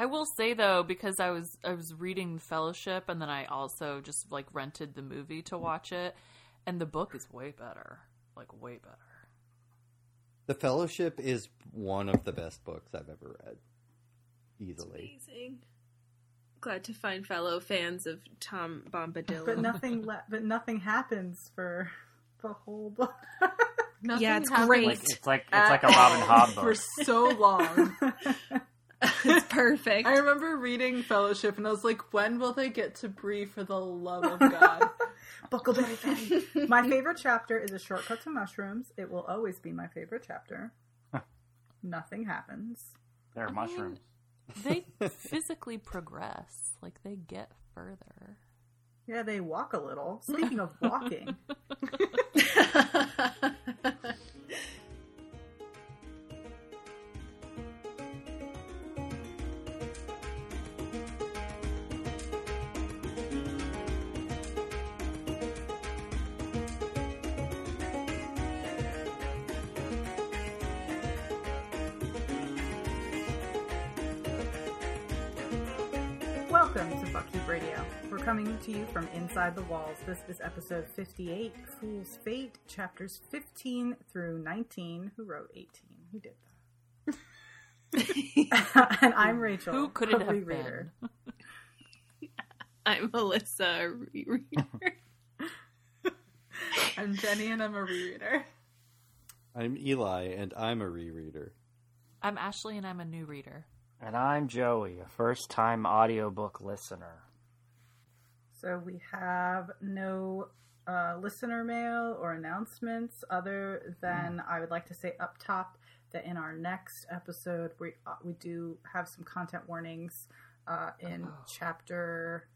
I will say though, because I was I was reading Fellowship, and then I also just like rented the movie to watch it, and the book is way better, like way better. The Fellowship is one of the best books I've ever read. Easily. Amazing. Glad to find fellow fans of Tom Bombadil. But nothing. Le- but nothing happens for the whole book. Nothing Yeah, it's great. Like it's like it's like a Robin Hobb for so long. it's perfect. I remember reading Fellowship and I was like, when will they get to Bree for the love of God? Bucklebury Ferry. My favorite chapter is a shortcut to mushrooms. It will always be my favorite chapter. Nothing happens. There are mushrooms. they physically progress, like they get further. Yeah, they walk a little. Speaking of walking, to you from inside the walls. This is episode 58, Fool's Fate, chapters 15 through 19. Who wrote 18? Who did that? and I'm Rachel. Who could it have rereader. been? I'm Melissa, a rereader. I'm Jenny and I'm a rereader. I'm Eli, and I'm a rereader. I'm Ashley, and I'm a new reader. And I'm Joey, a first time audiobook listener. So we have no uh, listener mail or announcements other than I would like to say up top that in our next episode we uh, we do have some content warnings uh, in Oh. chapter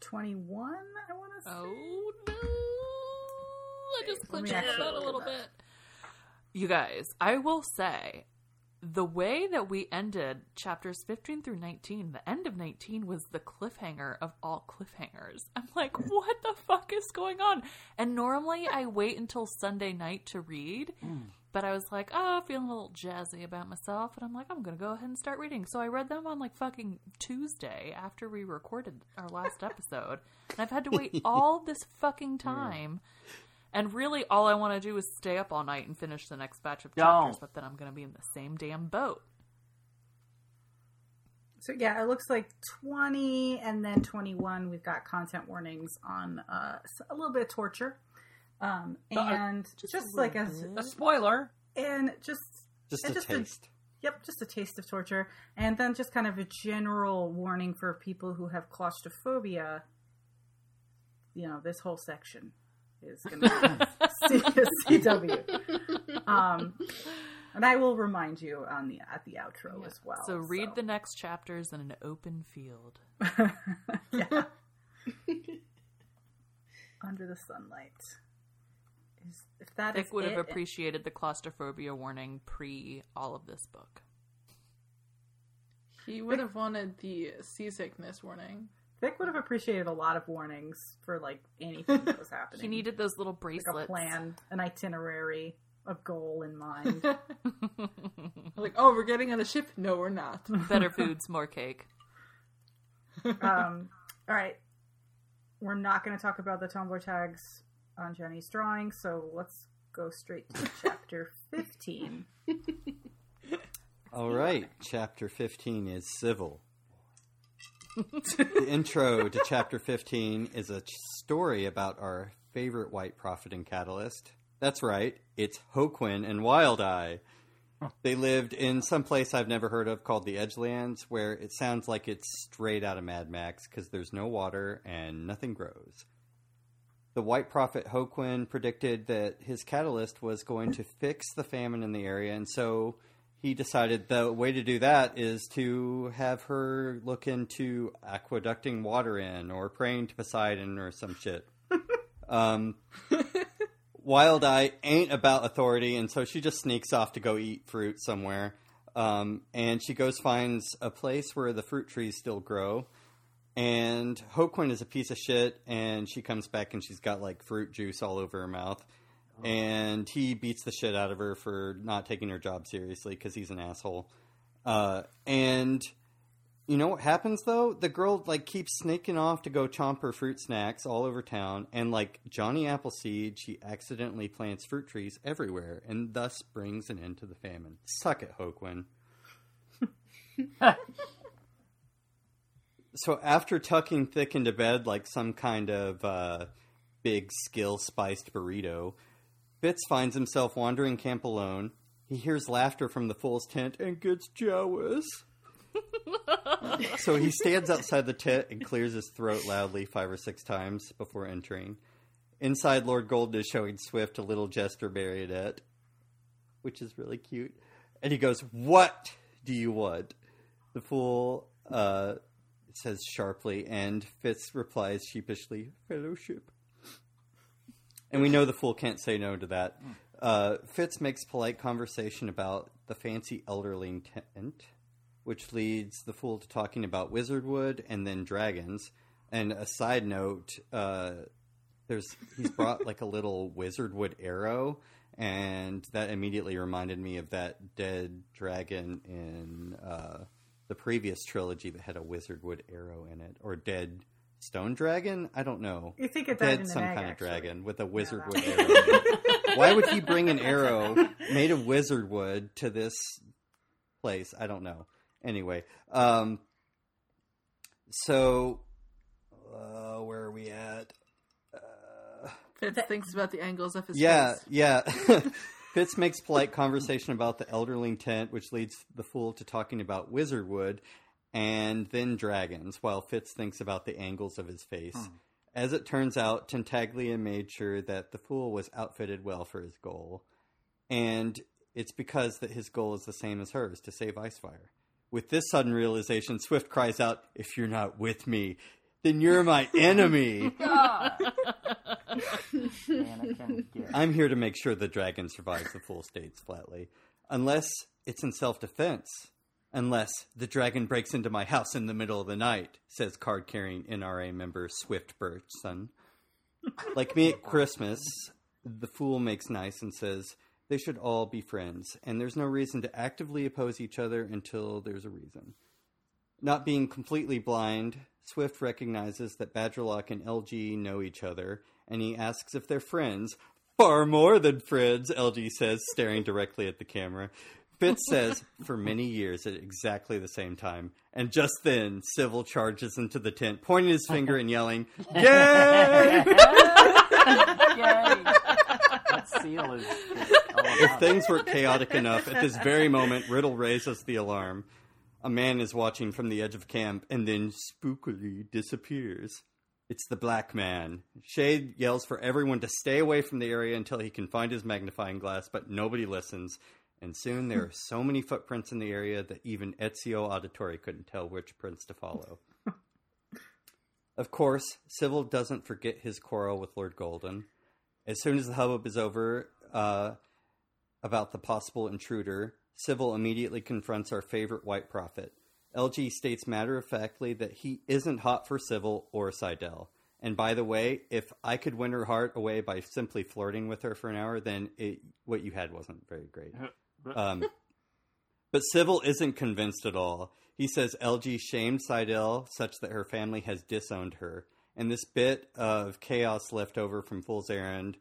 21 I want to say. Oh no! I just Let me clenched actually that a little bit. You guys, I will say, the way that we ended chapters 15 through 19, the end of 19 was the cliffhanger of all cliffhangers. I'm like, what the fuck is going on? And normally I wait until Sunday night to read, hmm. but I was like, oh, feeling a little jazzy about myself, and I'm like, I'm gonna go ahead and start reading. So I read them on like fucking Tuesday after we recorded our last episode, and I've had to wait all this fucking time. And really, all I want to do is stay up all night and finish the next batch of chapters, Don't. but then I'm going to be in the same damn boat. So yeah, it looks like 20 and then 21 we've got content warnings on uh, s- a little bit of torture. Um, Uh, and just just, a like little as bit. A spoiler. and just Just And a just a- taste. Yep, just a taste of torture. And then just kind of a general warning for people who have claustrophobia. You know, this whole section is going to be C- CW. Um, and I will remind you on the at the outro as well. so read the next chapters in an open field. yeah. Under the sunlight. Is, if that is Vic would have it- appreciated the claustrophobia warning pre all of this book. He would have wanted the seasickness warning. Vic would have appreciated a lot of warnings for like anything that was happening. He needed those little like bracelets. a plan, an itinerary, a goal in mind. like, oh, we're getting on a ship. No, we're not. Better foods, more cake. um, all right, we're not going to talk about the Tumblr tags on Jenny's drawing, so let's go straight to chapter fifteen. All right, chapter 15 is civil. The intro to chapter 15 is a story about our favorite white prophet and catalyst. That's right, it's Hoquin and Wild Eye. They lived in some place I've never heard of called the Edgelands, where it sounds like it's straight out of Mad Max because there's no water and nothing grows. The white prophet Hoquin predicted that his catalyst was going to fix the famine in the area, and so he decided the way to do that is to have her look into aqueducting water in or praying to Poseidon or some shit. um, Wild Eye ain't about authority, and so she just sneaks off to go eat fruit somewhere. Um, and she goes finds a place where the fruit trees still grow. And Hoquin is a piece of shit, and she comes back and she's got like fruit juice all over her mouth. And he beats the shit out of her for not taking her job seriously because he's an asshole. Uh, and You know what happens though? The girl like keeps sneaking off to go chomp her fruit snacks all over town, and like Johnny Appleseed, she accidentally plants fruit trees everywhere, and thus brings an end to the famine. Suck it, Hoquin. so after tucking thick into bed like some kind of uh, big skill spiced burrito, Fitz finds himself wandering camp alone. He hears laughter from the fool's tent and gets jealous. so he stands outside the tent and clears his throat loudly five or six times before entering. Inside, Lord Golden is showing Swift a little jester marionette, which is really cute. And he goes, What do you want? The fool uh, says sharply, and Fitz replies sheepishly, Fellowship. And we know the fool can't say no to that. Uh, Fitz makes polite conversation about the fancy elderling tent, which leads the fool to talking about wizardwood and then dragons. And a side note, uh, there's he's brought like a little wizardwood arrow, and that immediately reminded me of that dead dragon in uh, the previous trilogy that had a wizardwood arrow in it, or dead stone dragon. I don't know. You think it died dead some egg, kind actually. of dragon with a wizard wizardwood one. arrow. Why would he bring an arrow made of wizard wood to this place? I don't know. Anyway, um, so uh, where are we at? Fitz thinks about the angles of his Yeah, face. yeah. Yeah. Fitz makes polite conversation about the elderling tent, which leads the fool to talking about wizardwood and then dragons, while Fitz thinks about the angles of his face. Hmm. As it turns out, Tintaglia made sure that the fool was outfitted well for his goal, and it's because that his goal is the same as hers to save Icefire. With this sudden realization, Swift cries out, "If you're not with me, then you're my enemy." Anakin, I'm here to make sure the dragon survives the fool states flatly. Unless it's in self defense. Unless the dragon breaks into my house in the middle of the night, says card carrying NRA member Swift Birchson. Like me at Christmas, the fool makes nice and says they should all be friends, and there's no reason to actively oppose each other until there's a reason. Not being completely blind, Swift recognizes that Badgerlock and LG know each other, and he asks if they're friends. Far more than friends, LG says, staring directly at the camera. Fitz says, for many years at exactly the same time. And just then, Civil charges into the tent, pointing his finger and yelling, Yay! Is If things were chaotic enough, at this very moment, Riddle raises the alarm. A man is watching from the edge of camp and then spookily disappears. It's the black man. Chade yells for everyone to stay away from the area until he can find his magnifying glass, but nobody listens. And soon there are so many footprints in the area that even Ezio Auditore couldn't tell which prints to follow. of course, Civil doesn't forget his quarrel with Lord Golden. As soon as the hubbub is over, uh, about the possible intruder, Civil immediately confronts our favorite white prophet. LG states matter of factly that he isn't hot for Civil or Sydel. And by the way, if I could win her heart away by simply flirting with her for an hour, then it, what you had wasn't very great. Um, but Civil isn't convinced at all. He says LG shamed Sydel such that her family has disowned her. And this bit of chaos left over from Fool's Errand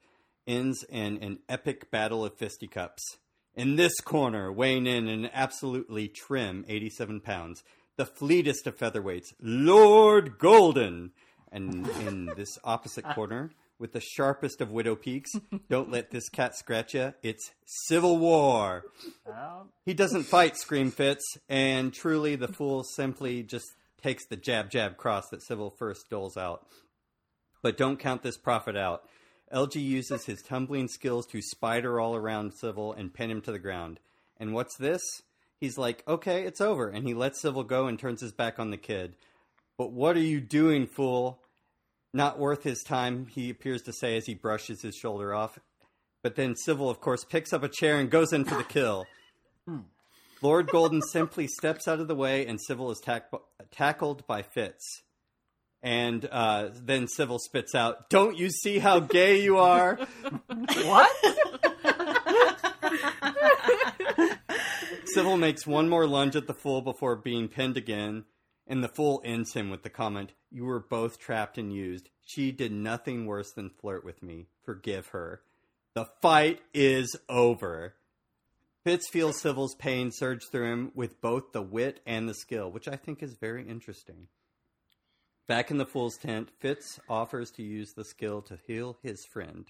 ends in an epic battle of fisticuffs. In this corner, weighing in an absolutely trim 87 pounds, the fleetest of featherweights, Lord Golden. And in this opposite corner, with the sharpest of widow peaks, don't let this cat scratch ya, it's Civil War. Well, He doesn't fight, Scream Fitz, and truly the fool simply just takes the jab jab cross that Civil first doles out. But don't count this prophet out. LG uses his tumbling skills to spider all around Civil and pin him to the ground. And what's this? He's like, okay, it's over. And he lets Civil go and turns his back on the kid. But what are you doing, fool? Not worth his time, he appears to say as he brushes his shoulder off. But then Civil, of course, picks up a chair and goes in for the kill. Lord Golden simply steps out of the way, and Civil is tack- tackled by Fitz. And uh, then Civil spits out, Don't you see how gay you are? what? Civil makes one more lunge at the fool before being pinned again. And the fool ends him with the comment, You were both trapped and used. She did nothing worse than flirt with me. Forgive her. The fight is over. Fitz feels Civil's pain surge through him with both the wit and the skill, which I think is very interesting. Back in the fool's tent, Fitz offers to use the skill to heal his friend.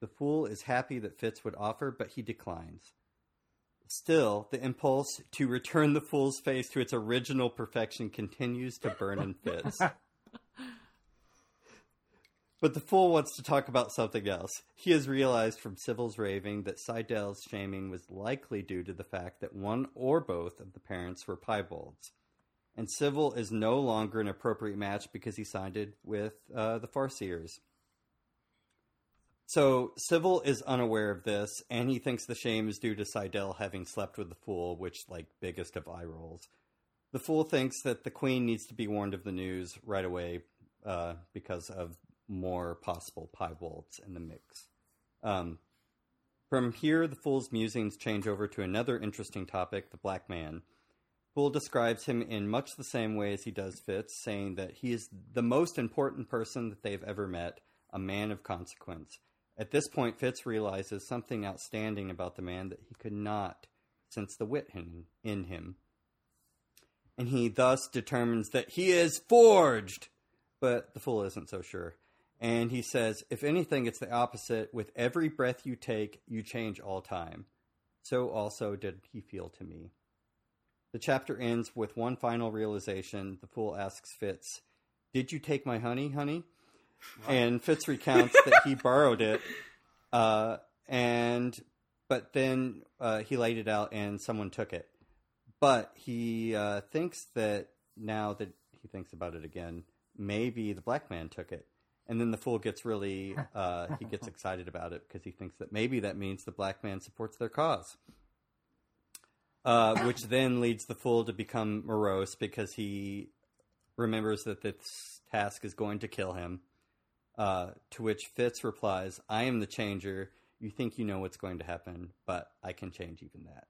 The fool is happy that Fitz would offer, but he declines. Still, the impulse to return the fool's face to its original perfection continues to burn in Fitz. But the fool wants to talk about something else. He has realized from Civil's raving that Sydel's shaming was likely due to the fact that one or both of the parents were piebalds. And Civil is no longer an appropriate match because he sided with uh, the Farseers. So Civil is unaware of this, and he thinks the shame is due to Sydel having slept with the fool, which, like, biggest of eye rolls. The fool thinks that the queen needs to be warned of the news right away uh, because of more possible piebald's in the mix. Um, from here, the fool's musings change over to another interesting topic the black man. Fool describes him in much the same way as he does Fitz, saying that he is the most important person that they've ever met, a man of consequence. At this point, Fitz realizes something outstanding about the man that he could not sense the wit in, him. And he thus determines that he is forged! But the fool isn't so sure. And he says, if anything, it's the opposite. With every breath you take, you change all time. So also did he feel to me. The chapter ends with one final realization. The fool asks Fitz, Did you take my honey, honey? And Fitz recounts that he borrowed it, uh, and but then uh, he laid it out and someone took it. But he uh, thinks that now that he thinks about it again, maybe the black man took it. And then the fool gets really uh, he gets excited about it because he thinks that maybe that means the black man supports their cause. Uh, which then leads the fool to become morose because he remembers that this task is going to kill him. Uh, to which Fitz replies, I am the changer. You think you know what's going to happen, but I can change even that.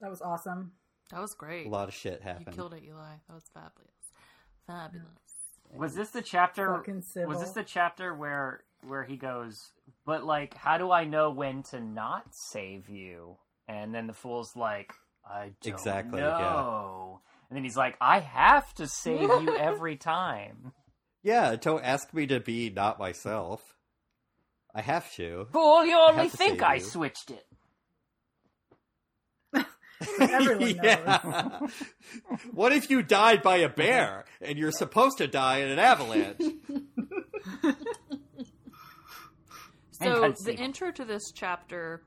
That was awesome. That was great. A lot of shit happened. You killed it, Eli. That was fabulous. Fabulous. Was this the chapter? Was this the chapter where where he goes? But like, how do I know when to not save you? And then the fool's like, I don't Exactly, yeah. know. And then he's like, I have to save you every time. Yeah, don't ask me to be not myself. I have to. Fool, you only have to think I you. switched it. Everyone knows. Yeah. what if you died by a bear and you're supposed to die in an avalanche? So the intro to this chapter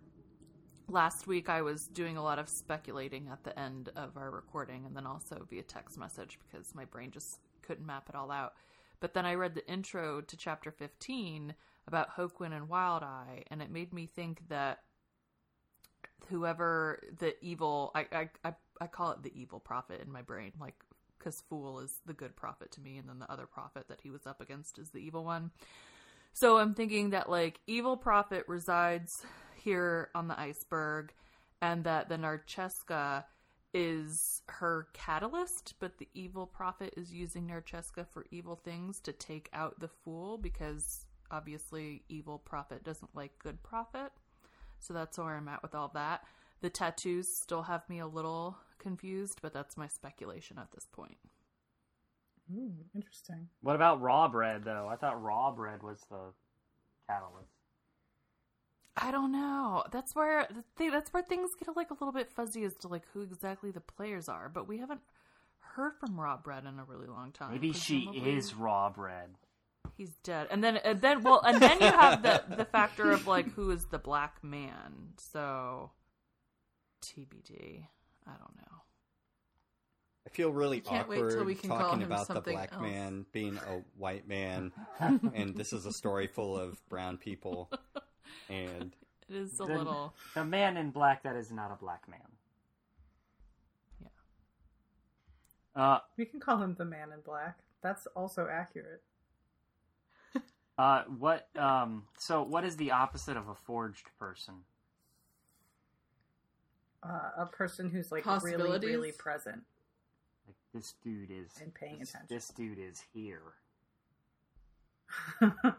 last week I was doing a lot of speculating at the end of our recording and then also via text message because my brain just couldn't map it all out. But then I read the intro to chapter 15 about Hoquin and Wild Eye and it made me think that whoever the evil I I I, call it the evil prophet in my brain like because fool is the good prophet to me and then the other prophet that he was up against is the evil one so I'm thinking that like evil prophet resides here on the iceberg, and that the Narcheska is her catalyst, but the evil prophet is using Narcheska for evil things to take out the fool because obviously evil prophet doesn't like good prophet. So that's where I'm at with all that. The tattoos still have me a little confused, but that's my speculation at this point. Ooh, interesting. What about Rawbread though? I thought Rawbread was the catalyst. I don't know. That's where the thing, that's where things get like a little bit fuzzy as to like who exactly the players are. But we haven't heard from Rawbread in a really long time. Maybe she is Rawbread. He's dead, and then and then well, and then you have the the factor of like who is the black man. So TBD. I don't know. I feel really can't wait till awkward we can talking him about the black else. man being a white man, and this is a story full of brown people. And It is a The- little. The man in black that is not a black man. Yeah. Uh, We can call him the man in black. That's also accurate. uh, what? Um, so, what is the opposite of a forged person? uh, a person who's like really, really present. Like this dude is And paying this, attention. This dude is here.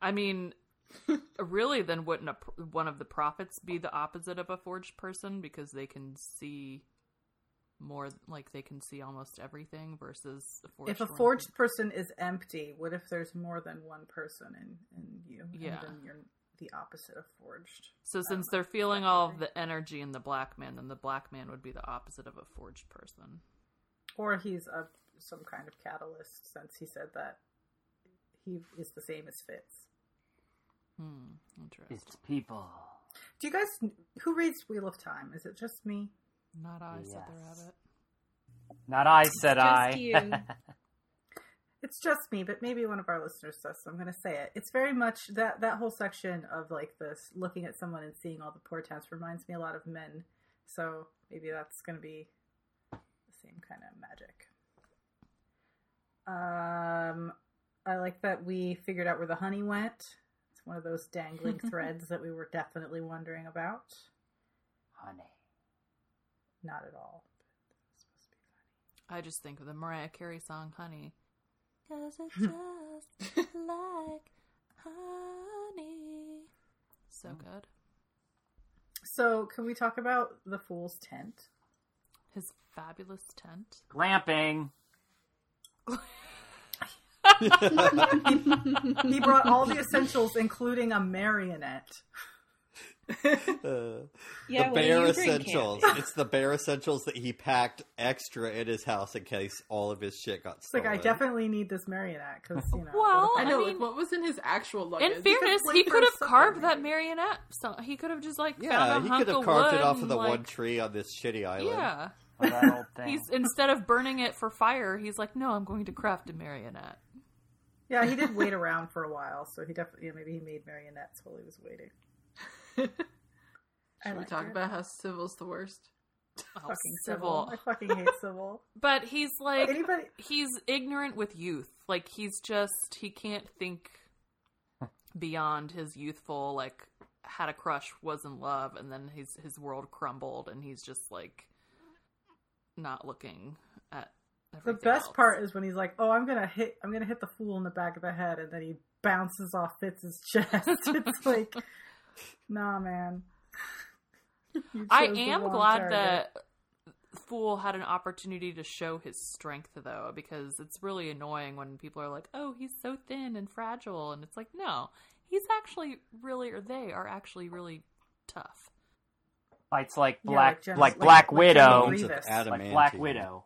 I mean, really, then wouldn't a, one of the prophets be the opposite of a forged person because they can see more, like they can see almost everything versus a forged. if a forged person is empty, what if there's more than one person in, in you? Yeah. And then you're the opposite of forged. So since they're feeling all of the energy in the black man, then the black man would be the opposite of a forged person. Or he's a some kind of catalyst, since he said that he is the same as Fitz. Hmm. Interesting. It's people. Do you guys who reads Wheel of Time? Is it just me? Not I said the rabbit. Not I said just I. you. It's just me, but maybe one of our listeners does, so I'm going to say it. It's very much that that whole section of like this looking at someone and seeing all the portents reminds me a lot of Min. So maybe that's going to be the same kind of magic. Um, I like that we figured out where the honey went. It's one of those dangling threads that we were definitely wondering about. Honey. Not at all. but it's supposed to be funny. I just think of the Mariah Carey song "Honey." Cause it's just like honey. So mm. good. So, can we talk about the fool's tent? His fabulous tent. Glamping. He brought all the essentials, including a marionette. Uh, Yeah, the what bare essentials. Campy? it's the bare essentials that he packed extra in his house in case all of his shit got It's like. I definitely need this marionette because you know. Well, I know, I like, what was in his actual luggage? In fairness, he could have carved that marionette. So he could have just like Yeah, found a he hunk could have carved it off of the like, one tree on this shitty island. Yeah, Or that old thing. he's instead of burning it for fire, he's like, no, I'm going to craft a marionette. Yeah, he did wait around for a while, so he definitely maybe he made marionettes while he was waiting. Should we talk it. about how Civil's the worst? Oh, fucking civil. civil. I fucking hate civil. But he's like, Anybody? he's ignorant with youth. Like he's just he can't think beyond his youthful like had a crush, was in love, and then his his world crumbled, and he's just like not looking The best else. part is when he's like, "Oh, I'm gonna hit, I'm gonna hit the fool in the back of the head," and then he bounces off Fitz's chest. it's like, nah, man. I am glad target. that Fool had an opportunity to show his strength, though, because it's really annoying when people are like, "Oh, he's so thin and fragile," and it's like, no, he's actually really, or they are actually really tough. Fights like Yeah, Black, like Gen- like, like- Black like Widow, General Bones of Grievous. like Black. Widow.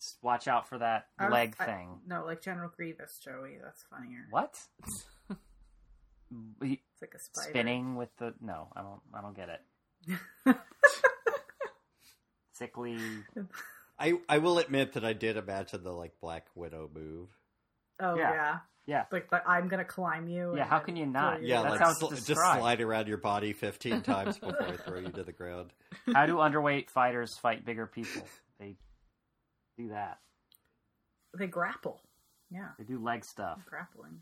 Just watch out for that I was- leg I- thing. no, like General Grievous, Joey. That's funnier. What? He- It's like a spider. spinning with the no, I don't, I don't get it. Sickly. I I will admit that I did imagine the like Black Widow move. Oh Yeah. yeah. Yeah. Like, like I'm gonna climb you. Yeah, and how can you not? you Yeah, That's like how it's sl- just slide around your body fifteen times before I throw you to the ground. How do underweight fighters fight bigger people? They do that. They grapple. Yeah, They do leg stuff. grappling.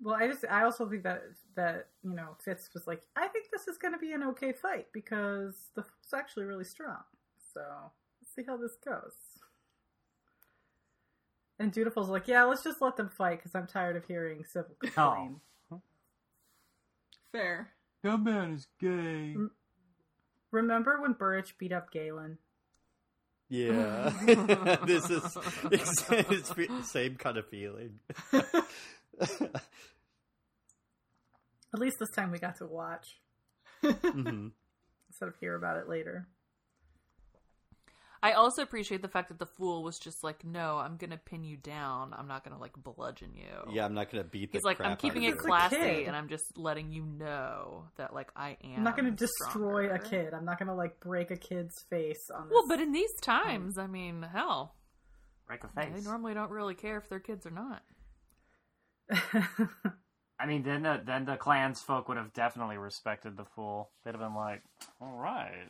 Well, I just I also think that that you know Fitz was like I think this is going to be an okay fight because the fool's actually really strong. So let's see how this goes. And Dutiful's like, yeah, let's just let them fight because I'm tired of hearing Civil oh. complain. Fair. That man is gay. Mm, Remember when Burrich beat up Galen? Yeah, this is it's, it's the same kind of feeling. At least this time we got to watch Mhm. instead of hear about it later. I also appreciate the fact that the fool was just like, "No, I'm gonna pin you down. I'm not gonna like bludgeon you." Yeah, I'm not gonna beat the He's like, crap I'm keeping it of He's you. a classy, and I'm just letting you know that like I am. I'm not going to destroy a kid. I'm not going to like break a kid's face on this. Well, but in these times, I mean, hell, Break a face. they normally don't really care if their kids or not. I mean, then the then the clans folk would have definitely respected the fool. They'd have been like, "All right,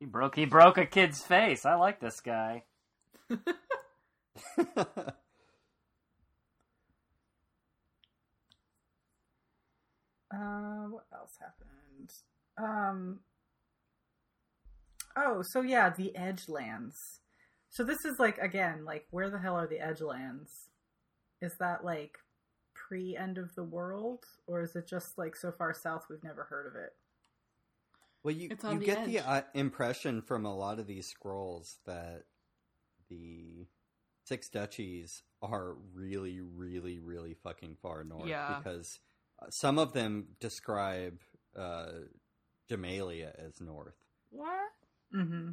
he broke he broke a kid's face. I like this guy." Uh, what else happened? Um. Oh, so yeah, the Edge Lands. So this is like again, like where the hell are the Edge Lands? Is that like pre end of the world, or is it just like so far south we've never heard of it? Well, you It's on you the get the uh, impression from a lot of these scrolls that the six duchies are really, really, really fucking far north. Yeah. Because uh, some of them describe uh, Jamaillia as north. What? Mm-hmm.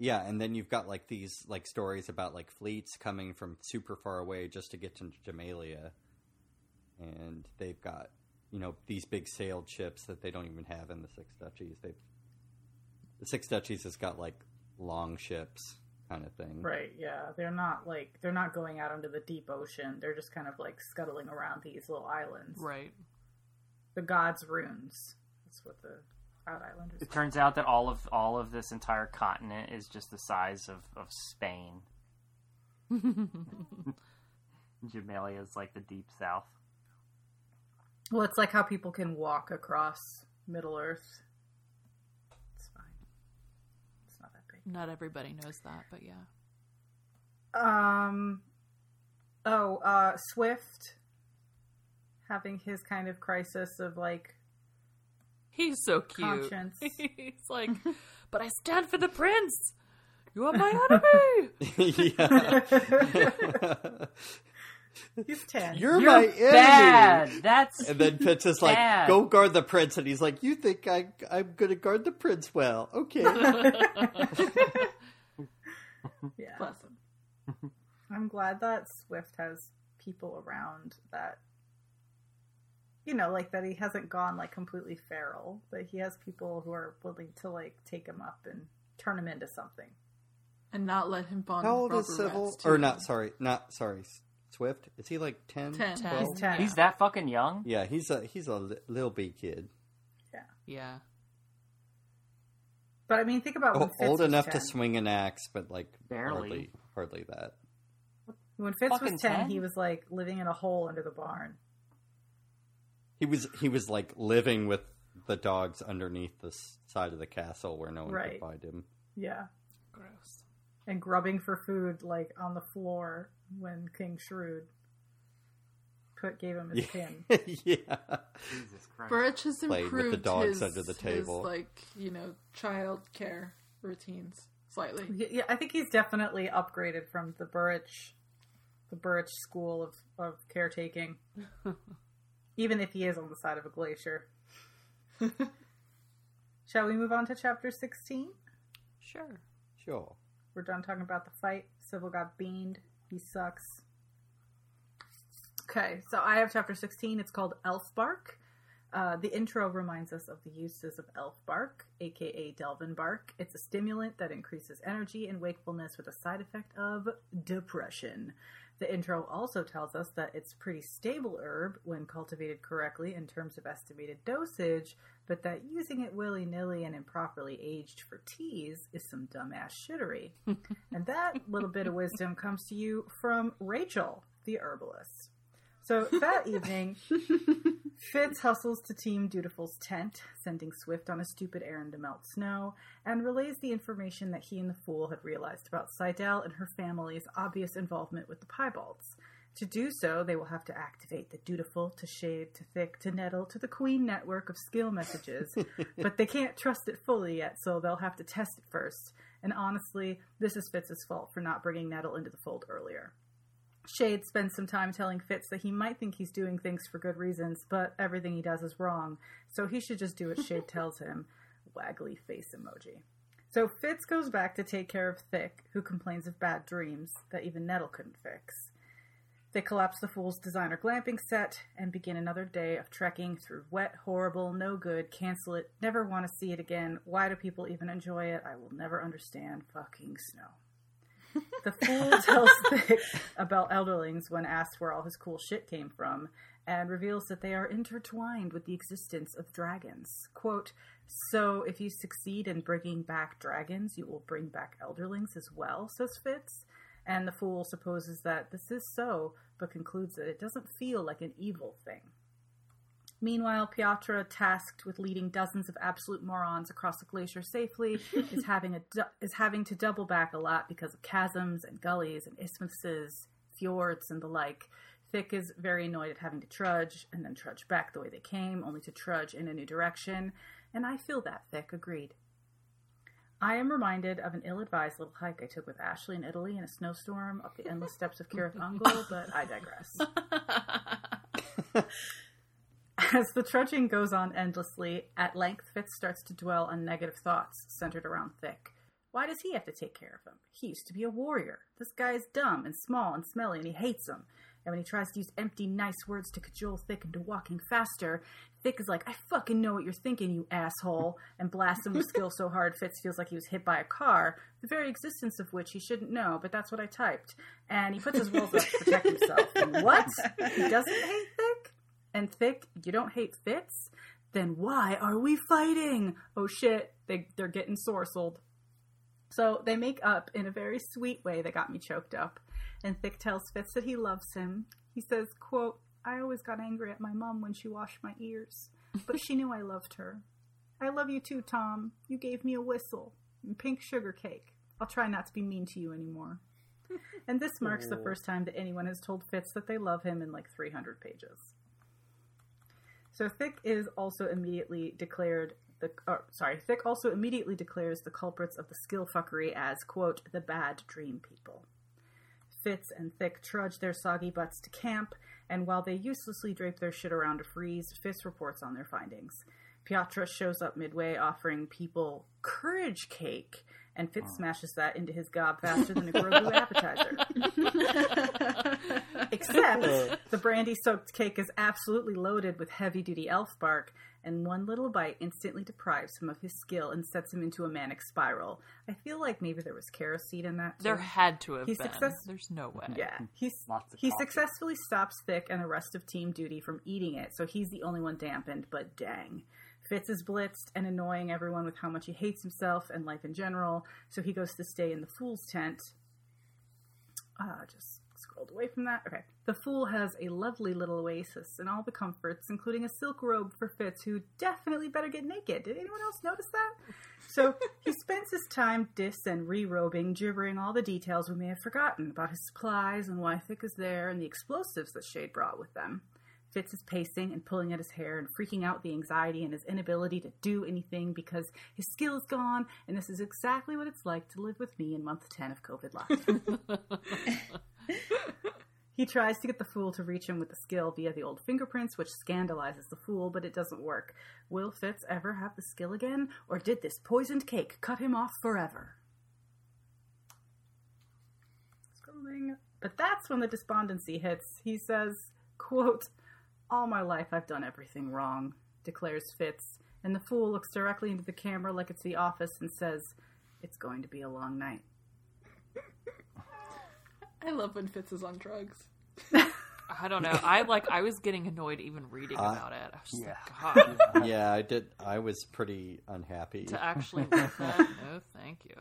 Yeah, and then you've got like these like stories about like fleets coming from super far away just to get to Jamaillia, and they've got you know these big sailed ships that they don't even have in the Six Duchies. They've the Six Duchies has got like long ships kind of thing. Right. Yeah, they're not like they're not going out into the deep ocean. They're just kind of like scuttling around these little islands. Right. The gods' runes. That's what the Cloud Islanders. It turns out that all of all of this entire continent is just the size of, of Spain. Jamaillia is like the deep south. Well, it's like how people can walk across Middle Earth. It's fine. It's not that big. Not everybody knows that, but yeah. Um. Oh, uh, Swift having his kind of crisis of like He's so cute. Conscience. He's like, but I stand for the prince. You are my enemy. yeah. He's ten. You're, You're my enemy. That's And then Fitz is like, Bad. "Go guard the prince," and he's like, "You think I I'm gonna guard the prince well? Okay." yeah. Bless him. I'm glad that Swift has people around that you know, like that he hasn't gone like completely feral. That he has people who are willing to like take him up and turn him into something. And not let him bond How old with is Robert Civil? Or not? Sorry, not sorry. Swift is he like 10? Ten. 10. He's 10. he's that fucking young. Yeah, he's a he's a li- little big kid, yeah. Yeah. But I mean, think about when O- Fitz old was enough 10. to swing an axe, but like Barely. hardly hardly that. When Fitz Fucking was 10, 10? he was like living in a hole under the barn. He was he was like living with the dogs underneath the side of the castle where no one Right. could find him. Yeah. Gross. And grubbing for food like on the floor when King Shrewd put gave him his pin. yeah. Jesus Christ. Burrich has Played with the improved dogs his, under the his, table. like you know child care routines slightly. Yeah, I think he's definitely upgraded from the Burrich, the Burrich school of, of caretaking. Even if he is on the side of a glacier. Shall we move on to chapter 16? Sure. Sure. We're done talking about the fight. Civil got beamed. He sucks. Okay, so I have chapter 16. It's called Elf Bark. Uh, the intro reminds us of the uses of elf bark, aka Delvin bark. It's a stimulant that increases energy and wakefulness with a side effect of depression. The intro also tells us that it's pretty stable herb when cultivated correctly in terms of estimated dosage, but that using it willy nilly and improperly aged for teas is some dumbass shittery. and that little bit of wisdom comes to you from Rachel, the herbalist. So that evening, Fitz hustles to Team Dutiful's tent, sending Swift on a stupid errand to melt snow, and relays the information that he and the fool had realized about Sydel and her family's obvious involvement with the Piebalds. To do so, they will have to activate the Dutiful to Chade to Thick to Nettle to the Queen network of skill messages, but they can't trust it fully yet, so they'll have to test it first. And honestly, this is Fitz's fault for not bringing Nettle into the fold earlier. Chade spends some time telling Fitz that he might think he's doing things for good reasons, but everything he does is wrong, so he should just do what Chade tells him. Waggly face emoji. So Fitz goes back to take care of Thick, who complains of bad dreams that even Nettle couldn't fix. They collapse the Fool's designer glamping set and begin another day of trekking through wet, horrible, no good, cancel it, never want to see it again. Why do people even enjoy it? I will never understand fucking snow. The fool tells Thick about elderlings when asked where all his cool shit came from, and reveals that they are intertwined with the existence of dragons. Quote, So if you succeed in bringing back dragons, you will bring back elderlings as well, says Fitz. And the fool supposes that this is so, but concludes that it doesn't feel like an evil thing. Meanwhile, Peottre, tasked with leading dozens of absolute morons across the glacier safely, is having a du- is having to double back a lot because of chasms and gullies and isthmuses, fjords, and the like. Thick is very annoyed at having to trudge and then trudge back the way they came, only to trudge in a new direction. And I feel that, Thick agreed. I am reminded of an ill advised little hike I took with Ashley in Italy in a snowstorm up the endless steps of Cirith Ungol, but I digress. As the trudging goes on endlessly, at length Fitz starts to dwell on negative thoughts centered around Thick. Why does he have to take care of him? He used to be a warrior. This guy is dumb and small and smelly, and he hates him. And when he tries to use empty, nice words to cajole Thick into walking faster, Thick is like, I fucking know what you're thinking, you asshole, and blasts him with skill so hard Fitz feels like he was hit by a car, the very existence of which he shouldn't know, but that's what I typed. And he puts his walls up to protect himself. And what? He doesn't hate Thick? And Thick, you don't hate Fitz? Then why are we fighting? Oh shit, they, they're getting sorcelled. So they make up in a very sweet way that got me choked up. And Thick tells Fitz that he loves him. He says, quote, I always got angry at my mom when she washed my ears, but she knew I loved her. I love you too, Tom. You gave me a whistle and pink sugar cake. I'll try not to be mean to you anymore. And this marks the first time that anyone has told Fitz that they love him in like 300 pages. So Thick is also immediately declared the uh, sorry, Thick also immediately declares the culprits of the skill fuckery as quote the bad dream people. Fitz and Thick trudge their soggy butts to camp, and while they uselessly drape their shit around to freeze, Fitz reports on their findings. Peottre shows up midway offering people courage cake, and Fitz oh. smashes that into his gob faster than a Grogu appetizer. Except the brandy soaked cake is absolutely loaded with heavy duty elf bark, and one little bite instantly deprives him of his skill and sets him into a manic spiral. I feel like maybe there was kerosene in that. Too. There had to have He been. success- There's no way. Yeah, he's Lots of he coffee. successfully stops Thick and the rest of Team Duty from eating it, so he's the only one dampened. But dang, Fitz is blitzed and annoying everyone with how much he hates himself and life in general. So he goes to stay in the Fool's tent. Ah, just scrolled away from that. Okay, the Fool has a lovely little oasis and all the comforts, including a silk robe for Fitz, who definitely better get naked. Did anyone else notice that? So he spends his time dis and re-robing, gibbering all the details we may have forgotten about his supplies and why Thick is there and the explosives that Chade brought with them. Fitz is pacing and pulling at his hair and freaking out the anxiety and his inability to do anything because his skill is gone, and this is exactly what it's like to live with me in month 10 of COVID lockdown. He tries to get the fool to reach him with the skill via the old fingerprints, which scandalizes the fool, but it doesn't work. Will Fitz ever have the skill again, or did this poisoned cake cut him off forever? Scrolling. But that's when the despondency hits. He says, quote, All my life I've done everything wrong, declares Fitz, and the fool looks directly into the camera like it's the office and says, It's going to be a long night. I love when Fitz is on drugs. I don't know. I like. I was getting annoyed even reading Uh, about it. I was just yeah. like, God, yeah, I did. I was pretty unhappy. to actually read that. No, thank you.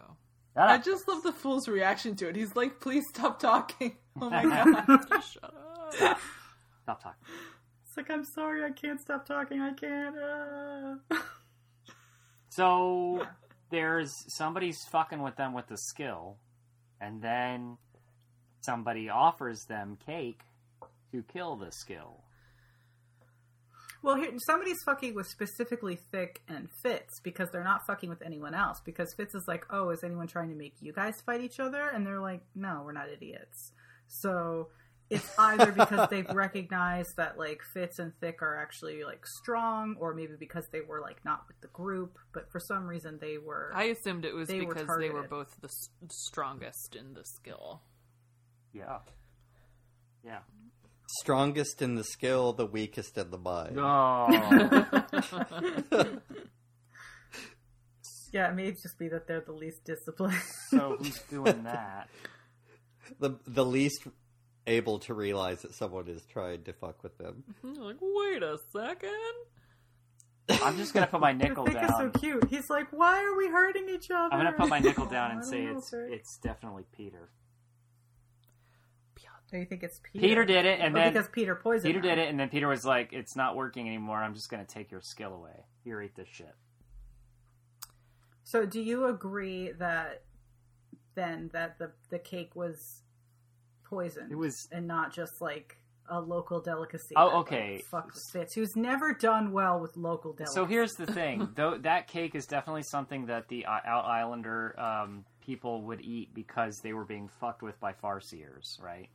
That- I just love the fool's reaction to it. He's like, "Please stop talking." Oh my god. Shut up. Stop. Stop talking. It's like, I'm sorry, I can't stop talking, I can't. Uh. So there's somebody's fucking with them with the skill, and then somebody offers them cake to kill the skill. Well, here somebody's fucking with specifically Thick and Fitz because they're not fucking with anyone else. Because Fitz is like, "Oh, is anyone trying to make you guys fight each other?" And they're like, "No, we're not idiots." So it's either because they've recognized that like Fitz and Thick are actually like strong, or maybe because they were like not with the group, but for some reason they were. I assumed it was They were because they were both the s- strongest in the skill. Yeah. Yeah. Strongest in the skill, the weakest in the mind. Oh. yeah, it may just be that they're the least disciplined. so who's doing that? The the least able to realize that someone is trying to fuck with them. Mhm, like, wait a second. I'm just gonna put my nickel down. is so cute. He's like, "Why are we hurting each other?" I'm gonna put my nickel down and say it's Thick. it's definitely Peter. Or oh, you think it's Peter? Peter did it, and Or then because Peter poisoned. Peter her. did it, and then Peter was like, "It's not working anymore. I'm just gonna take your skill away. Here, eat this shit." So, do you agree that then that the the cake was poisoned? It was- and not just like a local delicacy. Oh, okay. Like, fuck Fitz, who's never done well with local delicacies. So here's the thing: though that cake is definitely something that the uh, Out Islander um, people would eat because they were being fucked with by Farseers, right?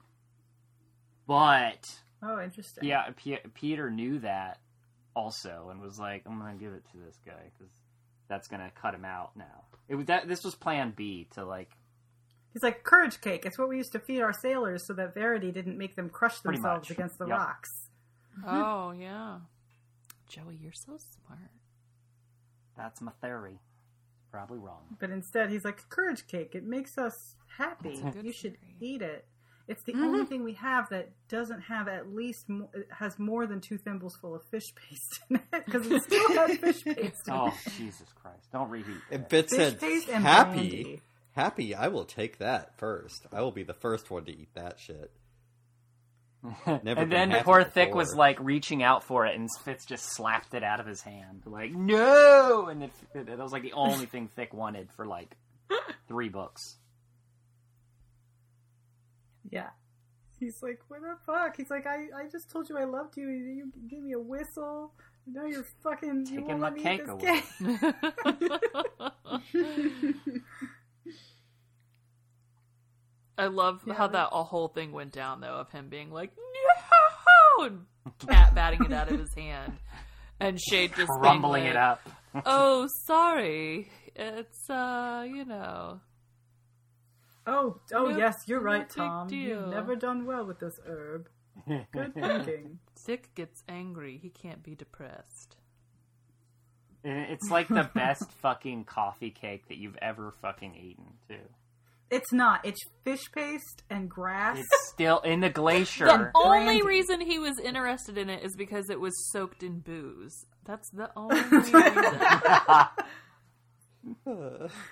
But Oh, interesting. yeah, P- Peottre knew that also and was like, "I'm gonna give it to this guy because that's gonna cut him out now." It was that this was Plan B to like He's like courage cake. It's what we used to feed our sailors so that Verity didn't make them crush Pretty themselves much. against the Yep. rocks. Oh yeah, Joey, you're so smart. that's my theory. Probably wrong. But instead, he's like courage cake. It makes us happy. That's a You should theory. eat it. It's the only mm-hmm. thing we have that doesn't have at least mo- has more than two thimbles full of fish paste in it because it still has fish paste. in Oh. Jesus Christ! Don't reheat. If that. Fitz Fish said paste and happy, brandy. Happy, I will take that first. I will be the first one to eat that shit. Never and then happy poor Thick was like reaching out for it, and Fitz just slapped it out of his hand, like no. And it, it, that was like the only thing Thick wanted for like three books. Yeah. He's like, what the fuck? He's like, I, I just told you I loved you. You gave me a whistle. Now you're fucking Taking won't my cake away. cake. I love Yeah, how but- that whole thing went down though of him being like no and cat batting it out of his hand and Chade just being Crumbling like, it up. Oh, sorry. It's uh, you know. Oh, oh No- yes, you're right, big Tom. deal. You've never done well with this herb. Good thinking. Thick gets angry. He can't be depressed. It's like the best fucking coffee cake that you've ever fucking eaten, too. It's not. It's fish paste and grass. It's still in the glacier. The only Brandy. reason he was interested in it is because it was soaked in booze. That's the only reason.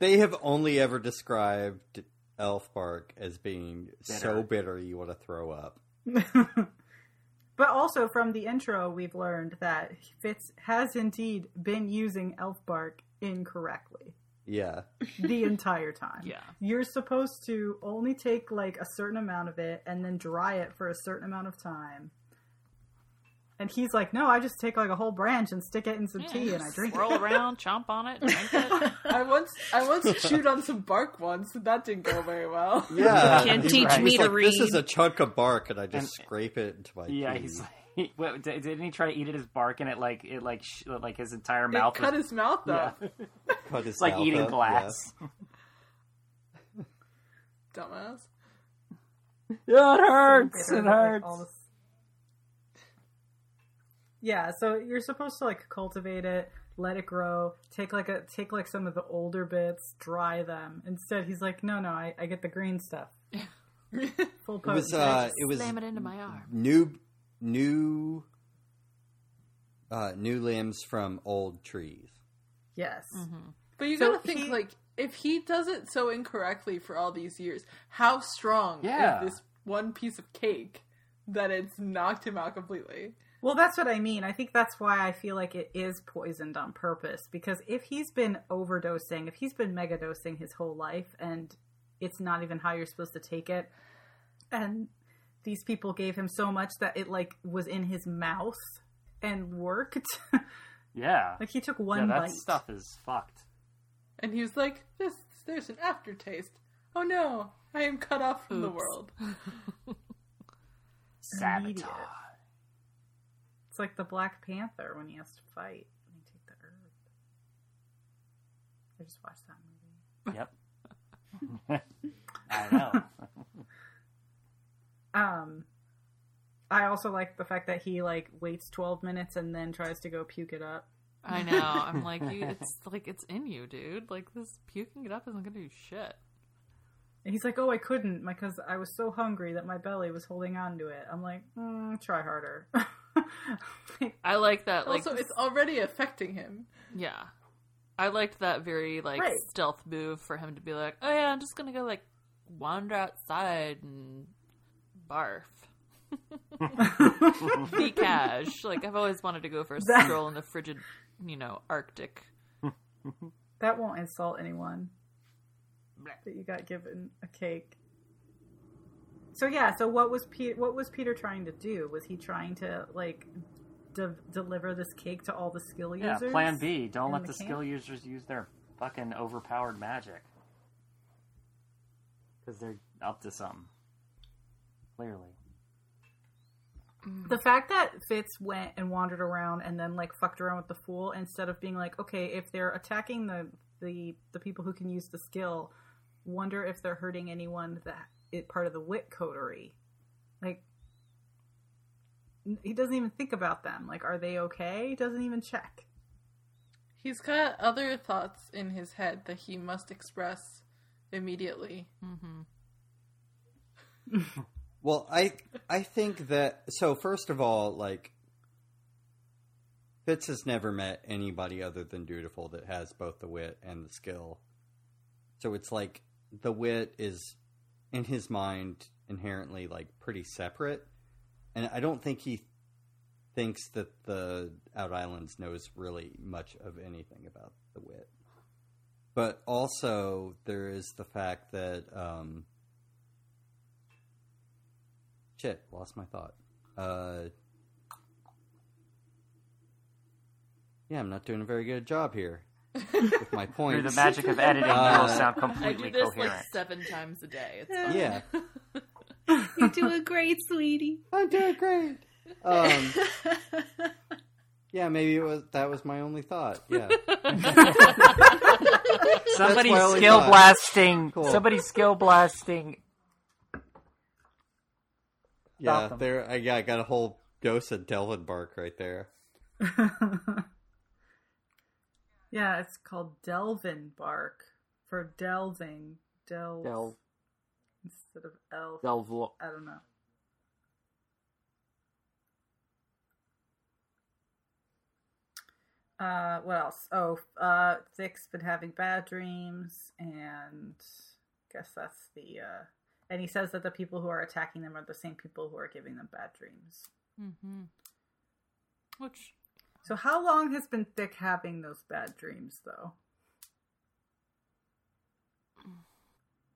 They have only ever described elf bark as being so bitter you want to throw up. but also from the intro, we've learned that Fitz has indeed been using elf bark incorrectly Yeah. the entire time. Yeah. You're supposed to only take like a certain amount of it and then dry it for a certain amount of time. And he's like, no, I just take like a whole branch and stick it in some tea and I drink Swirl it. around, chomp on it, drink it. I once I once chewed on some bark once, and that didn't go very well. Yeah. Can't teach like- me he's to like, This is a chunk of bark, and I just And- scrape it into my yeah, tea. he's like, what, did- didn't he try to eat it as bark and it like it like sh- like his entire It mouth cut was, his mouth yeah. off. Cut his it's like mouth eating up, glass. Dumbass. Yeah, it hurts. It that, like, hurts. Yeah, so you're supposed to like cultivate it, let it grow, take like a take like some of the older bits, dry them. Instead, he's like, no, no, I, I get the green stuff. Full It was potency. uh, it was Slam it into my arm. new new uh, new limbs from old trees. yes. But you So gotta think he- like if he does it so incorrectly for all these years, how strong Yeah. is this one piece of cake that it's knocked him out completely? Well, that's what I mean. I think that's why I feel like it is poisoned on purpose. Because if he's been overdosing, if he's been megadosing his whole life, and it's not even how you're supposed to take it, and these people gave him so much that it like was in his mouth and worked. yeah, like he took yeah, one that bite. stuff is fucked. And he was like, "This, there's an aftertaste. Oh no, I am cut off from the world." Sabotage. It's like the Black Panther when he has to fight. When you take the herb. I just watched that movie. Yep. I know. Um, I also like the fact that he like waits twelve minutes and then tries to go puke it up. I know. I'm like, you. It's like it's in you, dude. Like this puking it up isn't gonna do shit. And he's like, "Oh, I couldn't because I was so hungry that my belly was holding on to it." I'm like, mm, "Try harder." I like that. Like, also, it's already affecting him. yeah, I liked that very like Right. stealth move for him to be like, oh yeah, I'm just gonna go like wander outside and barf. Be cash. Like I've always wanted to go for a That- stroll in the frigid, you know, Arctic. That won't insult anyone. That you got given a cake. So yeah, so what was Peottre? What was Peottre trying to do? Was he trying to like de- deliver this cake to all the skill Yeah, users? plan B. Don't let the the skill users use their fucking overpowered magic. Because they're up to something. Clearly. The fact that Fitz went and wandered around and then like fucked around with the fool instead of being like, okay, if they're attacking the the the people who can use the skill, wonder if they're hurting anyone that is part of the wit coterie. Like he doesn't even think about them. Like, are they okay? He doesn't even check. He's got other thoughts in his head that he must express immediately. Mm-hmm. Well, I I think that so first of all, like Fitz has never met anybody other than Dutiful that has both the wit and the skill. So it's like the wit is in his mind inherently like pretty separate. And I don't think he thinks that the Out Islands knows really much of anything about the wit. But also there is the fact that um Shit, lost my thought. Uh, yeah, I'm not doing a very good job here with my point. Through points. the magic of editing, you Uh, will sound completely I completely do this coherent. like seven times a day. It's fine. Yeah, You're doing great, sweetie. I'm doing great. Um, yeah, maybe it was that was my only thought. Yeah, Somebody skill thought. blasting. Cool. Somebody skill blasting. Yeah. Gotham. There, I, yeah, I got a whole dose of Delvin bark right there. yeah, it's called Delvin bark for delving. Delve, Delve. instead of elf. Delve. I don't know. Uh, what else? Oh, uh, Thick's been having bad dreams, and I guess that's the. Uh, and he says that the people who are attacking them are the same people who are giving them bad dreams. Mm-hmm. Which So, how long has been Thick having those bad dreams, though?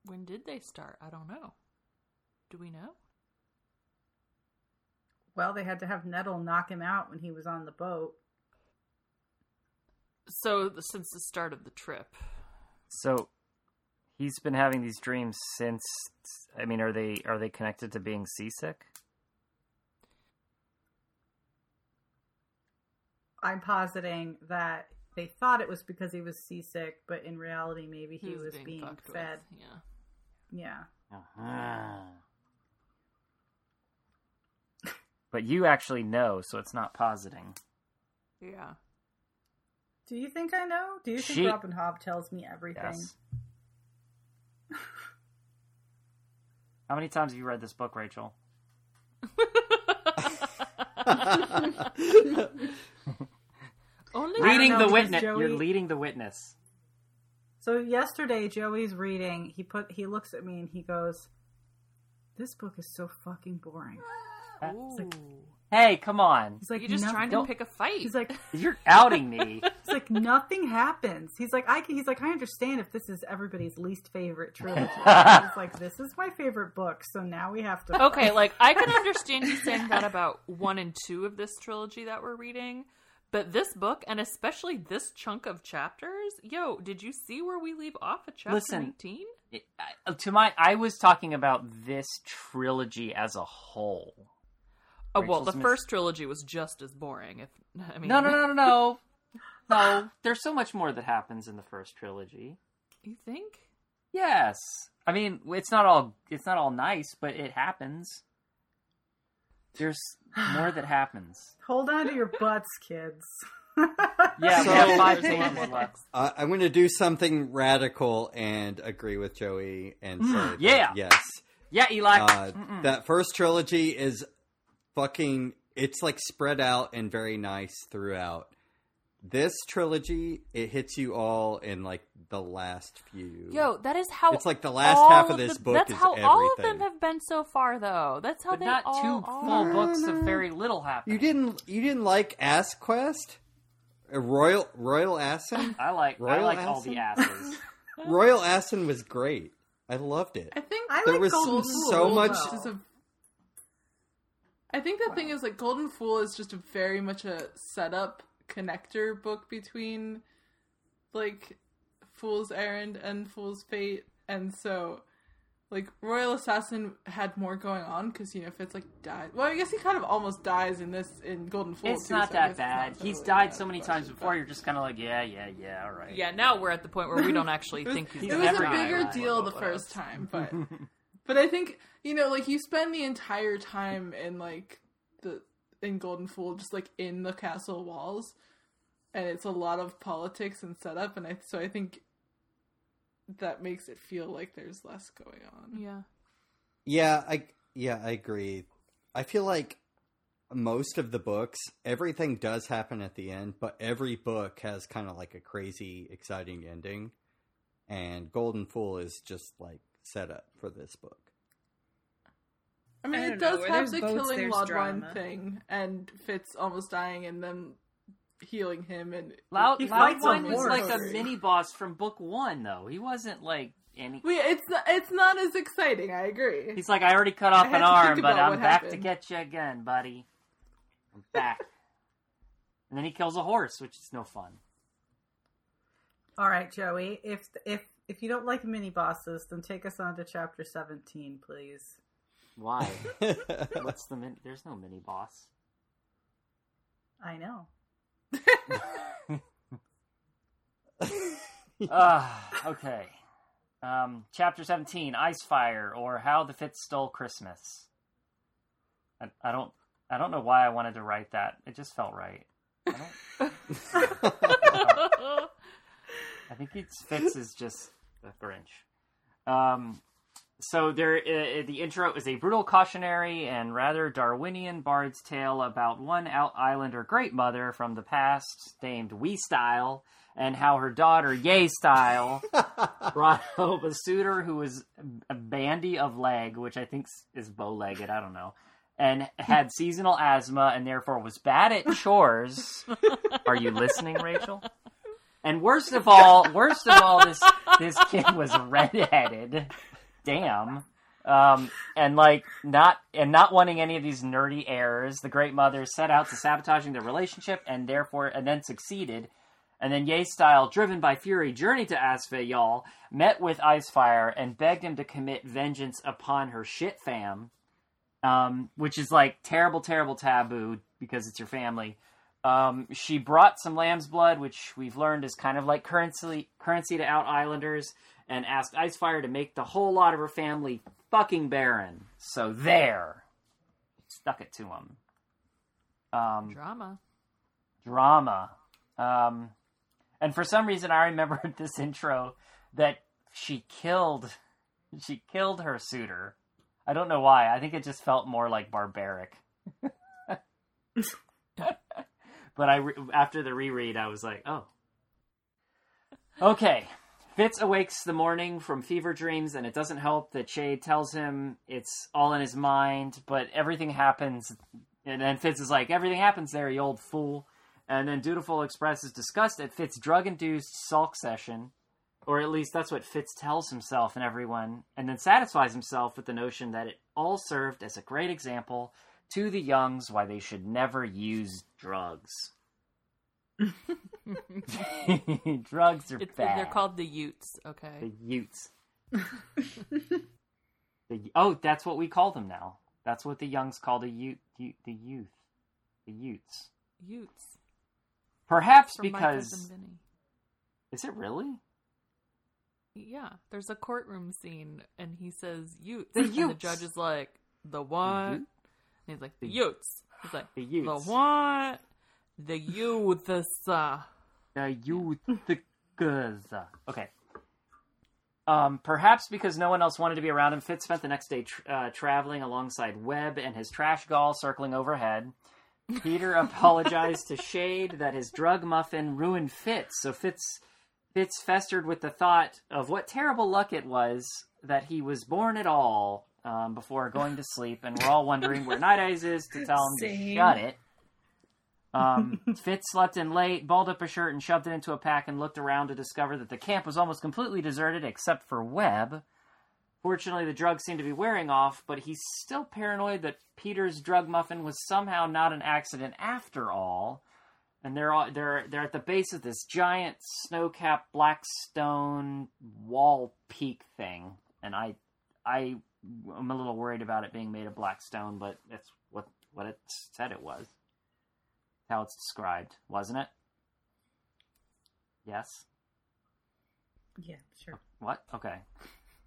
when did they start? I don't know. Do we know? Well, they had to have Nettle knock him out when he was on the boat. So since the start of the trip. So he's been having these dreams since. I mean, are they are they connected to being seasick? I'm positing that they thought it was because he was seasick, but in reality, maybe he, was, being, fucked fed. With. Yeah. Yeah. Uh-huh. But you actually know, so it's not positing. Yeah. Do you think I know? Do you think She- Robin Hobb tells me everything? Yes. How many times have you read this book, Rachel? Only I don't Leading the witness. Joey- You're leading the witness. So yesterday, Joey's reading. He put. He looks at me and he goes, "This book is so fucking boring." Ooh. Hey, come on. He's like, You're just "No- trying to don't- pick a fight. He's like, You're outing me. It's like nothing happens. He's like, I can, he's like, I understand if this is everybody's least favorite trilogy. he's like, this is my favorite book, so now we have to. okay, like I can understand you saying that about one and two of this trilogy that we're reading, but this book and especially this chunk of chapters, yo, did you see where we leave off at chapter Listen. nineteen? It- to my, I was talking about this trilogy as a whole. Oh well, Rachel's the miss- first trilogy was just as boring. If I mean, No, no, no, no, no. No, there's so much more that happens in the first trilogy. You think? Yes, I mean it's not all it's not all nice, but it happens. There's more that happens. Hold on to your butts, kids. Yeah, So- we have five There's a lot pages more left. Uh, I'm going to do something radical and agree with Joey and say that yeah. yes. Yeah, Eli. Uh, that first trilogy is fucking. It's like spread out and very nice throughout. This trilogy, it hits you all in like the last few. Yo, that is how It's like the last half of this the- book That's is how all of them have been so far, though. That's how But they not all two are. full books of very little happening. you didn't you didn't like Ass Quest? Uh, Royal Royal Assen? I like I Royal like all the asses. Royal Assen was great. I loved it. I think I There like was Golden so Fool, much- though. Is a. I think the thing is like Golden Fool is just a very much a setup connector book between like Fool's Errand and Fool's Fate, and so like Royal Assassin had more going on because you know Fitz like died. Well, I guess he kind of almost dies in this in Golden Fool. It's too, not so that bad. not He's died so many times before. but- You're just kind of like, yeah, yeah, yeah, all right. Yeah, now we're at the point where we don't actually It was, think he's He's it was never a bigger deal the first time, but but I think you know, like you spend the entire time in like the in Golden Fool, just like in the castle walls, and it's a lot of politics and setup, and I so I think that makes it feel like there's less going on. Yeah. Yeah, I yeah, I agree. I feel like most of the books, everything does happen at the end, but every book has kind of like a crazy, exciting ending. And Golden Fool is just like set up for this book. I mean, I it don't know, does have the boats, killing there's Laudwine thing, and Fitz almost dying, and then healing him, and Loud, He Laudwine was like a mini boss from book one, though. He wasn't like any. Wait, it's not, it's not as exciting. I agree. He's like, I already cut off I an arm, but I'm what back to get you again, buddy. I'm back. and then he kills a horse, which is no fun. All right, Joey. If if if you don't like mini bosses, then take us on to chapter seventeen, please. Why? What's the min? There's no mini boss. I know. Ah, okay. Um, chapter 17, Ice Fire or How the Fitz Stole Christmas. I, I don't, I don't know why I wanted to write that. It just felt right. I, don't, I think it's Fitz is just a Grinch. Um, so there, uh, the intro is a brutal cautionary and rather Darwinian bard's tale about one out islander great mother from the past named Wee Style, and how her daughter Yay Style brought home a suitor who was a bandy of leg, which I think is bow legged. I don't know. And had seasonal asthma and therefore was bad at chores. Are you listening, Rachel? And worst of all, worst of all, this this kid was redheaded. Damn. Um, and like not and not wanting any of these nerdy errors, the great mother set out to sabotaging their relationship and therefore and then succeeded. And then Ye style, driven by fury, journeyed to Aslevjal, met with Icefire, and begged him to commit vengeance upon her shit fam. Um, which is like terrible, terrible taboo because it's your family. Um, she brought some lamb's blood, which we've learned is kind of like currency currency to out islanders, and asked Icefire to make the whole lot of her family fucking barren. So there, stuck it to him. Um, Drama. drama. Um, and for some reason, I remembered this intro that she killed, she killed her suitor. I don't know why. I think it just felt more like barbaric. but I, re- after the reread, I was like, oh, okay. Fitz awakes the morning from fever dreams, and it doesn't help that Chade tells him it's all in his mind, but everything happens. And then Fitz is like, everything happens there, you old fool. And then Dutiful expresses disgust at Fitz's drug induced sulk session, or at least that's what Fitz tells himself and everyone, and then satisfies himself with the notion that it all served as a great example to the youngs why they should never use drugs. drugs are It's, bad. they're called the Utes, okay? the Utes. the, oh, that's what we call them now. That's what the youngs call the youth. The youth. The Utes. Utes. Perhaps From because is it really? Yeah, there's a courtroom scene, and he says Utes. The And the judge is like, the what? And he's like, The- Utes. He's like, The the what? The Utes. Uh, The youth. Okay. Um, perhaps because no one else wanted to be around him, Fitz spent the next day tr- uh, traveling alongside Webb and his trash gall circling overhead. Peottre apologized to Chade that his drug muffin ruined Fitz. So Fitz Fitz festered with the thought of what terrible luck it was that he was born at all um, before going to sleep, and we're all wondering where Night Eyes is to tell him to Same. shut it. Um, Fitz slept in late, balled up a shirt, and shoved it into a pack, and looked around to discover that the camp was almost completely deserted except for Webb. Fortunately, the drugs seemed to be wearing off, but he's still paranoid that Peottre's drug muffin was somehow not an accident after all. And they're all, they're they're at the base of this giant snow-capped black stone wall peak thing, and I I am a little worried about it being made of black stone, but that's what what it said it was. How it's described, wasn't it? Yes. Yeah, sure. What? Okay.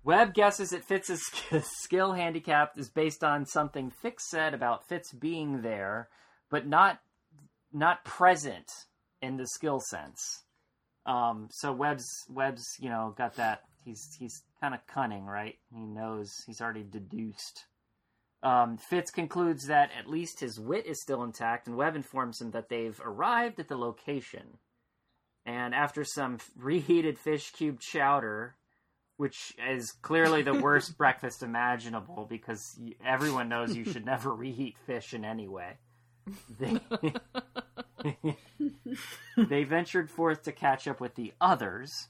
Webb guesses that Fitz's skill handicap is based on something Thick said about Fitz being there, but not not present in the skill sense. Um, so Webb's Webb's you know got that. He's he's kind of cunning, right? He knows he's already deduced. Um, Fitz concludes that at least his wit is still intact, and Webb informs him that they've arrived at the location. And after some reheated fish cube chowder, which is clearly the worst breakfast imaginable because everyone knows you should never reheat fish in any way. They, they ventured forth to catch up with the others.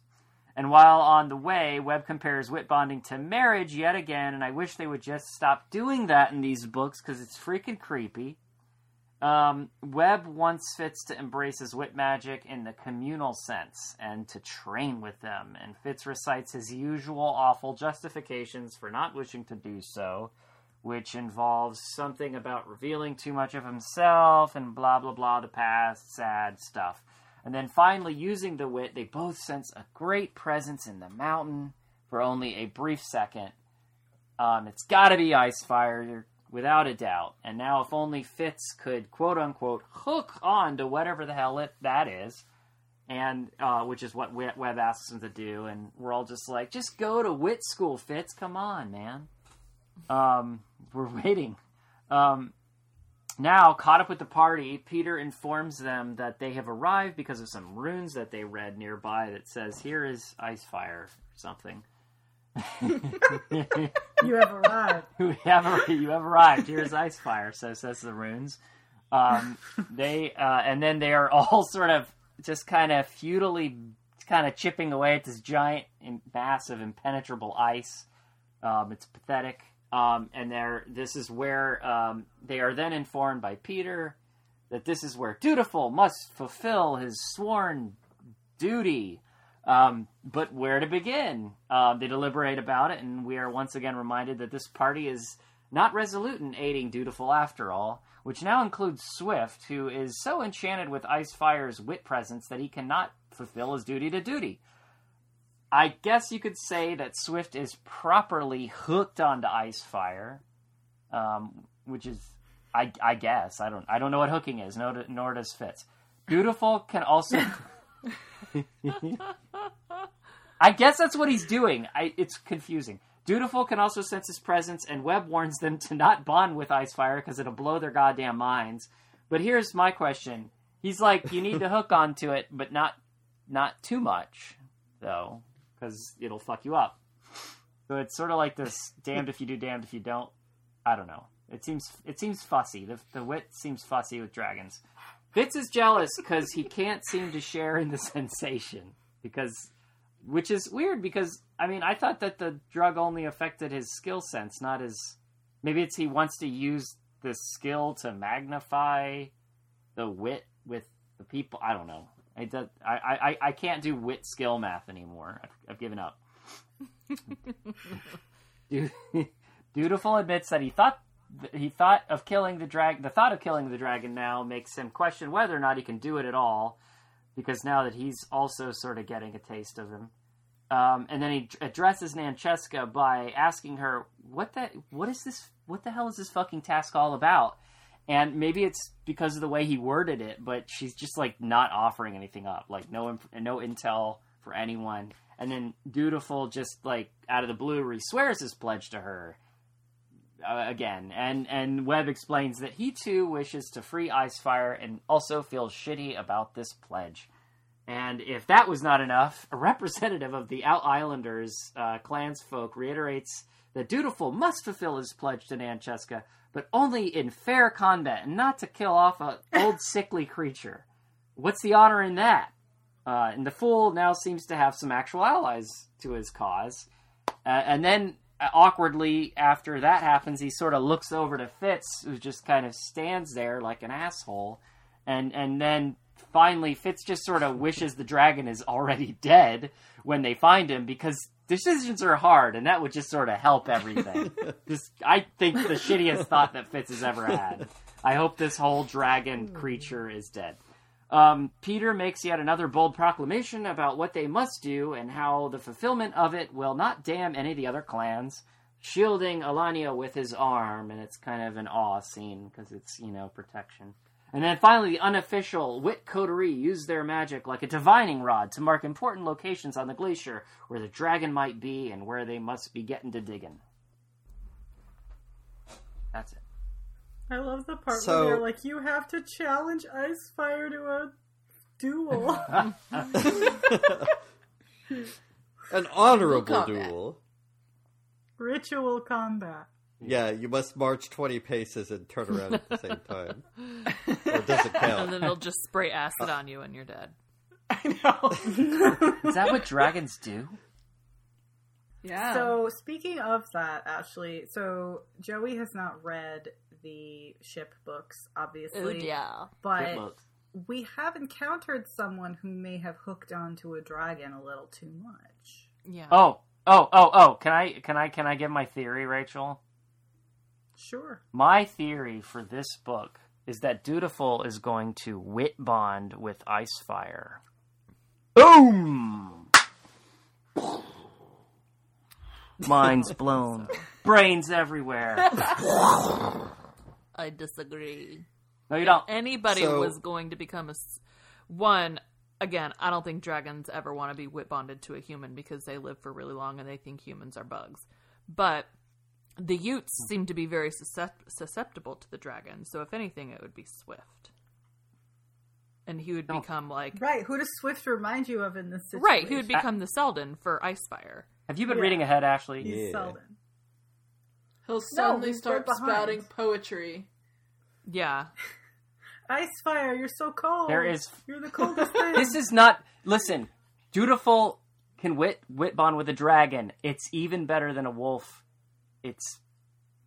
And while on the way, Webb compares wit bonding to marriage yet again, and I wish they would just stop doing that in these books because it's freaking creepy. Um, Webb wants Fitz to embrace his wit magic in the communal sense and to train with them, and Fitz recites his usual awful justifications for not wishing to do so, which involves something about revealing too much of himself and blah blah blah, the past, sad stuff. And then finally, using the wit, they both sense a great presence in the mountain for only a brief second. Um, it's got to be ice Icefire, without a doubt. And now, if only Fitz could, quote unquote, hook on to whatever the hell it, that is, and uh, which is what We- Webb asks him to do. And we're all just like, just go to wit school, Fitz. Come on, man. Um, we're waiting. Um, now, caught up with the party, Peottre informs them that they have arrived because of some runes that they read nearby that says, "Here is Icefire" or something. You have arrived. you have you have arrived. Here's Icefire. So says the runes. Um, they uh, and then they are all sort of just kind of futilely kind of chipping away at this giant, im- massive, impenetrable ice. Um, it's pathetic. Um, and they're this is where um, they are then informed by Peottre that this is where Dutiful must fulfill his sworn duty. Um, but where to begin? Um, they deliberate about it, and we are once again reminded that this party is not resolute in aiding Dutiful after all, which now includes Swift, who is so enchanted with Icefire's wit presence that he cannot fulfill his duty to duty. I guess you could say that Swift is properly hooked onto Icefire, um, which is, I, I guess, I don't, I don't know what hooking is, nor, nor does Fitz. Dutiful can also. I guess that's what he's doing. I, it's confusing. Dutiful can also sense his presence, and Webb warns them to not bond with Icefire because it'll blow their goddamn minds. But here's my question: He's like, you need to hook onto it, but not not too much, though, because it'll fuck you up. So it's sort of like this: damned if you do, damned if you don't. I don't know. It seems it seems fussy. The the wit seems fussy with dragons. Fitz is jealous because he can't seem to share in the sensation because which is weird because I mean I thought that the drug only affected his skill sense, not his. Maybe it's he wants to use the skill to magnify the wit with the people. I don't know. I do, I, I I can't do wit skill math anymore. I've, I've given up. Dutiful admits that he thought he thought of killing the drag. The thought of killing the dragon now makes him question whether or not he can do it at all, because now that he's also sort of getting a taste of him. Um, and then he addresses Narcheska by asking her, "What the? What is this? What the hell is this fucking task all about?" And maybe it's because of the way he worded it, but she's just like not offering anything up, like no no intel for anyone. And then Dutiful just like out of the blue re swears his pledge to her, uh, again, and and Webb explains that he too wishes to free Icefire and also feels shitty about this pledge. And if that was not enough, a representative of the Out Islanders uh, clansfolk reiterates that Dutiful must fulfill his pledge to Narcheska, but only in fair combat and not to kill off an old sickly creature. What's the honor in that? Uh, and the fool now seems to have some actual allies to his cause. Uh, and then, uh, awkwardly, after that happens, he sort of looks over to Fitz, who just kind of stands there like an asshole. And, and then finally, Fitz just sort of wishes the dragon is already dead when they find him because decisions are hard, and that would just sort of help everything. just, I think the shittiest thought that Fitz has ever had. I hope this whole dragon creature is dead. Um, Peottre makes yet another bold proclamation about what they must do and how the fulfillment of it will not damn any of the other clans, shielding Elliania with his arm, and it's kind of an awe scene because it's, you know, protection. And then finally, the unofficial Wit Coterie used their magic like a divining rod to mark important locations on the glacier where the dragon might be and where they must be getting to digging. That's it. I love the part So- where they're like, you have to challenge Icefire to a duel. An honorable combat. duel. Ritual combat. Yeah, you must march 20 paces and turn around at the same time. or does it And then they'll just spray acid on you and you're dead. I know. Is that what dragons do? Yeah. So speaking of that, Ashley, so Joey has not read the ship books, obviously. yeah. But Look. we have encountered someone who may have hooked onto a dragon a little too much. Yeah. Oh, oh, oh, oh! Can I, can I, can I give my theory, Rachel? Sure. My theory for this book is that Dutiful is going to wit bond with Icefire. Boom! Mind's blown. Brains everywhere. I disagree. No, you don't. Anybody So- was going to become a s- one. Again, I don't think dragons ever want to be wit bonded to a human because they live for really long and they think humans are bugs. But the Utes seem to be very susceptible to the dragon. So if anything, it would be Swift, and he would No. become like Right. Who does Swift remind you of in this situation? right. He would become the Selden for Icefire. Have you been Yeah. reading ahead, Ashley? He's Yeah. Selden. He'll suddenly he's start behind. spouting poetry. Yeah. Icefire, you're so cold. There is- You're the coldest thing. This is not. Listen, Dutiful can wit wit bond with a dragon. It's even better than a wolf. It's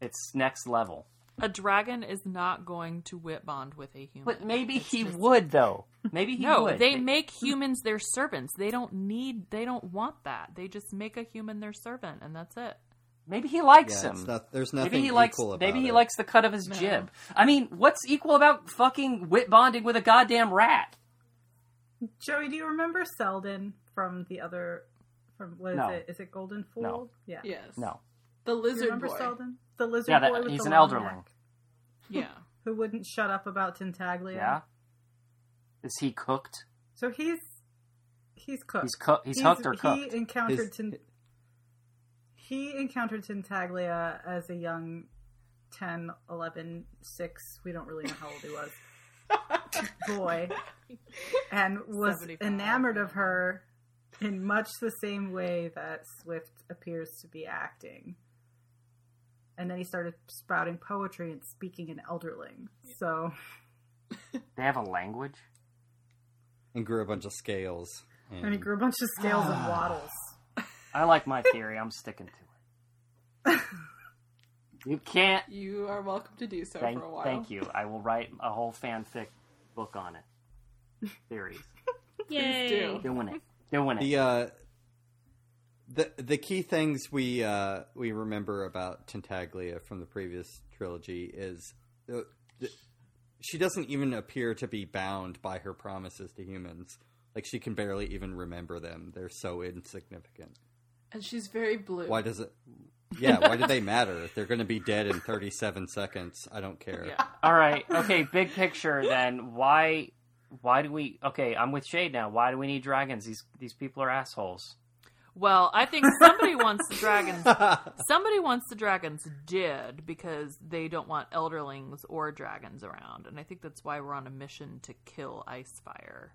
it's next level. A dragon is not going to wit bond with a human. But maybe he would though. Maybe he no, would. they make humans their servants. They don't need. They don't want that. They just make a human their servant, and that's it. Maybe he likes Yeah, him. not, there's nothing maybe he likes. equal about Maybe he it. likes the cut of his jib. I mean, what's equal about fucking wit bonding with a goddamn rat? Joey, do you remember Selden from the other? From what is No. it? Is it Golden Fool? No. Yeah. Yes. No. The Do you lizard remember boy. Selden? The lizard Yeah, that- boy with he's an elderling. neck, Yeah. who wouldn't shut up about Tintaglia. Yeah. Is he cooked? So he's he's cooked. He's cooked. He's, hooked or cooked. He encountered His- Tin- he encountered Tintaglia as a young 10, 11, 6, we don't really know how old he was, boy, and was enamored of her in much the same way that Swift appears to be acting. And then he started spouting poetry and speaking in Elderling. So They have a language. And grew a bunch of scales. And, and he grew a bunch of scales and waddles. I like my theory. I'm sticking to it. You can't. You are welcome to do so Thank, for a while. thank you. I will write a whole fanfic book on it. Theories. Yay. do. Doing it. Doing it. the uh, the the key things we uh, we remember about Tintaglia from the previous trilogy is uh, th- she doesn't even appear to be bound by her promises to humans. Like she can barely even remember them. They're so insignificant. And she's very blue. Why does it? Yeah, why do they matter? They're going to be dead in 37 seconds. I don't care. Yeah. All right. Okay. Big picture. Then why? Why do we? Okay, I'm with Chade now. Why do we need dragons? These these people are assholes. Well, I think somebody wants the dragons. Somebody wants the dragons dead because they don't want elderlings or dragons around, and I think that's why we're on a mission to kill Icefire.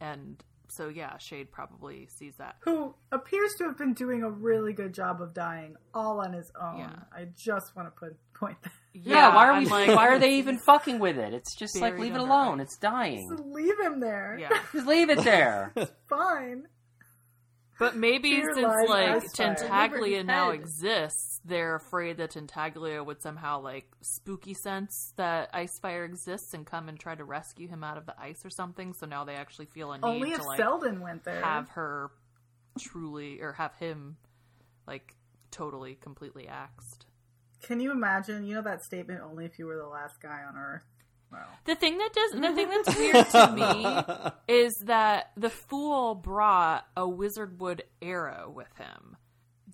And so, yeah, Chade probably sees that. Who appears to have been doing a really good job of dying all on his own. Yeah. I just want to put point that. Yeah, why are we? like- why are they even fucking with it? It's just like leave it alone. ice. It's dying. Leave him there. Yeah, Just leave it there. it's Fine. But maybe Here since like. Tintaglia now exists, they're afraid that Tintaglia would somehow like spooky sense that Icefire exists and come and try to rescue him out of the ice or something. So now they actually feel a need Only to if like Selden went there. have her truly or have him like totally completely axed. Can you imagine? You know that statement, only if you were the last guy on Earth? Well, The thing that does the thing that's weird to me is that the fool brought a wizardwood arrow with him.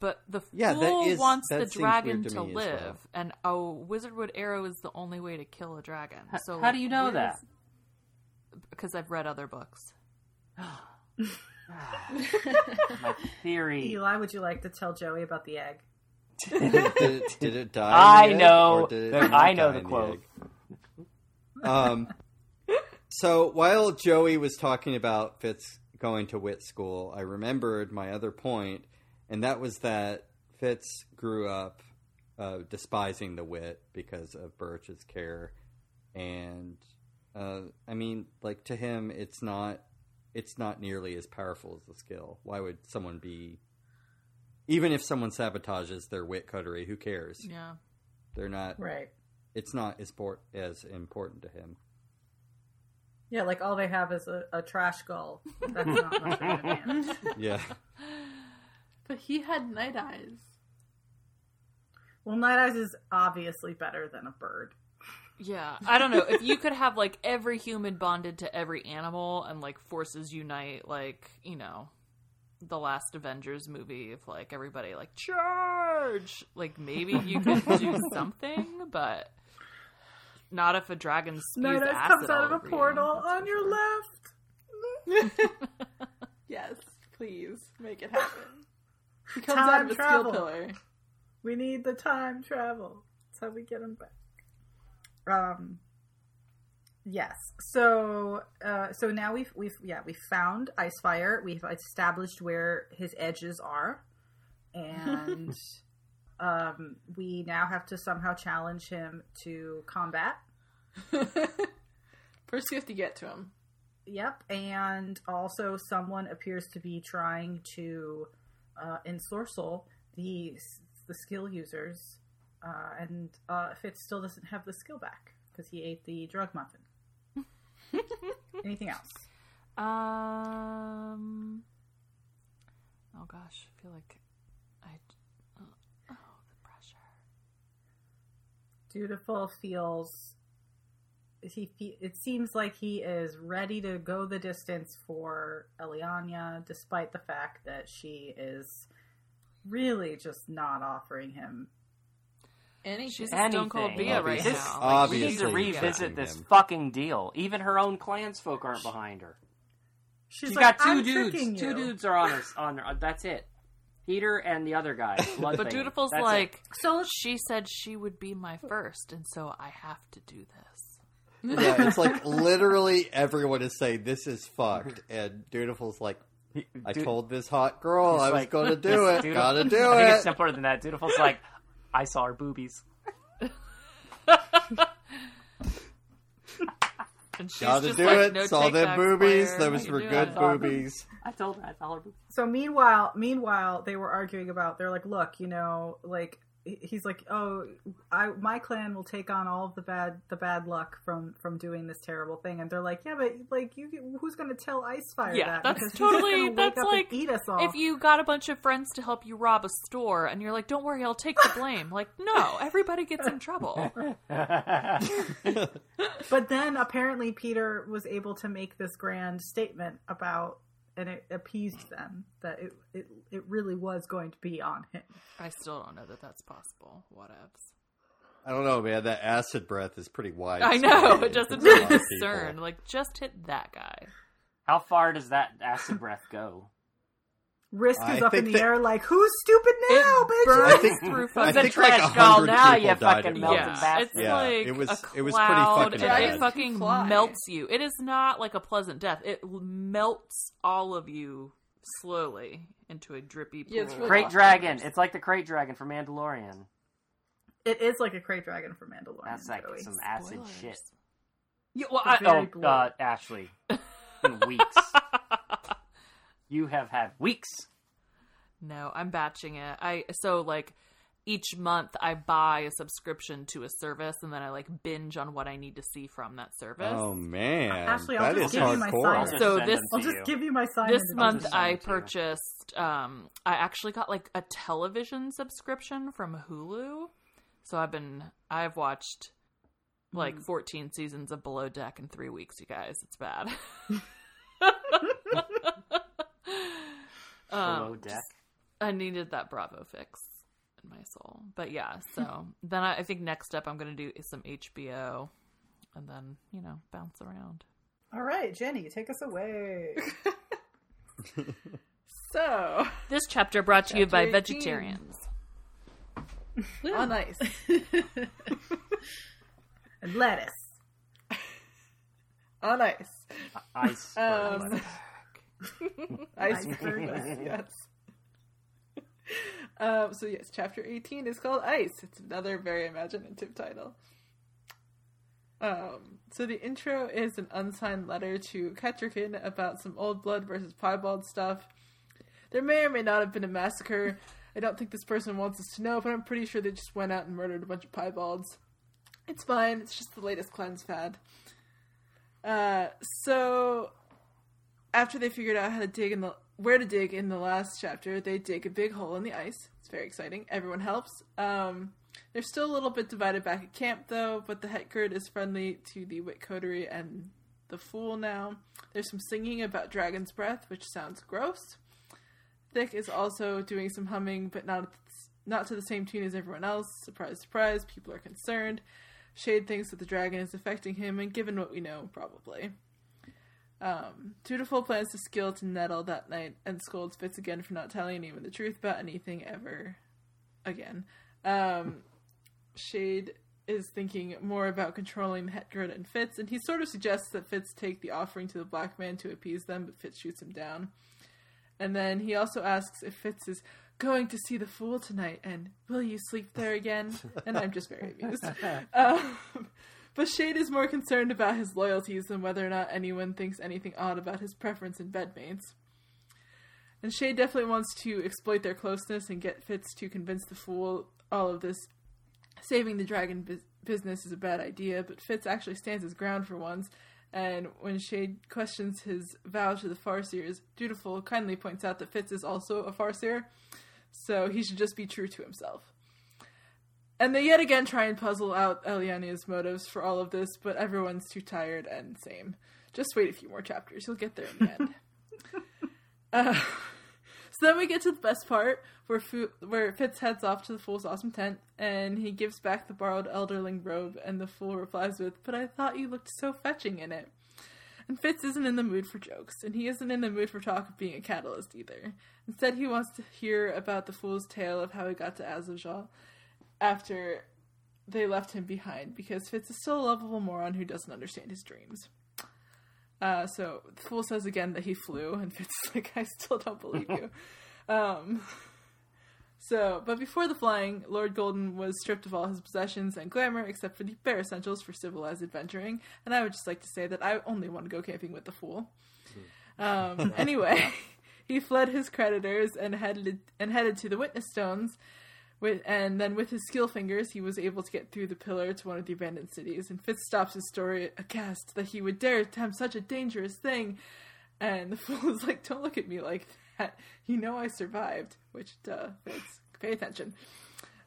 But the Yeah, fool is- wants the dragon to to, live, well. and a wizardwood arrow is the only way to kill a dragon. So How do you know that? Because I've read other books. My theory. Eli, would you like to tell Joey about the egg? did, it, did it die? I in the egg, know or did it the- I know die the quote. egg? Um, so while Joey was talking about Fitz going to wit school, I remembered my other point, and that was that Fitz grew up uh, despising the wit because of Burrich's care, and uh, I mean, like to him, it's not it's not nearly as powerful as the skill. Why would someone be? Even if someone sabotages their wit coterie, who cares? Yeah. They're not. Right. It's not as, port, as important to him. Yeah, like all they have is a, a trash gull. That's not much of an advantage. Yeah. But he had night eyes. Well, Night Eyes is obviously better than a bird. Yeah, I don't know if you could have like every human bonded to every animal and like forces unite, like you know, the last Avengers movie. If like everybody like charge, like maybe you could do something, but not if a dragon spews Night Eyes acid comes out of a over you, portal on your sure. left. Yes, please make it happen. He comes Time out of a travel. steel pillar. We need the time travel. That's how we get him back. Um. Yes. So, uh, so now we've we've yeah we found Icefire. We've established where his edges are, and um, we now have to somehow challenge him to combat. First, you have to get to him. Yep, and also someone appears to be trying to uh, ensorcel the the skill users, uh, and uh, Fitz still doesn't have the skill back because he ate the drug muffin. Anything else? Um. Oh gosh, I feel like I. Oh, oh, the pressure. Dutiful feels he. Fe- it seems like he is ready to go the distance for Elliania, despite the fact that she is really just not offering him Anything. She's a stone cold Anything. Bia right Obviously. now. We Obviously. need to revisit this him. fucking deal. Even her own clansfolk aren't behind her. She's, She's like, got 2 "I'm dudes. Two dudes are on her. On her. That's it. Peottre and the other guy. Blood But thing. Dutiful's That's it. like, So she said she would be my first, and so I have to do this. Yeah, it's like literally everyone is saying this is fucked, and Dutiful's like, I Du- told this hot girl He's I was like, going to do it. Dutiful- Gotta do I think it's it. simpler than that. Dutiful's like, I saw her boobies. And she's Gotta just do like, it. No Saw them boobies. player. Those were good it. boobies. I told her I saw her boobies. So meanwhile, meanwhile, they were arguing about. They're like, look, you know, like he- he's like, oh, I my clan will take on all of the bad the bad luck from from doing this terrible thing, and they're like, yeah, but like, you who's going to tell Icefire Yeah, that? that's Because totally- that's like eat us all. If you got a bunch of friends to help you rob a store, and you're like, "Don't worry, I'll take the blame," like, no, everybody gets in trouble. But then apparently Peottre was able to make this grand statement about, and it appeased them that it it it really was going to be on him. I still don't know that that's possible. What Whatevs. I don't know, man. That acid breath is pretty wide. I know it doesn't really discern. Like, just hit that guy. How far does that acid breath go? Risk I is up in the that- air like, who's stupid now, it bitch? burns think- through I fucking the think like trash a doll hundred now, people you died fucking at melted once. bastard. It's Yeah, like it was- a it was pretty cloud, fucking and bad. It fucking Fly. melts you. It is not like a pleasant death. It melts all of you slowly into a drippy pool. Yeah, it's really Krayt awesome. dragon. It's like the krayt dragon from Mandalorian. It is like a krayt dragon for Mandalorian. That's like Joey. some acid Spoilers. shit. Yeah, well, I, Oh, blue. uh, Ashley, in weeks. you have had weeks. no, I'm batching it. I so like each month I buy a subscription to a service, and then I like binge on what I need to see from that service. Oh man, Ashley, I'll that just is give you my hardcore. sign. So this- I'll just give you my sign. this month I send it to you. purchased um I actually got like a television subscription from Hulu. So I've been I've watched like 14 seasons of Below Deck in 3 weeks, you guys. It's bad. Below um, deck. I needed that Bravo fix in my soul. But yeah, so then I, I think next up I'm going to do some HBO and then, you know, bounce around. All right, Jenny, take us away. So, This chapter brought to you by 18. vegetarians. oh, nice. and lettuce. on ice. Ice. Um, Ice Iceberg. yes. Um, so yes, chapter 18 is called Ice. It's another very imaginative title. Um, so the intro is an unsigned letter to Kettricken about some old blood versus piebald stuff. There may or may not have been a massacre. I don't think this person wants us to know, but I'm pretty sure they just went out and murdered a bunch of piebalds. It's fine. It's just the latest cleanse fad. Uh, so after they figured out how to dig in the where to dig in the last chapter, they dig a big hole in the ice. It's very exciting. Everyone helps. Um, they're still a little bit divided back at camp though, but the Hetgurd is friendly to the Wit Coterie and the Fool now. There's some singing about Dragon's Breath, which sounds gross. Thick is also doing some humming, but not not to the same tune as everyone else. Surprise, surprise. People are concerned. Chade thinks that the dragon is affecting him, and given what we know, probably. Um, Dutiful plans to skill to Nettle that night and scolds Fitz again for not telling anyone the truth about anything ever again. Um, Chade is thinking more about controlling Hetgurd and Fitz, and he sort of suggests that Fitz take the offering to the black man to appease them, but Fitz shoots him down. And then he also asks if Fitz is going to see the fool tonight, and will you sleep there again? And I'm just very amused. Um, but Chade is more concerned about his loyalties than whether or not anyone thinks anything odd about his preference in bedmates. And Chade definitely wants to exploit their closeness and get Fitz to convince the fool all of this saving the dragon bus- business is a bad idea, but Fitz actually stands his ground for once. And when Chade questions his vow to the Farseers, Dutiful kindly points out that Fitz is also a Farseer, so he should just be true to himself. And they yet again try and puzzle out Elliania's motives for all of this, but everyone's too tired and same. Just wait a few more chapters, you'll get there in the end. uh, so then we get to the best part, where Fu- where Fitz heads off to the Fool's awesome tent, and he gives back the borrowed Elderling robe, and the Fool replies with, "But I thought you looked so fetching in it." And Fitz isn't in the mood for jokes, and he isn't in the mood for talk of being a catalyst either. Instead, he wants to hear about the Fool's tale of how he got to Aslevjal after they left him behind, because Fitz is still a lovable moron who doesn't understand his dreams. Uh, so the fool says again that he flew, and Fitz is like, "I still don't believe you." um, so, but before the flying, Lord Golden was stripped of all his possessions and glamour, except for the bare essentials for civilized adventuring. And I would just like to say that I only want to go camping with the fool. Um, anyway, he fled his creditors and headed and headed to the Witness Stones. With, and then with his skill fingers, he was able to get through the pillar to one of the abandoned cities. And Fitz stops his story aghast that he would dare attempt such a dangerous thing. And the fool is like, "Don't look at me like that. You know I survived." Which, duh, Fitz, pay attention.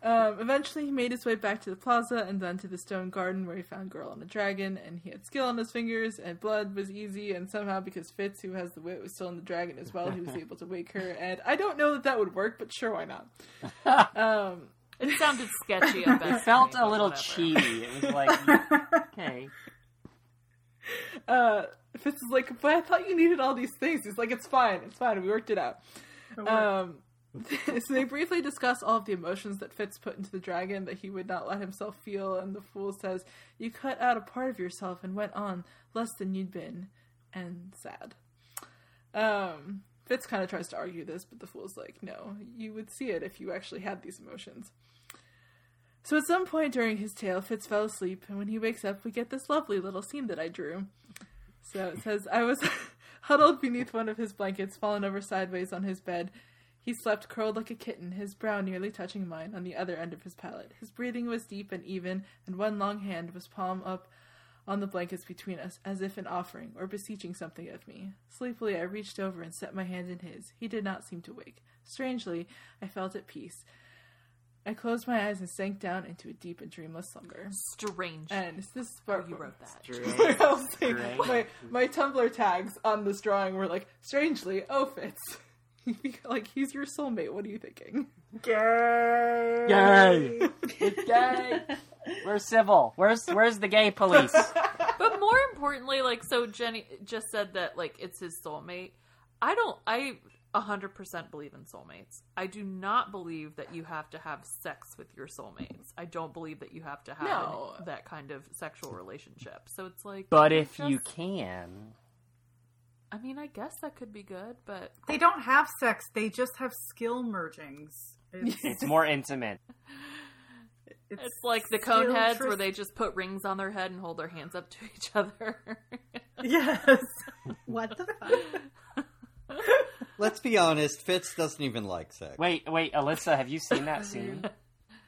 Um, eventually, he made his way back to the plaza and then to the stone garden where he found Girl on a Dragon, and he had skill on his fingers, and blood was easy, and somehow because Fitz, who has the wit, was still in the dragon as well, he was able to wake her, and I don't know that that would work, but sure, why not? Um, It sounded sketchy. At best It felt me, a little whatever. cheesy. It was like, okay. uh, Fitz is like, but I thought you needed all these things. He's like, it's fine, it's fine, we worked it out. Um, so they briefly discuss all of the emotions that Fitz put into the dragon that he would not let himself feel, and the fool says, "You cut out a part of yourself and went on less than you'd been," and sad. Um, Fitz kind of tries to argue this, but the fool's like, "No, you would see it if you actually had these emotions." So at some point during his tale, Fitz fell asleep, and when he wakes up, we get this lovely little scene that I drew. So it says, I was huddled beneath one of his blankets, fallen over sideways on his bed. He slept curled like a kitten, his brow nearly touching mine on the other end of his pallet. His breathing was deep and even, and one long hand was palm up on the blankets between us, as if an offering or beseeching something of me. Sleepily, I reached over and set my hand in his. He did not seem to wake. Strangely, I felt at peace. I closed my eyes and sank down into a deep and dreamless slumber. Strange. And this is part Oh, you wrote that. Strange. I was saying, Strange. my my Tumblr tags on this drawing were like, strangely, oh Fitz. like he's your soulmate. What are you thinking? Gay. Gay. It's gay. Where's Civil? Where's where's the gay police? But more importantly, like so Jenny just said that like it's his soulmate. I don't I a hundred percent believe in soulmates. I do not believe that you have to have sex with your soulmates. I don't believe that you have to have No. that kind of sexual relationship. So it's like But if you can, I mean I guess that could be good, but They don't have sex. They just have skill mergings. It's, it's more intimate. it's like the skill cone heads tris- where they just put rings on their head and hold their hands up to each other. Yes. What the fuck? Let's be honest, Fitz doesn't even like sex. Wait, wait, Alyssa, have you seen that scene?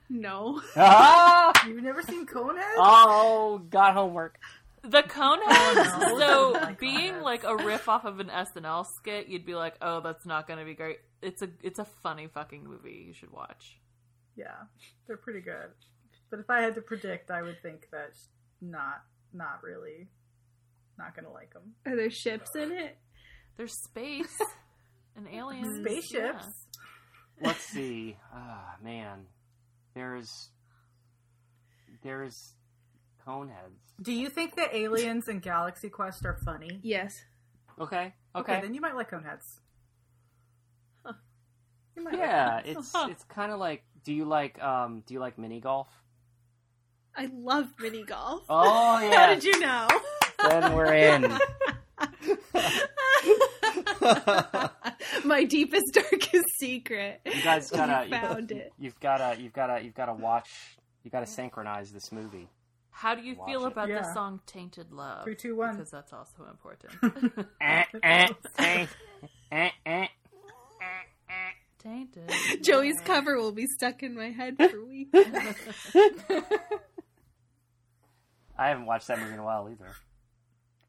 No. ah! You've never seen Conehead? Oh, got homework. The cone heads, no. so being like a riff off of an SNL skit, you'd be like, "Oh, that's not going to be great." It's a it's a funny fucking movie. You should watch. Yeah, they're pretty good. But if I had to predict, I would think that not, not really, not gonna like them. Are there ships in it? There's space and aliens, Spaceships. yeah. Let's see. Ah, man. There's there's coneheads. Do you think that aliens and Galaxy Quest are funny? Yes. Okay. Okay, Okay. then you might like Coneheads. You might yeah, it's it's kind of like. Do you like um? Do you like mini golf? I love mini golf. Oh yeah. How did you know? Then we're in. My deepest, darkest secret. You guys gotta. You found it. You've gotta. You've gotta. You've gotta watch. You gotta synchronize this movie. How do you Watch feel it. about the song "Tainted Love"? Three, two, one. Because that's also important. Tainted. Joey's cover will be stuck in my head for weeks. I haven't watched that movie in a while either.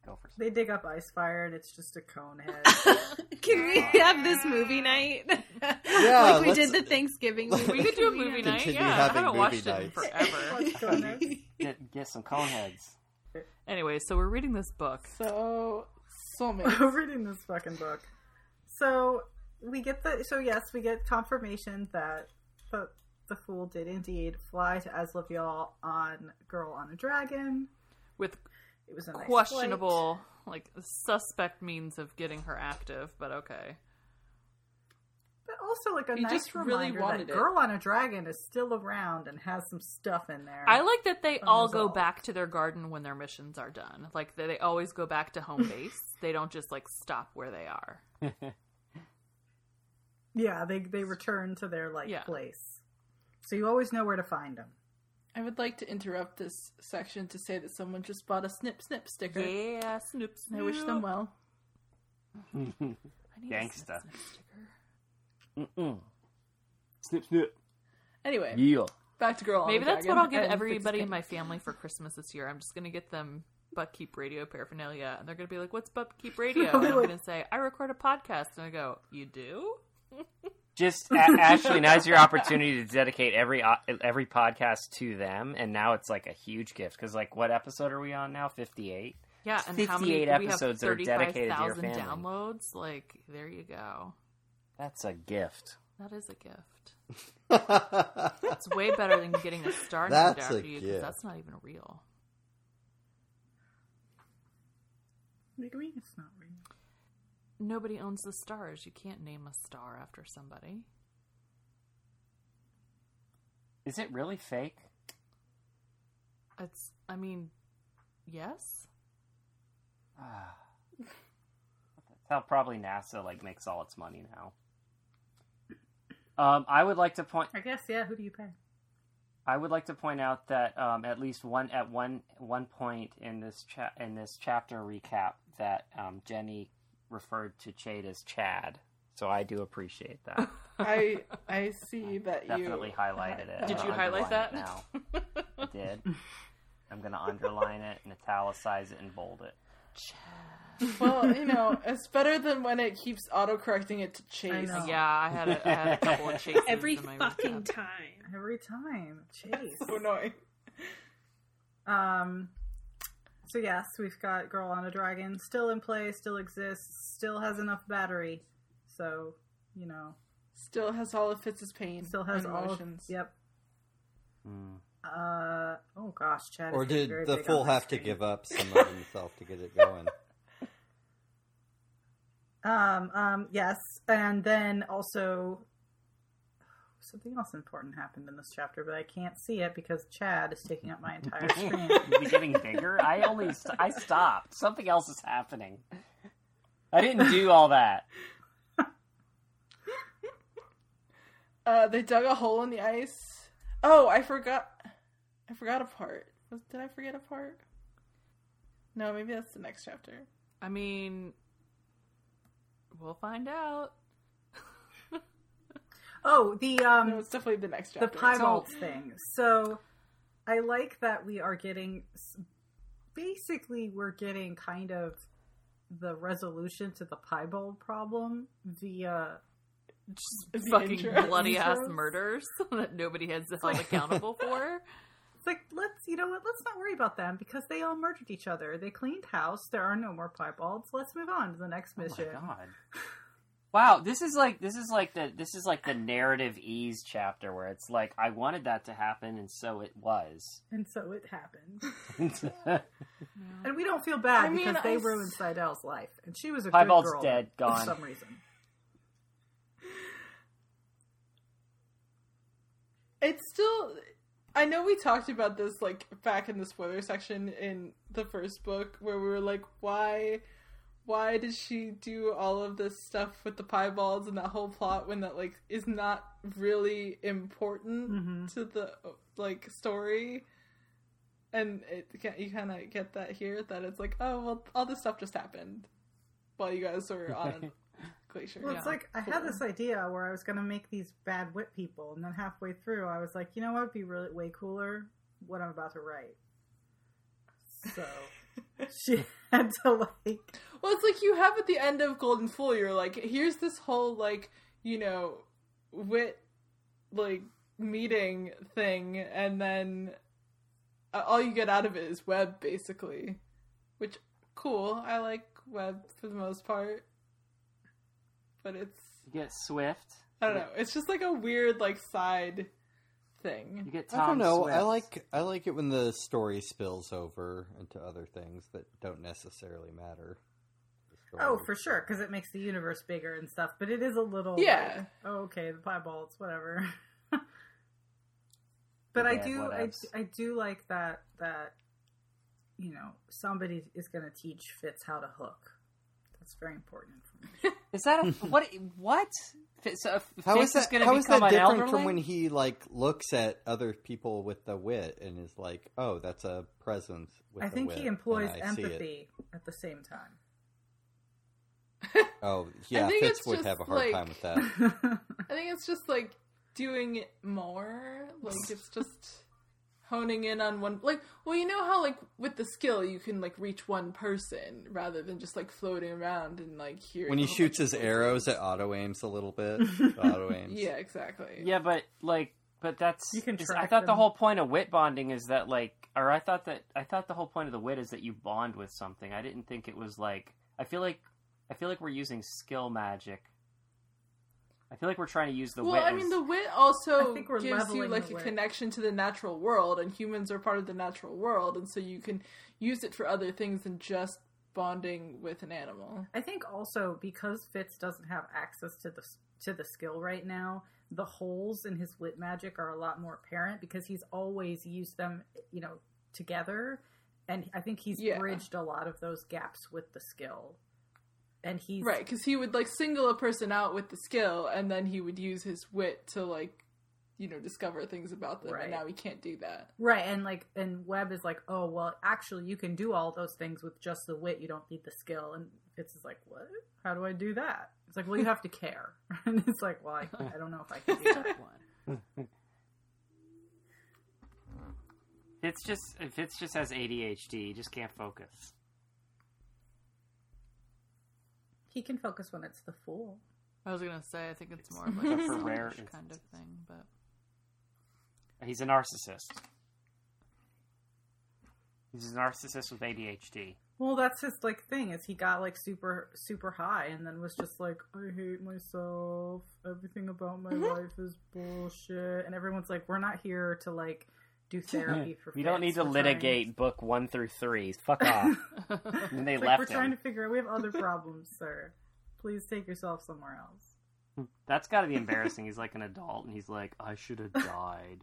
Go for They dig up Icefire, and it's just a cone head. Can we have this movie night? Yeah, like we let's- did the Thanksgiving movie. We could do a movie night. Continue Yeah, I having haven't movie watched it in nights. forever. Watch Coneheads. get get some coneheads. anyway, so we're reading this book. So soulmate. We're reading this fucking book. So we get the so yes, we get confirmation that the the fool did indeed fly to Aslevjal on Girl on a Dragon. with It was a nice questionable, like suspect means of getting her active, but okay. but also like a He nice just really reminder wanted that it. Girl on a Dragon is still around and has some stuff in there. I like that they all go back to their garden when their missions are done. Like they, they always go back to home base. they don't just like stop where they are. yeah, they they return to their like Yeah. place, so you always know where to find them. I would like to interrupt this section to say that someone just bought a snip snip sticker. Yeah, snoop snoop. I wish them well. I need a Gangsta. snip, snip sticker. Mm-mm. Snip snip. Anyway, Yeah. back to girl. Maybe that's what I'll give everybody in my family for Christmas this year. I'm just gonna get them Buttkeep Radio paraphernalia, and they're gonna be like, "What's Buttkeep Radio?" And I'm gonna say, "I record a podcast," and I go, "You do?" Just a- Ashley, now's your opportunity to dedicate every uh, every podcast to them, and now it's like a huge gift because, like, what episode are we on now? Fifty eight. Yeah, and how many 58 we have episodes that are dedicated to your family. downloads? Like, there you go. That's a gift. That is a gift. It's way better than getting a star named That's after a you because that's not even real. What do you mean it's not real? Nobody owns the stars. You can't name a star after somebody. Is it really fake? It's. I mean, yes. That's how probably NASA like makes all its money now. Um, I would like to point. I guess yeah. Who do you pay? I would like to point out that um, at least one at one one point in this cha- in this chapter recap that um, Jenny referred to Chade as Chad. So I do appreciate that. I I see that you Definitely highlighted it. Did you highlight that? it Now I did. I'm gonna underline it and italicize it and bold it. Well, you know, it's better than when it keeps autocorrecting it to chase. know. Yeah, I had a, I had a couple of chases Every in my fucking recap. time. Every time, chase. So annoying. Um. So yes, we've got Girl on a Dragon still in play, still exists, still has enough battery. So you know, Still has all of Fitz's pain. still has and all. Of, emotions. yep. Hmm. Uh. Oh gosh, Chad. Or did the fool on my have to give up some of himself to get it going? Um. Um. Yes, and then also. Something else important happened in this chapter, but I can't see it because Chad is taking up my entire screen. Is it getting bigger? I only st- I stopped. Something else is happening. I didn't do all that. Uh, they dug a hole in the ice. Oh, I forgot. I forgot a part. Did I forget a part? No, maybe that's the next chapter. I mean, we'll find out. Oh, the um. No, it's definitely the next the chapter. piebald thing. So I like that we are getting basically we're getting kind of the resolution to the piebald problem via The Fucking intro. bloody ass Intros. murders that nobody has held accountable for. it's like let's you know what let's not worry about them because they all murdered each other they cleaned house there are no more piebalds let's move on to the next mission. Oh my god. Wow, this is like this is like the this is like the narrative ease chapter where it's like I wanted that to happen and so it was. and so it happened Piebald's and we don't feel bad I mean, because they I s- ruined Sydel's life and she was a Piebald's good girl dead, for gone. some reason It's still. I know we talked about this like back in the spoiler section in the first book where we were like, why, why did she do all of this stuff with the piebalds and that whole plot when that like is not really important Mhm. to the like story? And it you kind of get that here that it's like, oh well, all this stuff just happened while you guys were on a glacier. Well, it's Yeah. like I had this idea where I was going to make these bad wit people, and then halfway through, I was like, you know what would be really way cooler? What I'm about to write. So she had to like, Well, it's like you have at the end of Golden Fool, you're like, here's this whole like, you know, wit like meeting thing, and then uh, all you get out of it is Web, basically. Which cool. I like Web for the most part, but it's You get Swift. I don't know. It's just like a weird like side thing. You get Tom I don't know. I like I like it when the story spills over into other things that don't necessarily matter. Oh, for sure, because it makes the universe bigger and stuff. But it is a little, Yeah. like, oh, okay, the piebalds, whatever. but I do, I. I do like that that you know somebody is going to teach Fitz how to hook. That's very important information. Is that a what? What? So if How that? going to how is that different from when he like looks at other people with the wit and is like, "Oh, that's a presence." With I the think wit, he employs and I see it." empathy at the same time. Oh, yeah, Fitz would have a hard like- time with that. I think it's just like doing it more. Like it's just honing in on one. Like, well, you know how like with the skill you can like reach one person rather than just like floating around and like hearing. when he shoots his arrows, voices. it auto aims a little bit. auto aims. Yeah, exactly. Yeah, but like, but that's. You can is- I track thought the whole point of wit bonding is that like, or I thought that I thought the whole point of the wit is that you bond with something. I didn't think it was like. I feel like I feel like we're using skill magic. I feel like we're trying to use the well, wit. I mean, the wit also I think we're gives you like a wit. connection to the natural world, and humans are part of the natural world, and so you can use it for other things than just bonding with an animal. I think also because Fitz doesn't have access to the to the skill right now, the holes in his wit magic are a lot more apparent because he's always used them, you know, together, and I think he's Yeah. bridged a lot of those gaps with the skill. And he's Right, because he would like single a person out with the skill, and then he would use his wit to like, you know, discover things about them. Right. And now he can't do that. Right, and like, and Web is like, oh well, actually, you can do all those things with just the wit. You don't need the skill. And Fitz is like, what? How do I do that? It's like, well, you have to care. and it's like, well, I, I don't know if I can do that. One. Fitz just Fitz just has ADHD. He just can't focus. He can focus when it's the fool. I was gonna say I think it's more of like a for rare kind of thing, but He's a narcissist. He's a narcissist with ADHD. Well, that's his like thing. Is he got like super super high, and then was just like, I hate myself. Everything about my mm-hmm. life is bullshit. And everyone's like, we're not here to like do therapy for. We don't need to We're trying- litigate book one through three. Fuck off. and they like, left we're trying to figure out. We have other problems, sir. Please take yourself somewhere else. That's got to be embarrassing. He's like an adult, and he's like, "I should have died."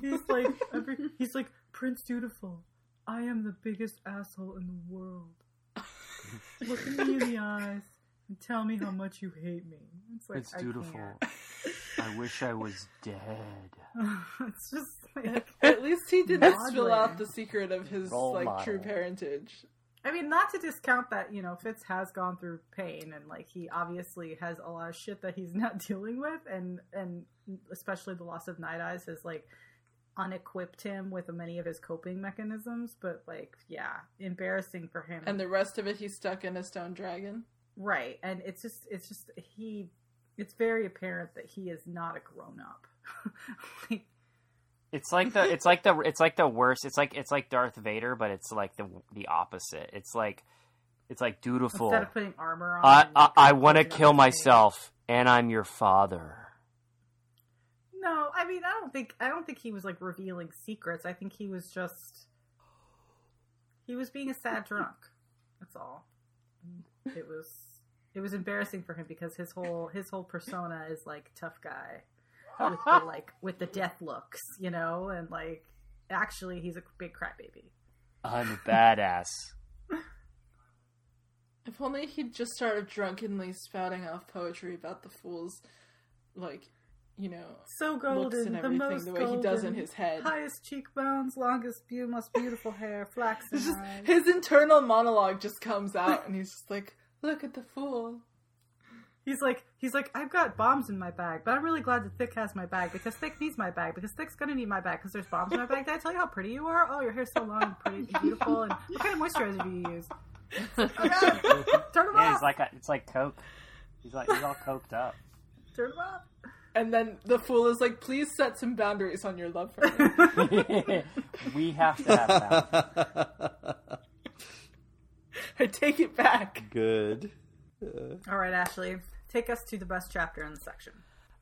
He's like, every, he's like Prince Dutiful. I am the biggest asshole in the world. Look at me in the eyes and tell me how much you hate me. It's like it's I dutiful. can't. I wish I was dead. it's just like At least he didn't spill out the secret of his Role like model. true parentage. I mean, not to discount that you know Fitz has gone through pain and like he obviously has a lot of shit that he's not dealing with, and and especially the loss of Nighteyes has like unequipped him with many of his coping mechanisms. But like, yeah, embarrassing for him. And the rest of it, he's stuck in a stone dragon. Right, and it's just it's just he. It's very apparent that he is not a grown up. like, It's like the it's like the it's like the worst. It's like it's like Darth Vader, but it's like the the opposite. It's like it's like dutiful. instead of putting armor on, I I, I want to kill myself, and I'm your father. No, I mean, I don't think I don't think he was like revealing secrets. I think he was just he was being a sad drunk. That's all. It was it was embarrassing for him because his whole his whole persona is like tough guy with the like with the death looks, you know, and like actually he's a big crybaby. I'm a badass. If only he'd just started drunkenly spouting off poetry about the fool's, like, you know, So looks golden, and the everything most the way he does in his head. Highest cheekbones, longest beard, most beautiful hair, flaxen just eyes. his internal monologue just comes out, and he's just like, "Look at the fool." He's like, he's like, I've got bombs in my bag, but I'm really glad that Thick has my bag because Thick needs my bag because Thick's gonna need my bag because there's bombs in my bag. Did I tell you how pretty you are? Oh, your hair's so long and pretty and beautiful. And what kind of moisturizer do you use? Oh, God. Turn him Yeah, off. he's like a, it's like coke. He's like he's all coked up. Turn him off. And then the fool is like, "Please set some boundaries on your love for me." we have to have that. I take it back. Good. All right, Ashley, take us to the best chapter in the section.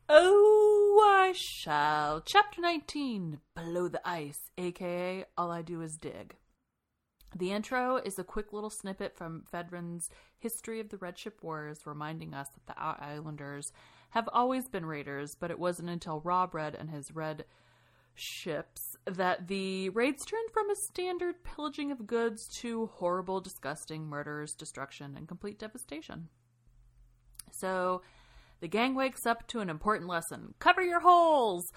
Oh, I shall. Chapter 19 Below the Ice, aka All I Do Is Dig. The intro is a quick little snippet from Fedwren's History of the Red Ship Wars, reminding us that the Out Islanders have always been raiders, but it wasn't until Rawbread and his red ships that the raids turned from a standard pillaging of goods to horrible, disgusting murders, destruction, and complete devastation. So, the gang wakes up to an important lesson cover your holes!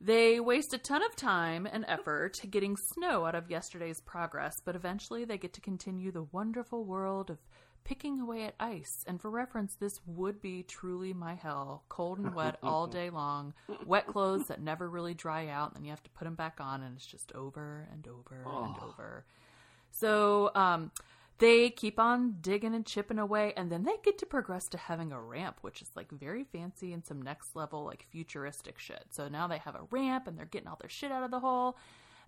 They waste a ton of time and effort getting snow out of yesterday's progress, but eventually they get to continue the wonderful world of picking away at ice. And for reference, this would be truly my hell. Cold and wet all day long, wet clothes that never really dry out, and then you have to put them back on, and it's just over and over and over. So, um, they keep on digging and chipping away, and then they get to progress to having a ramp, which is like very fancy and some next level, like futuristic shit. So now they have a ramp and they're getting all their shit out of the hole.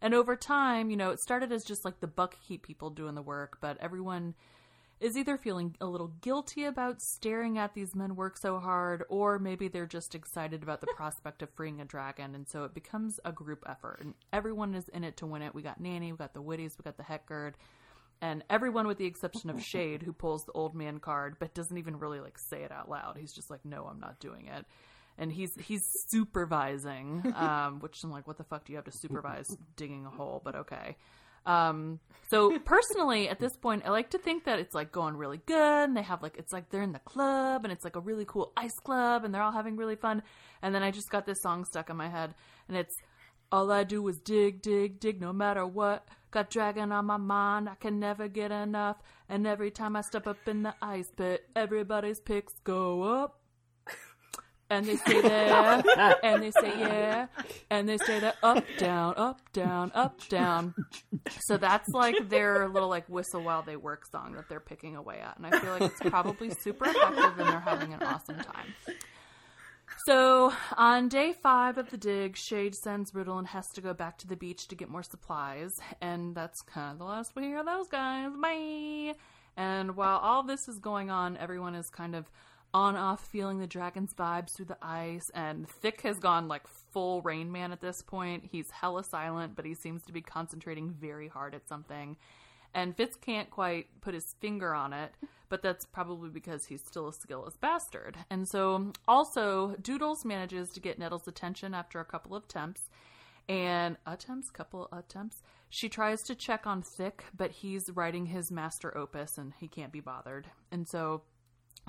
And over time, you know, it started as just like the Buckkeep people doing the work, but everyone is either feeling a little guilty about staring at these men work so hard, or maybe they're just excited about the prospect of freeing a dragon, and so it becomes a group effort, and everyone is in it to win it. We got Nanny, we got the Witties, we got the Hetgurd, and everyone with the exception of Chade, who pulls the old man card, but doesn't even really like say it out loud. He's just like, "No, I'm not doing it." And he's he's supervising, um, which I'm like, "What the fuck do you have to supervise digging a hole?" But okay. Um, so personally, at this point, I like to think that it's like going really good, and they have like it's like they're in the club, and it's like a really cool ice club, and they're all having really fun. And then I just got this song stuck in my head, and it's all I do is dig, dig, dig, no matter what. Got dragon on my mind, I can never get enough. And every time I step up in the ice pit, everybody's picks go up. And they stay there, and they say yeah, and they say that up, down, up, down, up, down. So that's like their little like whistle while they work song that they're picking away at, and I feel like it's probably super effective, and they're having an awesome time. So on day five of the dig, Chade sends Riddle and Hest to go back to the beach to get more supplies, and that's kind of the last we hear of those guys. Bye. And while all this is going on, everyone is kind of on off feeling the dragon's vibes through the ice, and Thick has gone like full Rain Man at this point. He's hella silent, but he seems to be concentrating very hard at something. And Fitz can't quite put his finger on it, but that's probably because he's still a skillless bastard. And so, also, Doodles manages to get Nettle's attention after a couple of attempts. And attempts, couple attempts. She tries to check on Thick, but he's writing his master opus and he can't be bothered. And so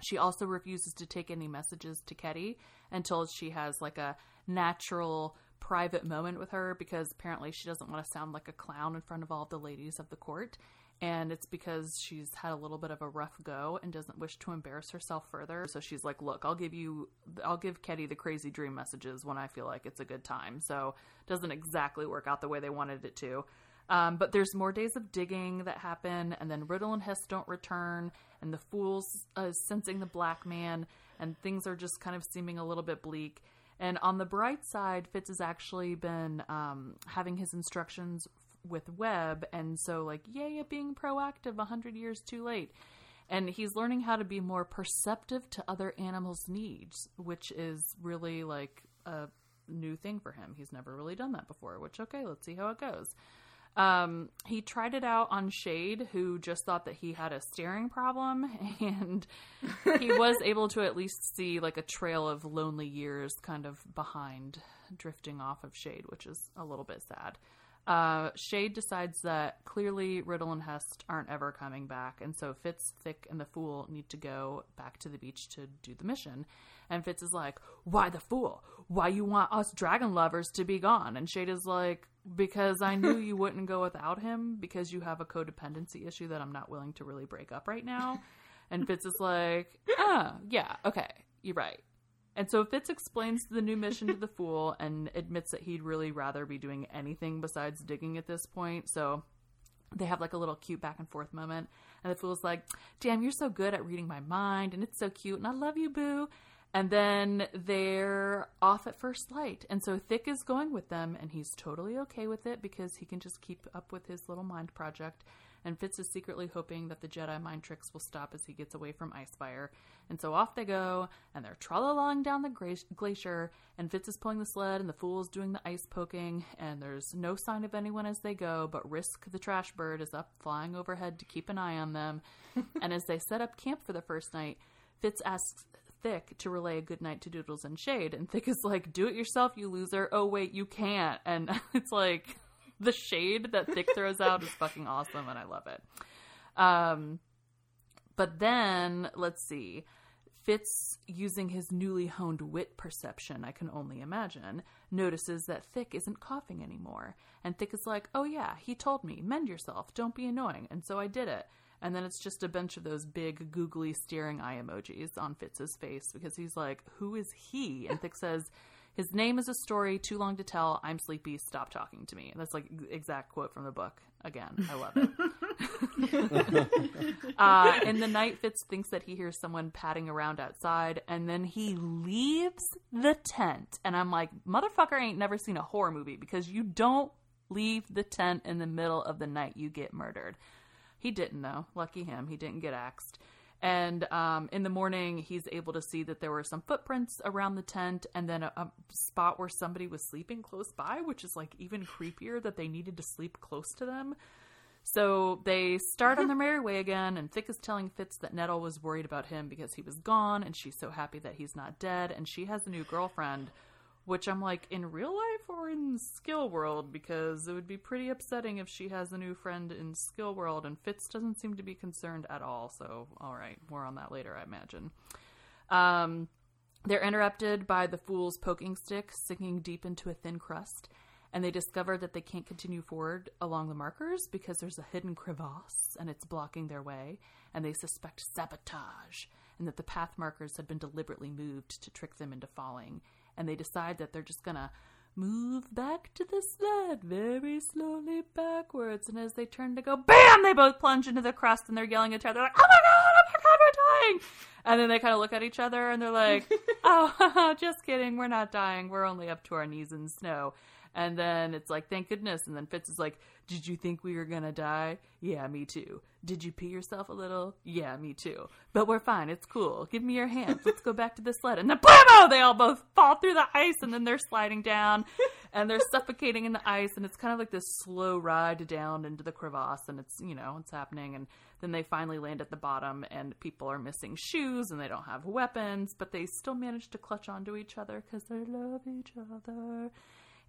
she also refuses to take any messages to Ketty until she has like a natural private moment with her because apparently she doesn't want to sound like a clown in front of all the ladies of the court. And it's because she's had a little bit of a rough go and doesn't wish to embarrass herself further. So she's like, "Look, I'll give you, I'll give Ketty the crazy dream messages when I feel like it's a good time." So doesn't exactly work out the way they wanted it to. Um, but there's more days of digging that happen, and then Riddle and Hest don't return, and the Fool's uh, sensing the black man, and things are just kind of seeming a little bit bleak. And on the bright side, Fitz has actually been um, having his instructions with Web, and so like, yay at being proactive a hundred years too late. And he's learning how to be more perceptive to other animals' needs, which is really like a new thing for him. He's never really done that before, which okay, let's see how it goes. Um, he tried it out on Chade, who just thought that he had a staring problem, and he was able to at least see like a trail of lonely years kind of behind, drifting off of Chade, which is a little bit sad. Uh, Chade decides that clearly Riddle and Hest aren't ever coming back, and so Fitz, Thick, and the Fool need to go back to the beach to do the mission. And Fitz is like, "Why the Fool? Why you want us dragon lovers to be gone?" And Chade is like, "Because I knew you wouldn't go without him because you have a codependency issue that I'm not willing to really break up right now." And Fitz is like, "Ah, yeah, okay, you're right." And so Fitz explains the new mission to the fool and admits that he'd really rather be doing anything besides digging at this point. So they have like a little cute back and forth moment. And the fool's like, Damn, you're so good at reading my mind, and it's so cute, and I love you, boo. And then they're off at first light. And so Thick is going with them, and he's totally okay with it because he can just keep up with his little mind project. And Fitz is secretly hoping that the Jedi mind tricks will stop as he gets away from Icefire. And so off they go, and they're trolling down the gra- glacier, and Fitz is pulling the sled, and the Fool's doing the ice poking, and there's no sign of anyone as they go, but Risk the trash bird is up flying overhead to keep an eye on them. and as they set up camp for the first night, Fitz asks Thick to relay a good night to Doodles and Chade, and Thick is like, "Do it yourself, you loser." Oh wait, you can't. And it's like the shade that Thick throws out is fucking awesome, and I love it. Um, but then let's see. Fitz, using his newly honed wit perception, I can only imagine, notices that Thick isn't coughing anymore. And Thick is like, oh yeah, he told me, mend yourself, don't be annoying. And so I did it. And then it's just a bunch of those big, googly, staring eye emojis on Fitz's face because he's like, who is he? And Thick says, his name is a story too long to tell. I'm sleepy. Stop talking to me. That's like exact quote from the book. Again, I love it. uh, in the night, Fitz thinks that he hears someone patting around outside, and then he leaves the tent. And I'm like, motherfucker ain't never seen a horror movie because you don't leave the tent in the middle of the night. You get murdered. He didn't though. Lucky him. He didn't get axed. And um, in the morning, he's able to see that there were some footprints around the tent and then a, a, spot where somebody was sleeping close by, which is like even creepier that they needed to sleep close to them. So they start on their merry way again, and Thick is telling Fitz that Nettle was worried about him because he was gone, and she's so happy that he's not dead, and she has a new girlfriend. Which I'm like, in real life or in skill world? Because it would be pretty upsetting if she has a new friend in skill world, and Fitz doesn't seem to be concerned at all. So, all right, more on that later, I imagine. Um, they're interrupted by the fool's poking stick sinking deep into a thin crust, and they discover that they can't continue forward along the markers because there's a hidden crevasse and it's blocking their way, and they suspect sabotage and that the path markers had been deliberately moved to trick them into falling. And they decide that they're just gonna move back to the sled very slowly backwards. And as they turn to go, BAM! They both plunge into the crust and they're yelling at each other, like, oh my god, oh my god, we're dying! And then they kind of look at each other and they're like, oh, just kidding, we're not dying, we're only up to our knees in snow. And then it's like, thank goodness. And then Fitz is like, did you think we were gonna die? Yeah, me too. Did you pee yourself a little? Yeah, me too. But we're fine. It's cool. Give me your hands. Let's go back to the sled. And then blammo! They all both fall through the ice and then they're sliding down and they're suffocating in the ice. And it's kind of like this slow ride down into the crevasse. And it's, you know, it's happening. And then they finally land at the bottom and people are missing shoes and they don't have weapons, but they still manage to clutch onto each other because they love each other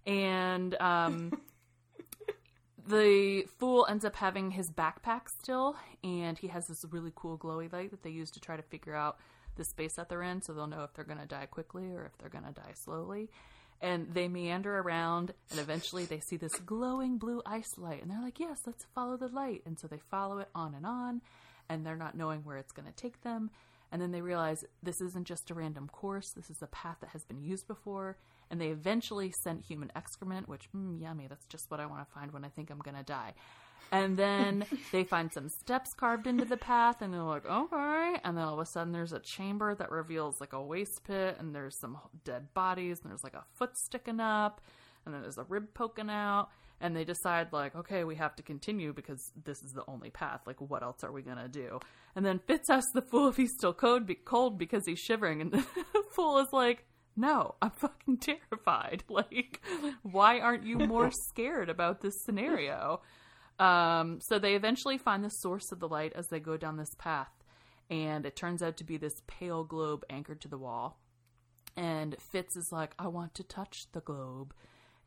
and um, the fool ends up having his backpack still, and he has this really cool glowy light that they use to try to figure out the space that they're in, so they'll know if they're going to die quickly or if they're going to die slowly. And they meander around, and eventually they see this glowing blue ice light, and they're like, "Yes, let's follow the light." And so they follow it on and on, and they're not knowing where it's going to take them. And then they realize this isn't just a random course; this is a path that has been used before, and they eventually sent human excrement, which, mm, yummy, that's just what I want to find when I think I'm going to die. And then they find some steps carved into the path, and they're like, okay. And then all of a sudden, there's a chamber that reveals like a waste pit, and there's some dead bodies, and there's like a foot sticking up, and then there's a rib poking out. And they decide, like, okay, we have to continue because this is the only path. Like, what else are we gonna do? And then Fitz asks the fool if he's still cold, be- cold because he's shivering, and the fool is like, no, I'm fucking terrified. Like, why aren't you more scared about this scenario? Um, so they eventually find the source of the light as they go down this path, and it turns out to be this pale globe anchored to the wall. And Fitz is like, I want to touch the globe.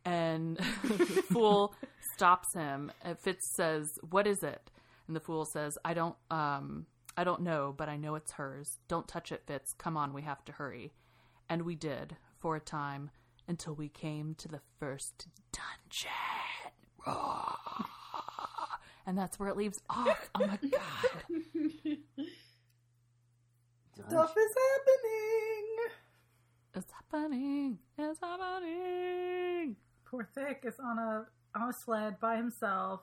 And the fool stops him. And Fitz says, What is it? And the fool says, I don't um I don't know, but I know it's hers. Don't touch it, Fitz. Come on, we have to hurry. And we did, for a time, until we came to the first dungeon. Ah. And that's where it leaves off. Oh my god. Stuff is happening. It's happening. It's happening. Poor Thick is on a on a sled by himself.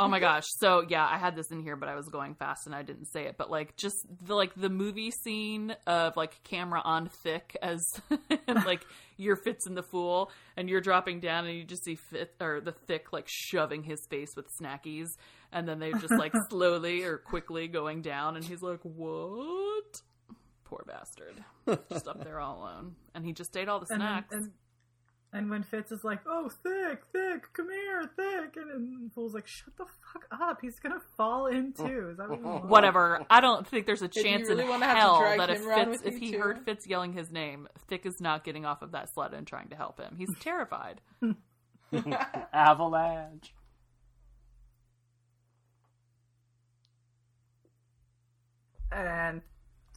Oh my gosh. So yeah, I had this in here, but I was going fast and I didn't say it. But like just the like the movie scene of like camera on thick as and like your Fitz and the Fool and you're dropping down and you just see Fit or the thick like shoving his face with snackies and then they just like slowly or quickly going down and he's like, What? Poor bastard. Just up there all alone. And he just ate all the snacks. and and when Fitz is like, "Oh, Thick, Thick, come here, Thick," and, and Fool's like, "Shut the fuck up! He's gonna fall in too." Is that what you want? Whatever. I don't think there's a chance really in wanna have to hell that if Fitz, if he too? heard Fitz yelling his name, Thick is not getting off of that sled and trying to help him. He's terrified. Avalanche. and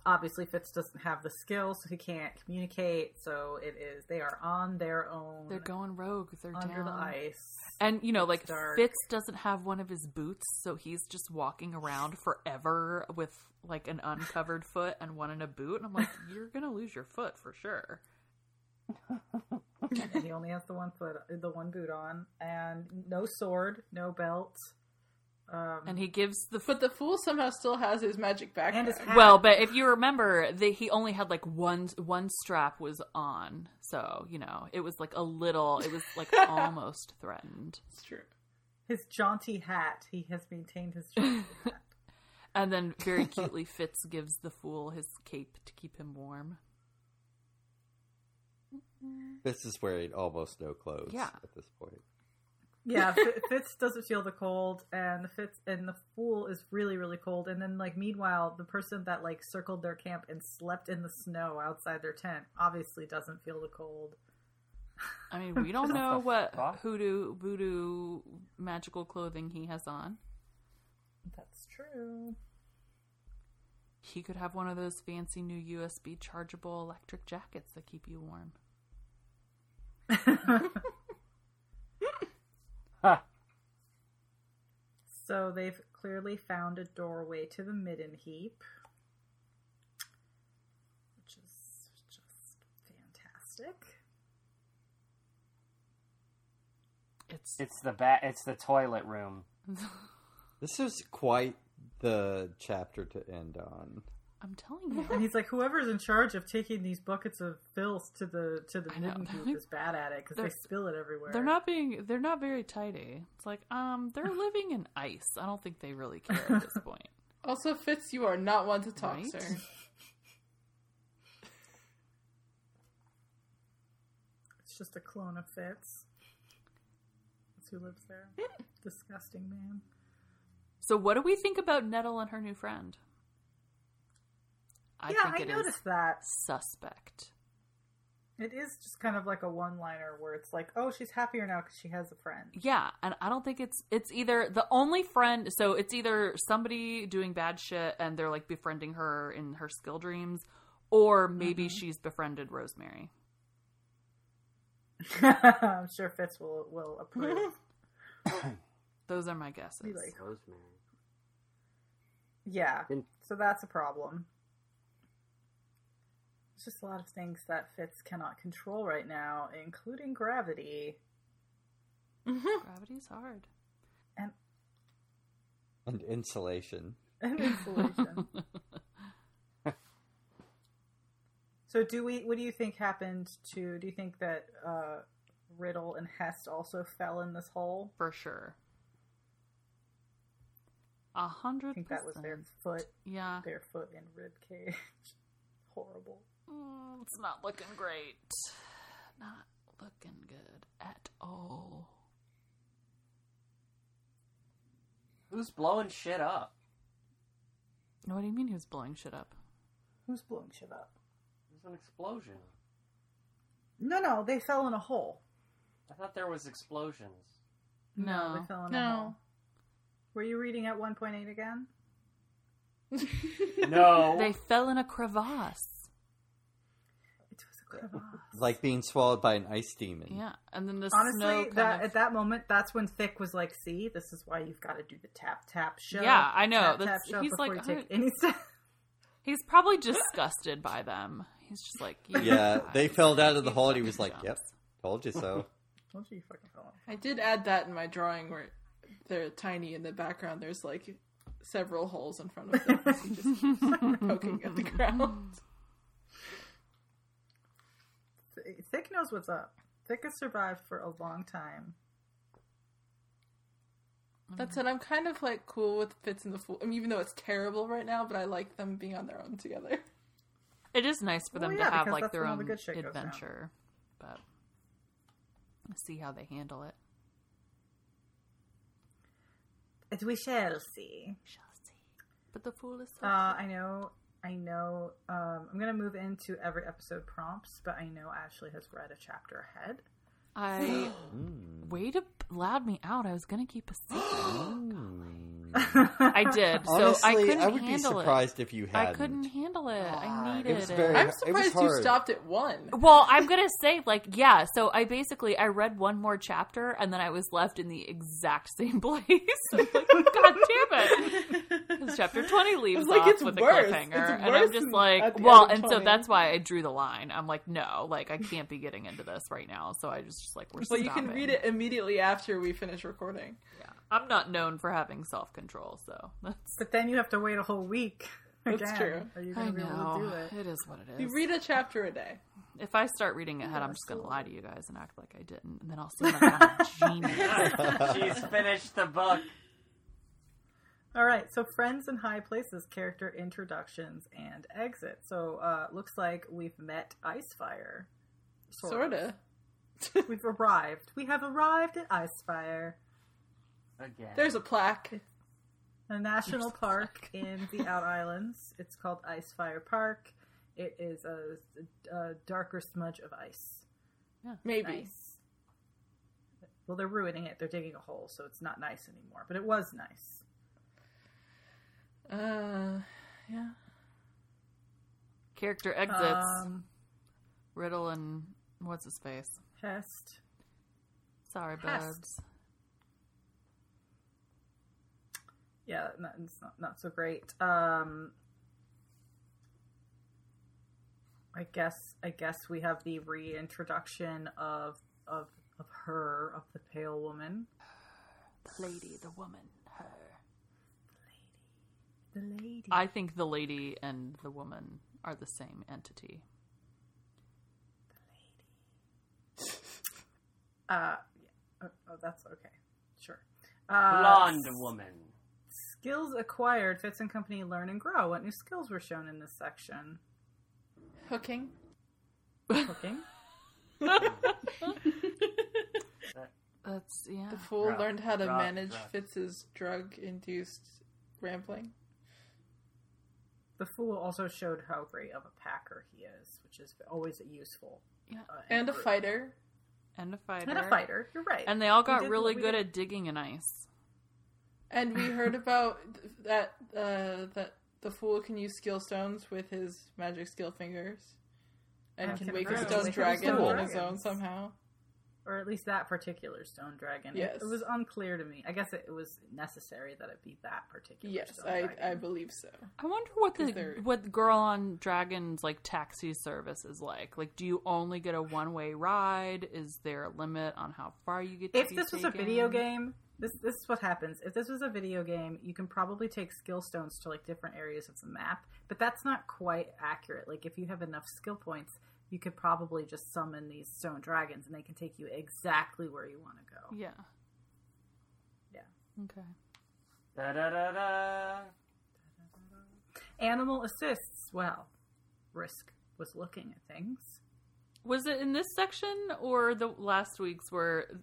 obviously Fitz doesn't have the skills, so he can't communicate. So it is they are on their own. They're going rogue. They're under down. the ice. And you know, like. Fitz doesn't have one of his boots, so he's just walking around forever with like an uncovered foot and one in a boot. And I'm like, you're gonna lose your foot for sure. he only has the one foot, the one boot on, and no sword, no belt. Um, And he gives the But the fool somehow still has his magic backpack. and his hat. Well, but if you remember, the, he only had like one one strap was on, so you know it was like a little. It was like almost threatened. It's true. his jaunty hat. He has maintained his jaunty hat. And then very cutely, Fitz gives the fool his cape to keep him warm. This is wearing almost no clothes Yeah. at this point. Yeah, Fi- Fitz doesn't feel the cold, and the Fitz and the fool is really really cold. And then like meanwhile, the person that like circled their camp and slept in the snow outside their tent obviously doesn't feel the cold. I mean, we don't know what hoodoo, voodoo, magical clothing he has on. That's true. He could have one of those fancy new USB chargeable electric jackets that keep you warm. So they've clearly found a doorway to the midden heap, which is just fantastic. It's It's the ba- It's the toilet room. This is quite the chapter to end on. I'm telling you. And he's like, whoever's in charge of taking these buckets of filth to the to the I know. midden heap is bad at it because they spill it everywhere. They're not being they're not very tidy. It's like, um, they're living in ice. I don't think they really care at this point. Also, Fitz, you are not one to talk, Right? sir. It's just a clone of Fitz. That's who lives there. Disgusting man. So what do we think about Nettle and her new friend? I yeah, think I it is noticed that. suspect. It is just kind of like a one-liner where it's like, oh, she's happier now because she has a friend. Yeah, and I don't think it's it's either the only friend. So it's either somebody doing bad shit and they're like befriending her in her skill dreams, or maybe Mm-hmm. she's befriended Rosemary. I'm sure Fitz will will approve. Those are my guesses. Like, Rosemary. yeah. So that's a problem. There's just a lot of things that Fitz cannot control right now, including gravity. Gravity's hard. And insulation. and insulation. so, do we? What do you think happened to? Do you think that uh, Riddle and Hest also fell in this hole? For sure. A I hundred I think that was their foot, Yeah. their foot and rib cage. Horrible. Mm, it's not looking great. Not looking good at all. Who's blowing shit up? What do you mean he was blowing shit up? Who's blowing shit up? There's an explosion. No, no, they fell in a hole. I thought there was explosions. No. they fell in a No. hole. Were you reading at 1.8 again? No. They fell in a crevasse. It was a crevasse. Like being swallowed by an ice demon. Yeah, and then the snow Honestly, kind that of- at that moment, that's when Thick was like, "See, this is why you've got to do the tap tap show." Yeah, I know. Tap, That's- tap, show he's before like, you take I- any step. He's probably disgusted by them. He's just like, you Yeah, guys, they fell out of the you hole and he was fucking like, yep, chumps." told you so. Don't you fucking fell I did add that in my drawing where they're tiny in the background. There's like several holes in front of them. He just keeps poking at the ground. Thick knows what's up. Thick has survived for a long time. That's it. I'm kind of like cool with Fitz and the Fool. I mean, even though it's terrible right now, but I like them being on their own together. It is nice for Well, them yeah, to have like their when all the own good shit goes down. adventure, but let's see how they handle it. As we shall see. We Shall see. But the fool is so Uh, I know. I know. Um, I'm gonna move into every episode prompts, but I know Ashley has read a chapter ahead. I way to loud me out. I was gonna keep a secret. Mm. I did, so I couldn't I would be handle surprised if you it. hadn't. I couldn't handle it. I needed It was very- I'm it was surprised you stopped at one. Well, I'm gonna say like yeah. So I basically I read one more chapter and then I was left in the exact same place. I'm like, God damn it! Because chapter twenty leaves like, off it's with a cliffhanger, It's and I'm just like, well, end of and so that's why I drew the line. I'm like, no, like I can't be getting into this right now. So I just just like we're. But you can read it immediately after we finish recording. Yeah, I'm not known for having self control, so that's. But then you have to wait a whole week. That's again. true. Are you I gonna be able to know do it? it is what it is. You read a chapter a day. if I start reading ahead, I'm just gonna lie to you guys and act like I didn't, and then I'll seem like I'm a genius. She's finished the book. All right, so friends in high places, character introductions and exit. So uh looks like we've met Icefire. Sort of. Sorta. We've arrived. We have arrived at Icefire, Again. There's a plaque. a national park in the Out Islands. It's called Icefire Park. It is a, a darker smudge of ice. Maybe. Nice. Well, they're ruining it. They're digging a hole, so it's not nice anymore. But it was nice. Uh, yeah. Character exits. Um, Riddle and what's his face? Pest. Sorry, Pest. Bubs. Yeah, not, it's not, not so great. Um, I guess I guess we have the reintroduction of of of her of the pale woman, The lady, the woman, her. the lady. The lady. I think the lady and the woman are the same entity. Uh, yeah. oh, oh, that's okay. Sure. Uh, Blonde woman. Skills acquired. Fitz and Company learn and grow. What new skills were shown in this section? Hooking. Hooking. That's yeah. The fool Rough, learned how to rough, manage rough. Fitz's drug-induced rambling. the fool also showed how great of a packer he is, which is always useful. Yeah. Uh, And a fighter. And a fighter. And a fighter. You're right. And they all got did really good did. at digging in ice. And we heard about that uh, that the fool can use skill stones with his magic skill fingers, and And can wake make grow a stone his dragon on his own somehow. or at least that particular stone dragon. It- Yes. It, was unclear to me. I guess it, it was necessary that it be that particular. Yes, stone I dragon. I believe so. I wonder what the they're- what Girl on Dragons like taxi service is like. Like, do you only get a one way ride? Is there a limit on how far you get? To If be this was a video game, this this is what happens. If this was a video game, you can probably take skill stones to like different areas of the map, but that's not quite accurate. Like if you have enough skill points, you could probably just summon these stone dragons, and they can take you exactly where you want to go. yeah, Yeah. okay. Da da da da. Animal assists. Well, Risk was looking at things. Was it in this section or the last week's where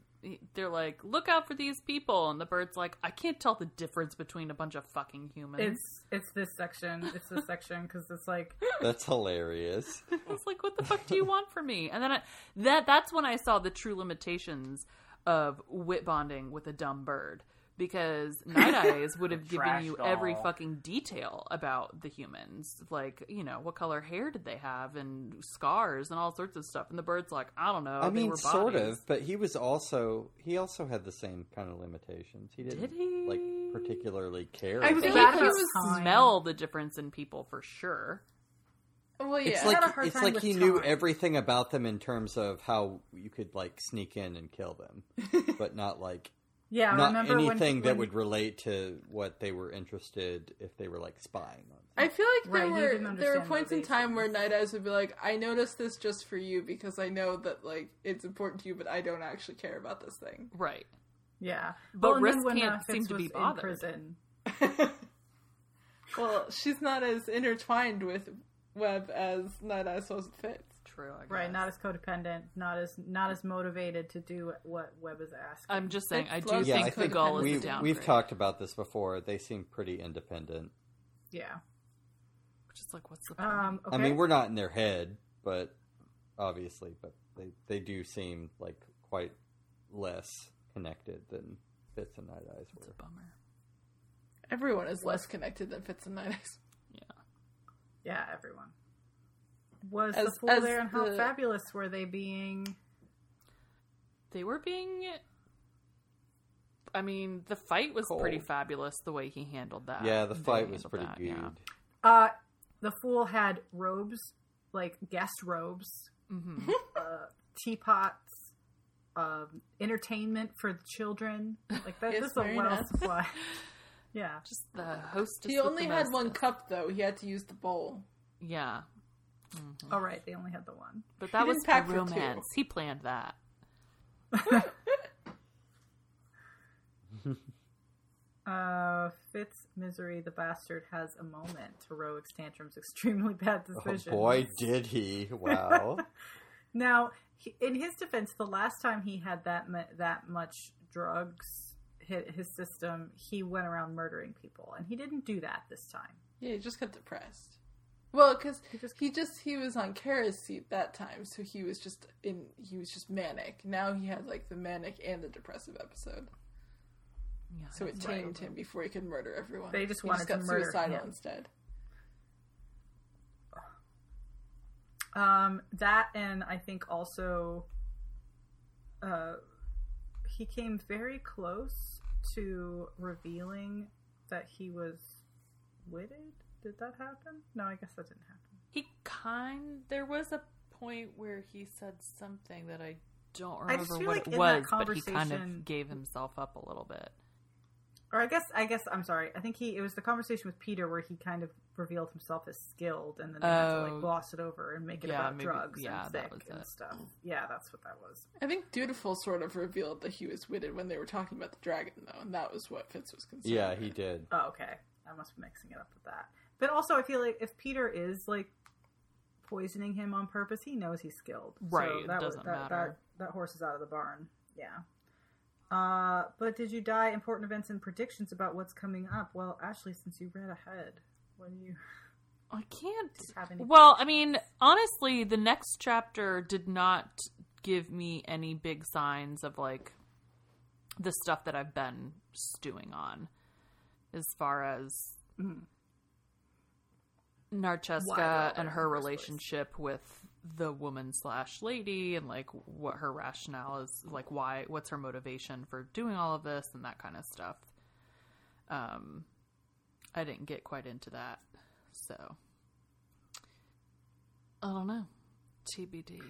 they're like, "Look out for these people," and the bird's like, "I can't tell the difference between a bunch of fucking humans." It's it's this section. It's this section because it's like That's hilarious. it's like, "What the fuck do you want from me?" And then I, that that's when I saw the true limitations of wit bonding with a dumb bird because Nighteyes would have given Trash you every fucking detail about the humans, like you know what color hair did they have and scars and all sorts of stuff. And the bird's like, "I don't know." I they mean, were sort of, but he was also he also had the same kind of limitations. He didn't Did he? like particularly care. I I about feel feel like like he he would was time. smell the difference in people for sure. Well, yeah. It's I had a like hard it's time like with he knew everything about them in terms of how you could like sneak in and kill them, but not like yeah. not remember anything when, that when- would relate to what they were interested if they were like spying on. I feel like there Right, he were there were points in time where motivations. Nighteyes would be like, "I noticed this just for you because I know that like it's important to you, but I don't actually care about this thing." Right. Yeah, But well, and Risk when, can't seem to be was bothered. In prison. well, she's not as intertwined with Web as Nighteyes was with Fitz. True. I Right, not as codependent, not as not as motivated to do what Web is asking. I'm just saying. It's I do less Yeah, think I the goal is we a downgrade. we've talked about this before. They seem pretty independent. yeah. Just like, what's the point? Um, okay. I mean, we're not in their head, but obviously, but they they do seem like quite less connected than Fitz and Night Eyes it's a were. bummer. Everyone is less connected than Fitz and Nighteyes. yeah, everyone was As- the fool there, and how the- fabulous were they being? They were being. I mean, the fight was Cold. pretty fabulous. The way he handled that. Yeah, the fight was pretty that, good. yeah. Uh, the fool had robes, like guest robes, Mhm. uh, teapots, um, entertainment for the children. Like that. Yes, this is a very well nice. supply. yeah. Just the hostess. He only the had one cup though. He had to use the bowl. Yeah, All right, they only had the one. but that He was didn't pack a for two. romance. He planned that. Uh, Fitz Misery, the bastard, has a moment. Heroics tantrums, extremely bad decision. Oh boy, did he! Wow. Now, in his defense, the last time he had that mu- that much drugs hit his system, he went around murdering people, and he didn't do that this time. Yeah, he just got depressed. Well, because He just- he just he was on carris seed that time, so he was just in he was just manic. Now he had like the manic and the depressive episode, Yeah, so it tamed him before he could murder everyone. They just he wanted got to murder suicidal him. instead. Um, that and I think also, uh, he came very close to revealing that he was witted. Did that happen? No, I guess that didn't happen. He kind. There was a point where he said something that I don't I just remember feel what like it in was, that but he kind of gave himself up a little bit. Or I guess I guess I'm sorry. I think he it was the conversation with Peottre where he kind of revealed himself as skilled, and then they had to Oh. like gloss it over and make it Yeah, about maybe- drugs yeah, and that sick was and it. stuff. Yeah, that's what that was. I think Dutiful sort of revealed that he was witted when they were talking about the dragon, though, and that was what Fitz was concerned. Yeah, with. he did. Oh, okay. I must be mixing it up with that. But also, I feel like if Peottre is like poisoning him on purpose, he knows he's skilled. Right, So that doesn't that, matter. That, that horse is out of the barn. Yeah. Uh, but did you die important events and predictions about what's coming up? Well, Ashley, since you read ahead, what do you I can't. have any? Well, I mean, honestly, the next chapter did not give me any big signs of like the stuff that I've been stewing on, as far as Mhm. Narcheska Why and her the place? relationship with the woman slash lady, and like what her rationale is, like why, what's her motivation for doing all of this, and that kind of stuff. Um, I didn't get quite into that, so I don't know. TBD.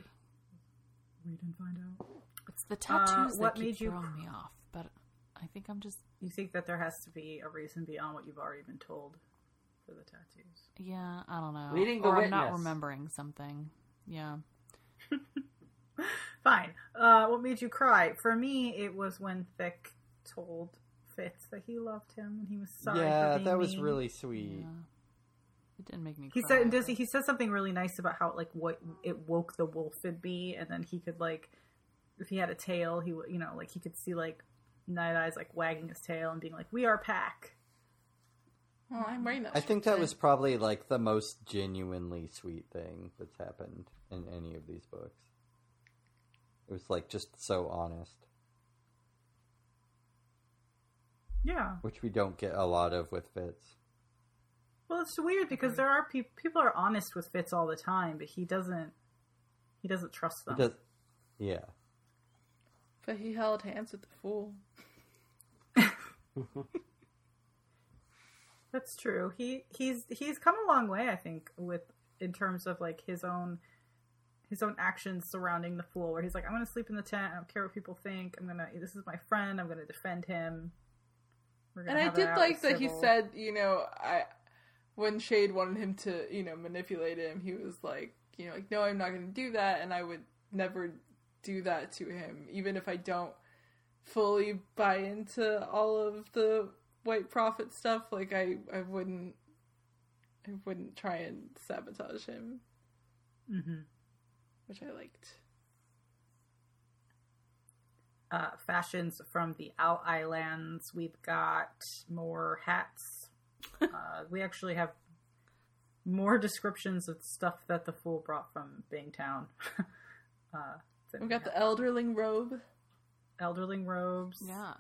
Read and find out. It's the tattoos what that keep made you throwing me off, but I think I'm just You think that there has to be a reason beyond what you've already been told for the tattoos? yeah, I don't know. Leading the or I'm not remembering something. Yeah. Fine. Uh, what made you cry? For me, it was when Thick told Fitz that he loved him and he was sorry. for yeah, being that was mean. really sweet. Yeah. It didn't make me He cry. said, "Does he?" He said something really nice about how like what it woke the wolf would be, and then he could like, if he had a tail, he would, you know, like he could see like Night Eyes like wagging his tail and being like, "We are pack." Well, I'm wearing that. I think shirt that was probably like the most genuinely sweet thing that's happened in any of these books. It was like just so honest, Yeah. which we don't get a lot of with Fitz. Well, it's weird because there are people people are honest with Fitz all the time, but he doesn't. He doesn't trust them. does, yeah. But he held hands with the fool. That's true. He he's he's come a long way, I think, with in terms of like his own his own actions surrounding the fool. Where he's like, I'm going to sleep in the tent. I don't care what people think. I'm gonna. This is my friend. I'm going to defend him. Gonna And I did like that he said, you know, I when Chade wanted him to, you know, manipulate him, he was like, you know, like, no, I'm not going to do that, and I would never do that to him, even if I don't fully buy into all of the White Prophet stuff. Like, I, I wouldn't, I wouldn't try and sabotage him, Mhm. which I liked. uh, fashions from the Out Islands. We've got more hats. uh, we actually have more descriptions of stuff that the fool brought from Bingtown. uh, than We got the. Elderling robe. elderling robes. Yeah.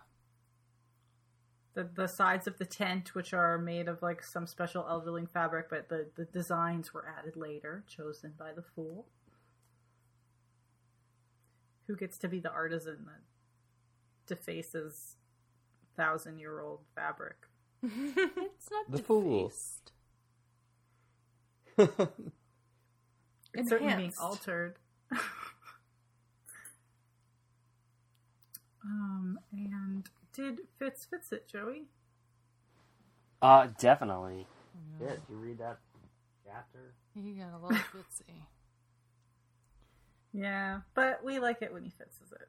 The the sides of the tent, which are made of like some special elderling fabric, but the, the designs were added later, chosen by the fool. Who gets to be the artisan that defaces thousand year old fabric? It's not The fool. It's certainly being altered. um, and did Fitz fits it, Joey? Uh, definitely. Yeah, did you read that chapter? He got a little fitsy. Yeah, but we like it when he fits it.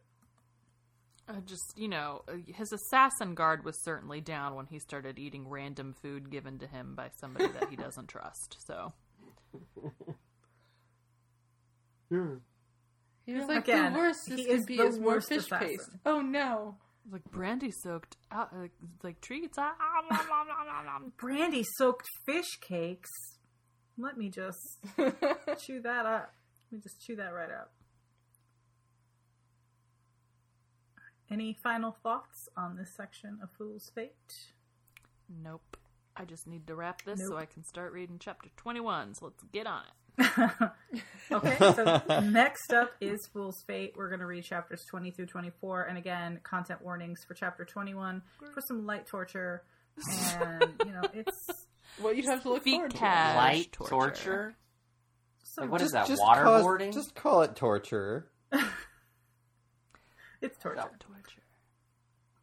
Uh, just you know, uh, his assassin guard was certainly down when he started eating random food given to him by somebody that he doesn't trust. So He was like, Again, the worst he this is could be the is more fish assassin. paste. Oh no. Like brandy soaked out like, like treats. Ah, ah, nom, nom, nom, nom, nom. Brandy soaked fish cakes. Let me just chew that up. Let me just chew that right up. Any final thoughts on this section of Fool's Fate? Nope. I just need to wrap this so I can start reading chapter 21. So let's get on it. okay, so next up is Fool's Fate. We're going to read chapters 20 through 24. And again, content warnings for chapter 21 for some light torture. And, you know, it's. What you have to look Feet forward to. Light torture. torture. So Like, what is Just- that? just cause- Waterboarding. just call it torture. It's torture. Torture.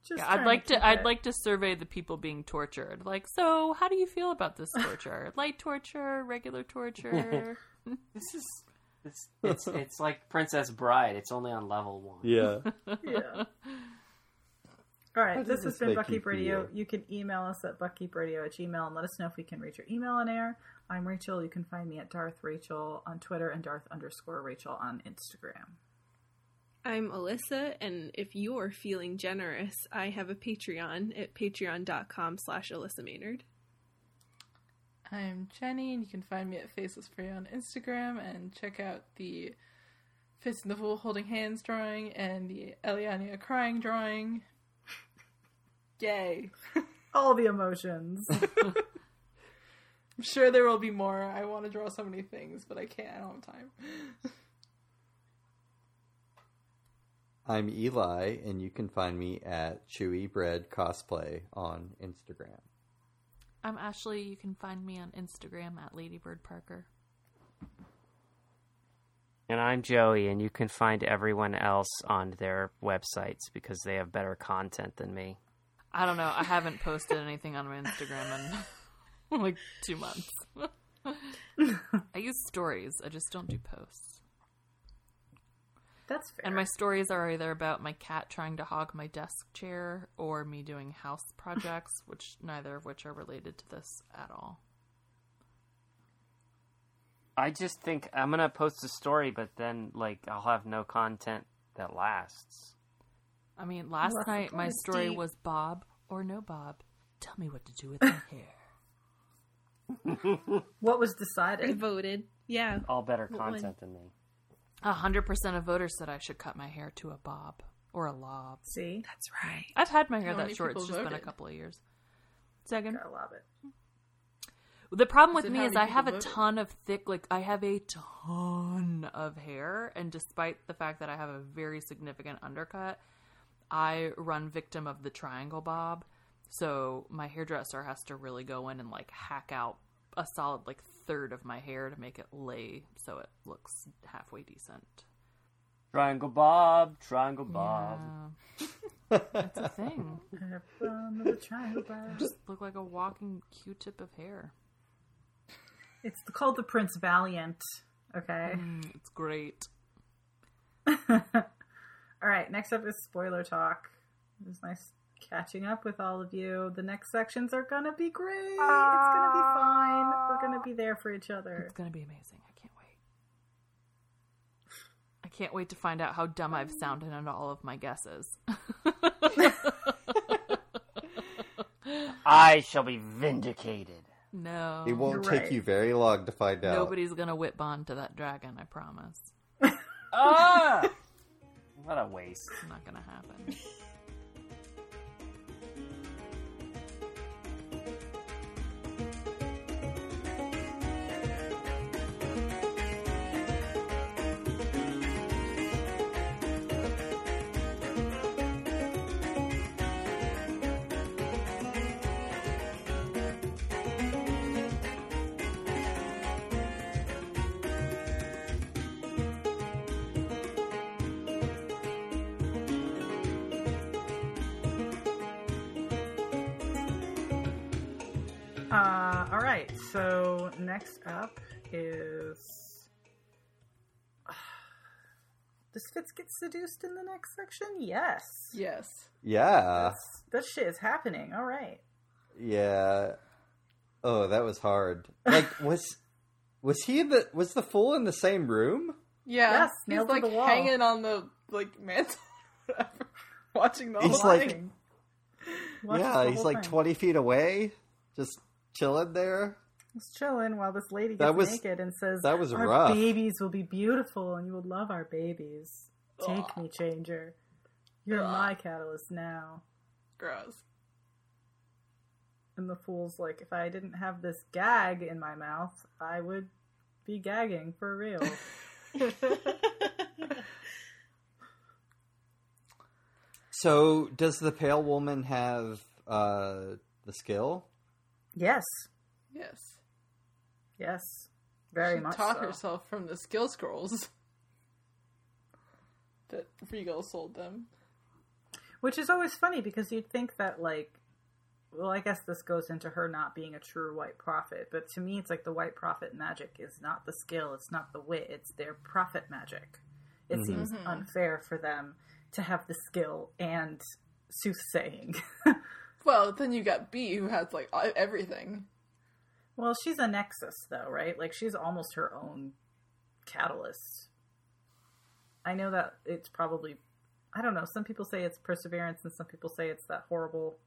Just Yeah, I'd like keep to. I'd like to survey the people being tortured. Like, so how do you feel about this torture? Light torture, regular torture? This is it's it's it's like Princess Bride. It's only on level one. Yeah. Yeah. All right, this has been Buckkeep Radio. feel? You can email us at buckkeepradio at gmail and let us know if we can read your email on air. I'm Rachel. You can find me at Darth Rachel on Twitter and Darth underscore Rachel on Instagram. I'm Alyssa, and if you're feeling generous, I have a Patreon at patreon.com slash Alyssa Maynard. I'm Jenny, and you can find me at Faceless Free on Instagram and check out the Fitz in the Fool holding hands drawing and the Elliania crying drawing. Yay. All the emotions. I'm sure there will be more. I want to draw so many things, but I can't. I don't have time. I'm Eli, and you can find me at Chewy Bread Cosplay on Instagram. I'm Ashley. You can find me on Instagram at Ladybird Parker. And I'm Joey, and you can find everyone else on their websites because they have better content than me. I don't know. I haven't posted anything on my Instagram in like two months. I use stories. I just don't do posts. That's fair. And my stories are either about my cat trying to hog my desk chair or me doing house projects, which neither of which are related to this at all. I just think I'm gonna post a story, but then like I'll have no content that lasts. I mean, last Well, night my story deep. was Bob or no Bob. Tell me what to do with my hair. what was decided? I decided? voted. Yeah. All better What one? content than me. A hundred percent of voters said I should cut my hair to a bob or a lob. See? That's right. I've had my hair How that short. It's people just been a couple of years. Second, Gotta love it. the problem with me is I have a people voted? ton of thick, like I have a ton of hair, and despite the fact that I have a very significant undercut, I run victim of the triangle bob. So my hairdresser has to really go in and like hack out a solid like third of my hair to make it lay so it looks halfway decent. Triangle Bob, Triangle Bob. Yeah. That's a thing. Everyone with a triangle bar. Just look like a walking Q-tip of hair. It's called the Prince Valiant. Okay. Mm, it's great. all right. Next up is spoiler talk. It was nice catching up with all of you. The next sections are gonna be great. It's gonna be fine. We're gonna be there for each other. It's gonna be amazing. I can't wait. I can't wait to find out how dumb I've sounded on all of my guesses. I shall be vindicated. no, It won't take right. you very long to find out. nobody's gonna whip bond to that dragon. I promise. Ah! what a waste. It's not gonna happen. So next up is. Does Fitz get seduced in the next section? Yes. Yes. yeah. That shit is happening. All right. Yeah. Oh, that was hard. Like, was was he the was the fool in the same room? Yeah, Yes, he's like the wall. hanging on the like mantle, whatever, watching the He's whole like- thing. Watches yeah, the he's whole like thing. 20 feet away, just chilling there. He's chilling while this lady That gets was- naked and says, that was "Our rough." babies will be beautiful, and you will love our babies. Take Ugh. me, changer. You're Ugh. my catalyst now." Gross. And the fool's like, "If I didn't have this gag in my mouth, I would be gagging for real." So, does the pale woman have uh, the skill? yes, Yes, yes, very she much. taught so. herself from the skill scrolls that Regal sold them. Which is always funny because you'd think that, like, well, I guess this goes into her not being a true white prophet, but to me, it's like the white prophet magic is not the skill, it's not the wit, it's their prophet magic. It mm-hmm. seems mm-hmm. unfair for them to have the skill and soothsaying. Well, then you got Bee, who has like everything. Well, she's a nexus, though, right? Like, she's almost her own catalyst. I know that it's probably, I don't know, some people say it's perseverance, and some people say it's that horrible.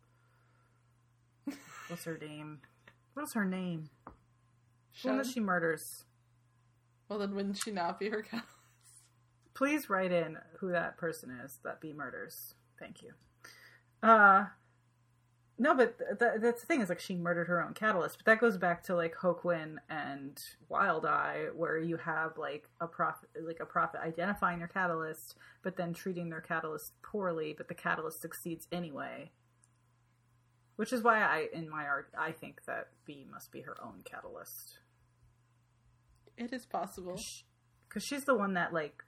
What's her name? What's her name? One that she murders. Well, then wouldn't she not be her cat? Please write in who that person is that Bee murders. Thank you. Uh, no, but th- th- that's the thing is like she murdered her own catalyst. But that goes back to like Hoquin and Wild Eye, where you have like a prophet, like a prophet identifying their catalyst, but then treating their catalyst poorly, but the catalyst succeeds anyway. Which is why I, in my art, I think that Bee must be her own catalyst. It is possible. because she's the one that like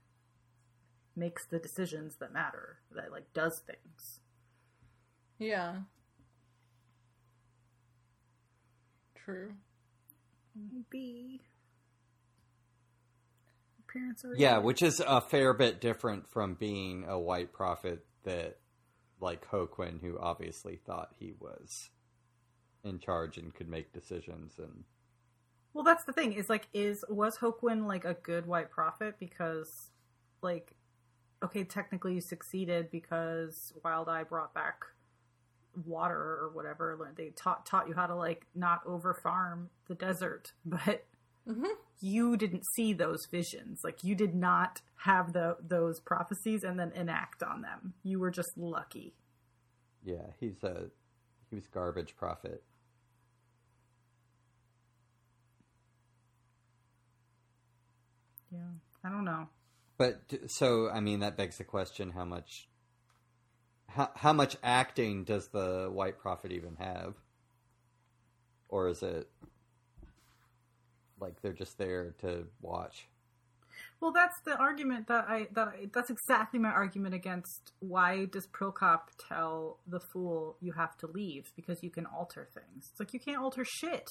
makes the decisions that matter that like does things Yeah. True. b appearance are Yeah, which is a fair bit different from being a white prophet that, like Hoquin, who obviously thought he was in charge and could make decisions. And well that's the thing is like is was Hoquin like a good white prophet because like okay technically you succeeded because wild eye brought back water or whatever they taught taught you how to like not over farm the desert but Mhm. you didn't see those visions like you did not have the those prophecies and then enact on them you were just lucky yeah, he's a he was garbage prophet. yeah i don't know But so, I mean, that begs the question: how much, how how much acting does the white prophet even have, or is it like they're just there to watch? Well, that's the argument that I that I, that's exactly my argument against why does Prilkop tell the fool you have to leave because you can alter things. It's like you can't alter shit.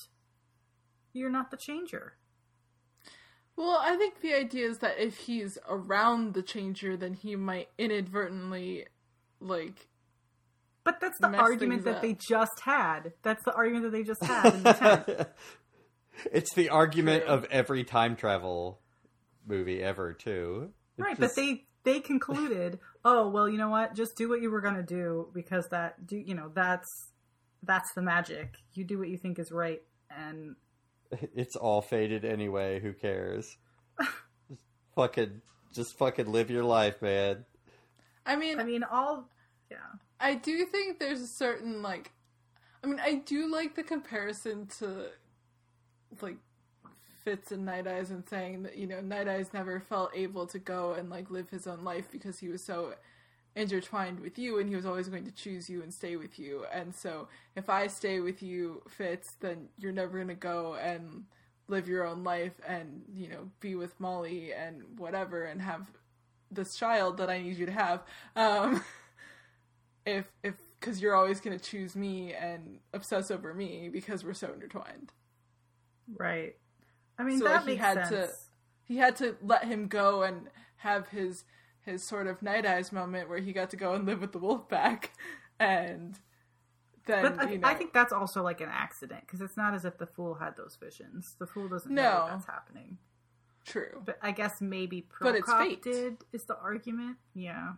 You're not the changer. Well, I think the idea is that if he's around the changer, then he might inadvertently, like, But that's the argument that up. they just had. That's the argument that they just had in the tent. it's the argument True. of every time travel movie ever, too. It's right, just- but they they concluded, "Oh, well, you know what? Just do what you were going to do because that do, you know, that's that's the magic. You do what you think is right and it's all faded anyway. Who cares? just fucking, just fucking live your life, man. I mean, I mean, all yeah. I do think there's a certain like I mean I do like the comparison to like Fitz and Nighteyes and saying that, you know, Nighteyes never felt able to go and like live his own life because he was so intertwined with you and he was always going to choose you and stay with you. And so if I stay with you, Fitz, then you're never gonna go and live your own life and, you know, be with Molly and whatever and have this child that I need you to have. Um if if because you're always going to choose me and obsess over me because we're so intertwined. Right. I mean, So, that like, he had sense. to- He had to let him go and have his his sort of night eyes moment where he got to go and live with the wolf pack, and then But I, you know, I think that's also like an accident because it's not as if the fool had those visions. The fool doesn't know No. that that's happening. True. But I guess maybe But it's Prilkop fate. did is the argument. Yeah.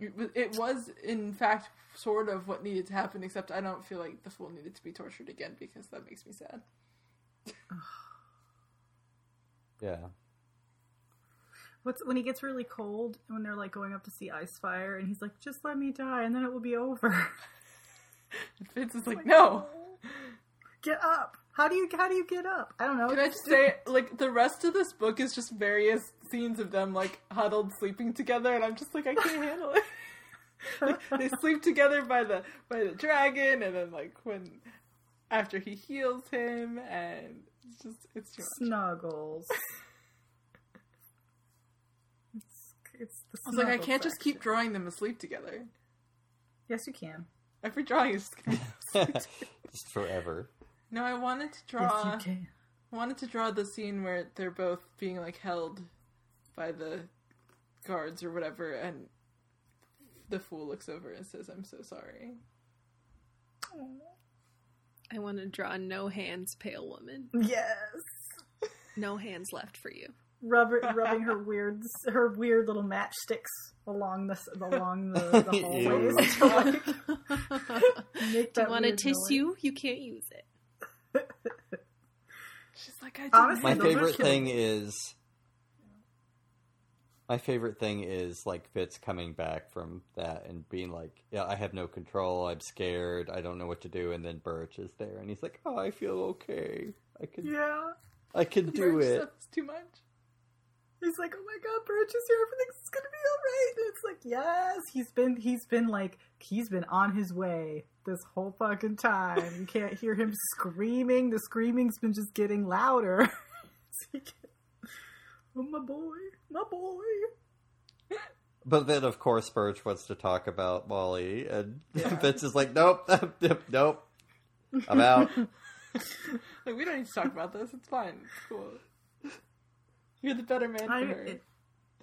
It It was, in fact, sort of what needed to happen, except I don't feel like the fool needed to be tortured again because that makes me sad. Yeah. What's when he gets really cold when they're like going up to see Icefire and he's like, just let me die and then it will be over. And Fitz is like, no. get up. How do you how do you get up? I don't know. Can I just say, like, the rest of this book is just various scenes of them, like, huddled sleeping together, and I'm just like, I can't handle it. like, they sleep together by the by the dragon, and then, like, when after he heals him, and it's just, it's too snuggles. it's, it's the I was like, I can't just keep drawing them asleep together. Yes, you can. Every drawing is just gonna asleep. Just forever. No, I wanted to draw. yes, you can. I wanted to draw the scene where they're both being like held by the guards or whatever, and the fool looks over and says, "I'm so sorry." I want to draw no hands, pale woman. Yes. No hands left for you. Rubber, rubbing her weird, her weird little matchsticks along the along the, the hallways to like make Do you want a weird tissue? You can't use it. She's like, "I didn't." Honestly, My favorite thing me. is my favorite thing is like Fitz coming back from that and being like, "Yeah, I have no control. I'm scared. I don't know what to do." And then Burrich is there, and he's like, "Oh, I feel okay. I can. Yeah. I can do Burrich it." stuff too much. He's like, "Oh my god, Burrich is here. Everything's gonna be all right." And it's like, yes, he's been, he's been like, he's been on his way this whole fucking time. You can't hear him screaming. The screaming's been just getting louder. So he can- oh my boy, my boy. But then, of course, Burrich wants to talk about Molly, and Fitz is like, "Nope, nope, I'm out." Like, we don't need to talk about this. It's fine. It's cool. You're the better man for I, her. it,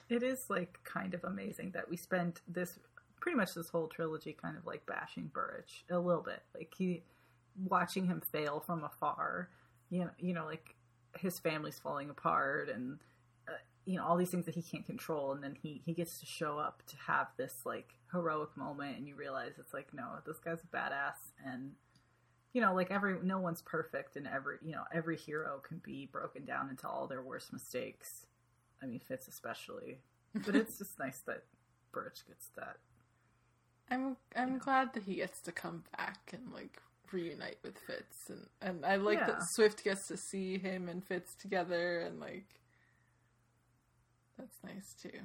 it is like kind of amazing that we spent this pretty much this whole trilogy kind of like bashing Burrich a little bit, like he watching him fail from afar. You know, you know, like his family's falling apart, and uh, you know all these things that he can't control, and then he he gets to show up to have this like heroic moment, and you realize it's like no, this guy's a badass, and you know, like every no one's perfect, and every you know every hero can be broken down into all their worst mistakes. I mean, Fitz especially, but it's just nice that Burrich gets that. I'm I'm glad that he gets to come back and like reunite with Fitz, and and I like that Swift gets to see him and Fitz together, and like that's nice too.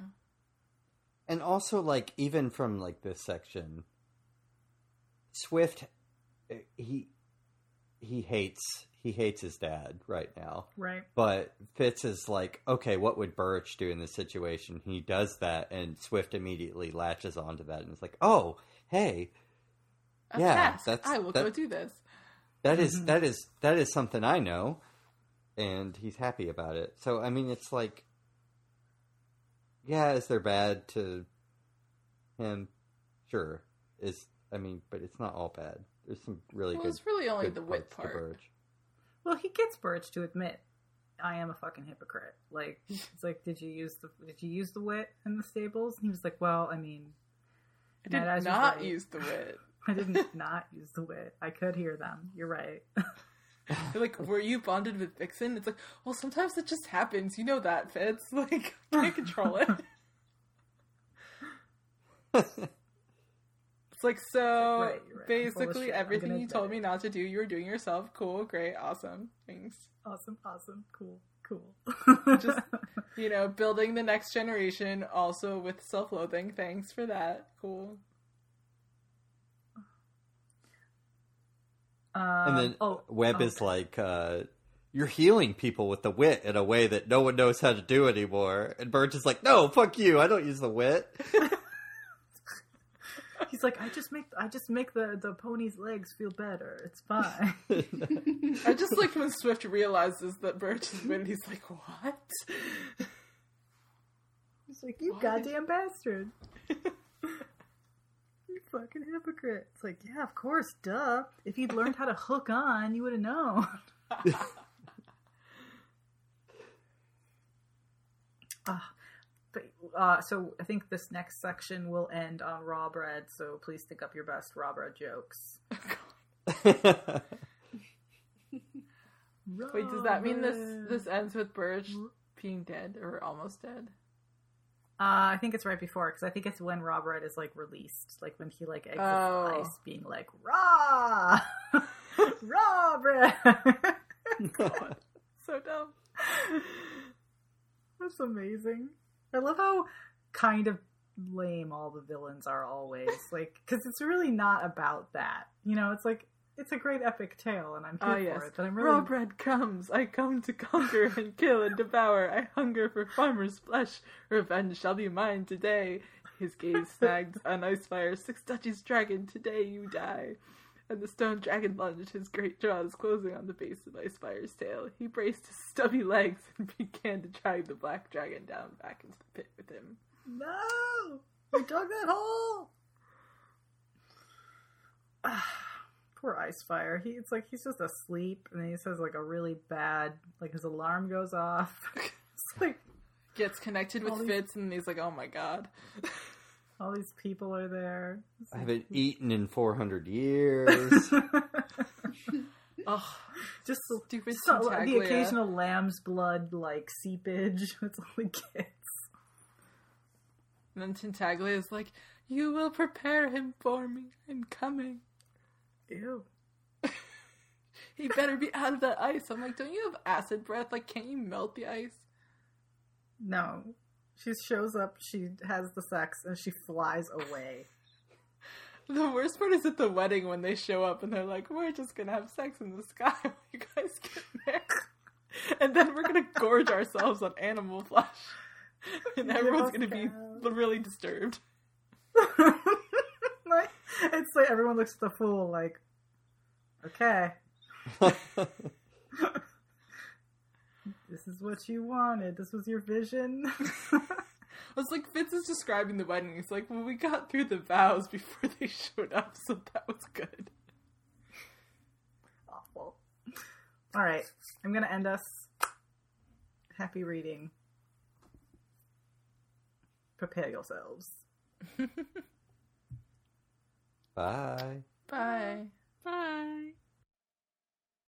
And also, like, even from like this section, Swift, eh, he he hates he hates his dad right now. Right. But Fitz is like, okay, what would Burrich do in this situation? He does that, and Swift immediately latches onto that and is like, oh, hey, A Yeah, task. that's- I will that- go do this. that is- mm-hmm. that is that is something I know, and he's happy about it. So I mean, it's like, yeah, is there bad to him? Sure, is I mean, but it's not all bad. There's some really Well, good. it's really only the wit parts to part. Burrich. Well, he gets Burrich to admit, "I am a fucking hypocrite." Like it's like, did you use the did you use the wit in the stables? And he was like, "Well, I mean, I did Eyes not right. use the wit. I didn't not use the wit. I could hear them. You're right." They're like, were you bonded with Vixen? It's like, well, sometimes it just happens. You know that, Fitz. Like, can't control it. It's like so. Right, right. I'm full of Basically, everything you told it. me not to do, you were doing yourself. Cool, great, awesome. Thanks. awesome, awesome, cool, cool. Just you know, building the next generation, also with self-loathing. Thanks for that. Cool. Um, And then oh, Web oh, is like, uh, "You're healing people with the wit in a way that no one knows how to do anymore." And Burrich is like, "No, fuck you. I don't use the wit." He's like, I just make I just make the the pony's legs feel better. It's fine. I just like when Swift realizes that Burrich is winning. He's like, what? He's like, you Why? goddamn bastard. you fucking hypocrite. It's like, yeah, of course, duh. If you'd learned how to hook on, you would have known. But, ah. Uh, so I think this next section will end on Rawbread. So please think up your best Rawbread jokes. Wait, does that mean this this ends with Burrich being dead or almost dead? Uh, I think it's right before because I think it's when Rawbread is like released, like when he like exits Oh. the ice, being like raw, Rawbread. So dumb. That's amazing. I love how kind of lame all the villains are always. Like, because it's really not about that. You know, it's like it's a great epic tale, and I'm here Oh for yes, it. But I'm raw bread comes. I come to conquer and kill and devour. I hunger for farmer's flesh. Revenge shall be mine today. His gaze snagged on Icefire. Six Duchies dragon, today you die. And the stone dragon lunged, his great jaws closing on the base of Icefire's tail. He braced his stubby legs and began to drag the black dragon down back into the pit with him. no, we dug that hole. Ah, poor Icefire. He it's like he's just asleep, and then he says like a really bad like his alarm goes off. it's like Gets connected with Fitz, and he's like, "Oh my god." all these people are there. I haven't eaten in 400 years. Oh, just the- stupid so, the occasional lamb's blood like seepage. That's all he gets. And then Tintaglia is like, You will prepare him for me. I'm coming. Ew. He better be out of that ice. I'm like, Don't you have acid breath? Like, can't you melt the ice? No. She shows up, she has the sex, and she flies away. The worst part is at the wedding when they show up and they're like, We're just gonna have sex in the sky when you guys get married. And then we're gonna gorge ourselves on animal flesh. And everyone's gonna be really disturbed. like, it's like everyone looks at the fool like, okay, this is what you wanted. This was your vision. I was like Fitz is describing the wedding. He's like, Well, we got through the vows before they showed up, so that was good. Awful. All right, I'm gonna end us. Happy reading. Prepare yourselves. Bye. Bye. Bye.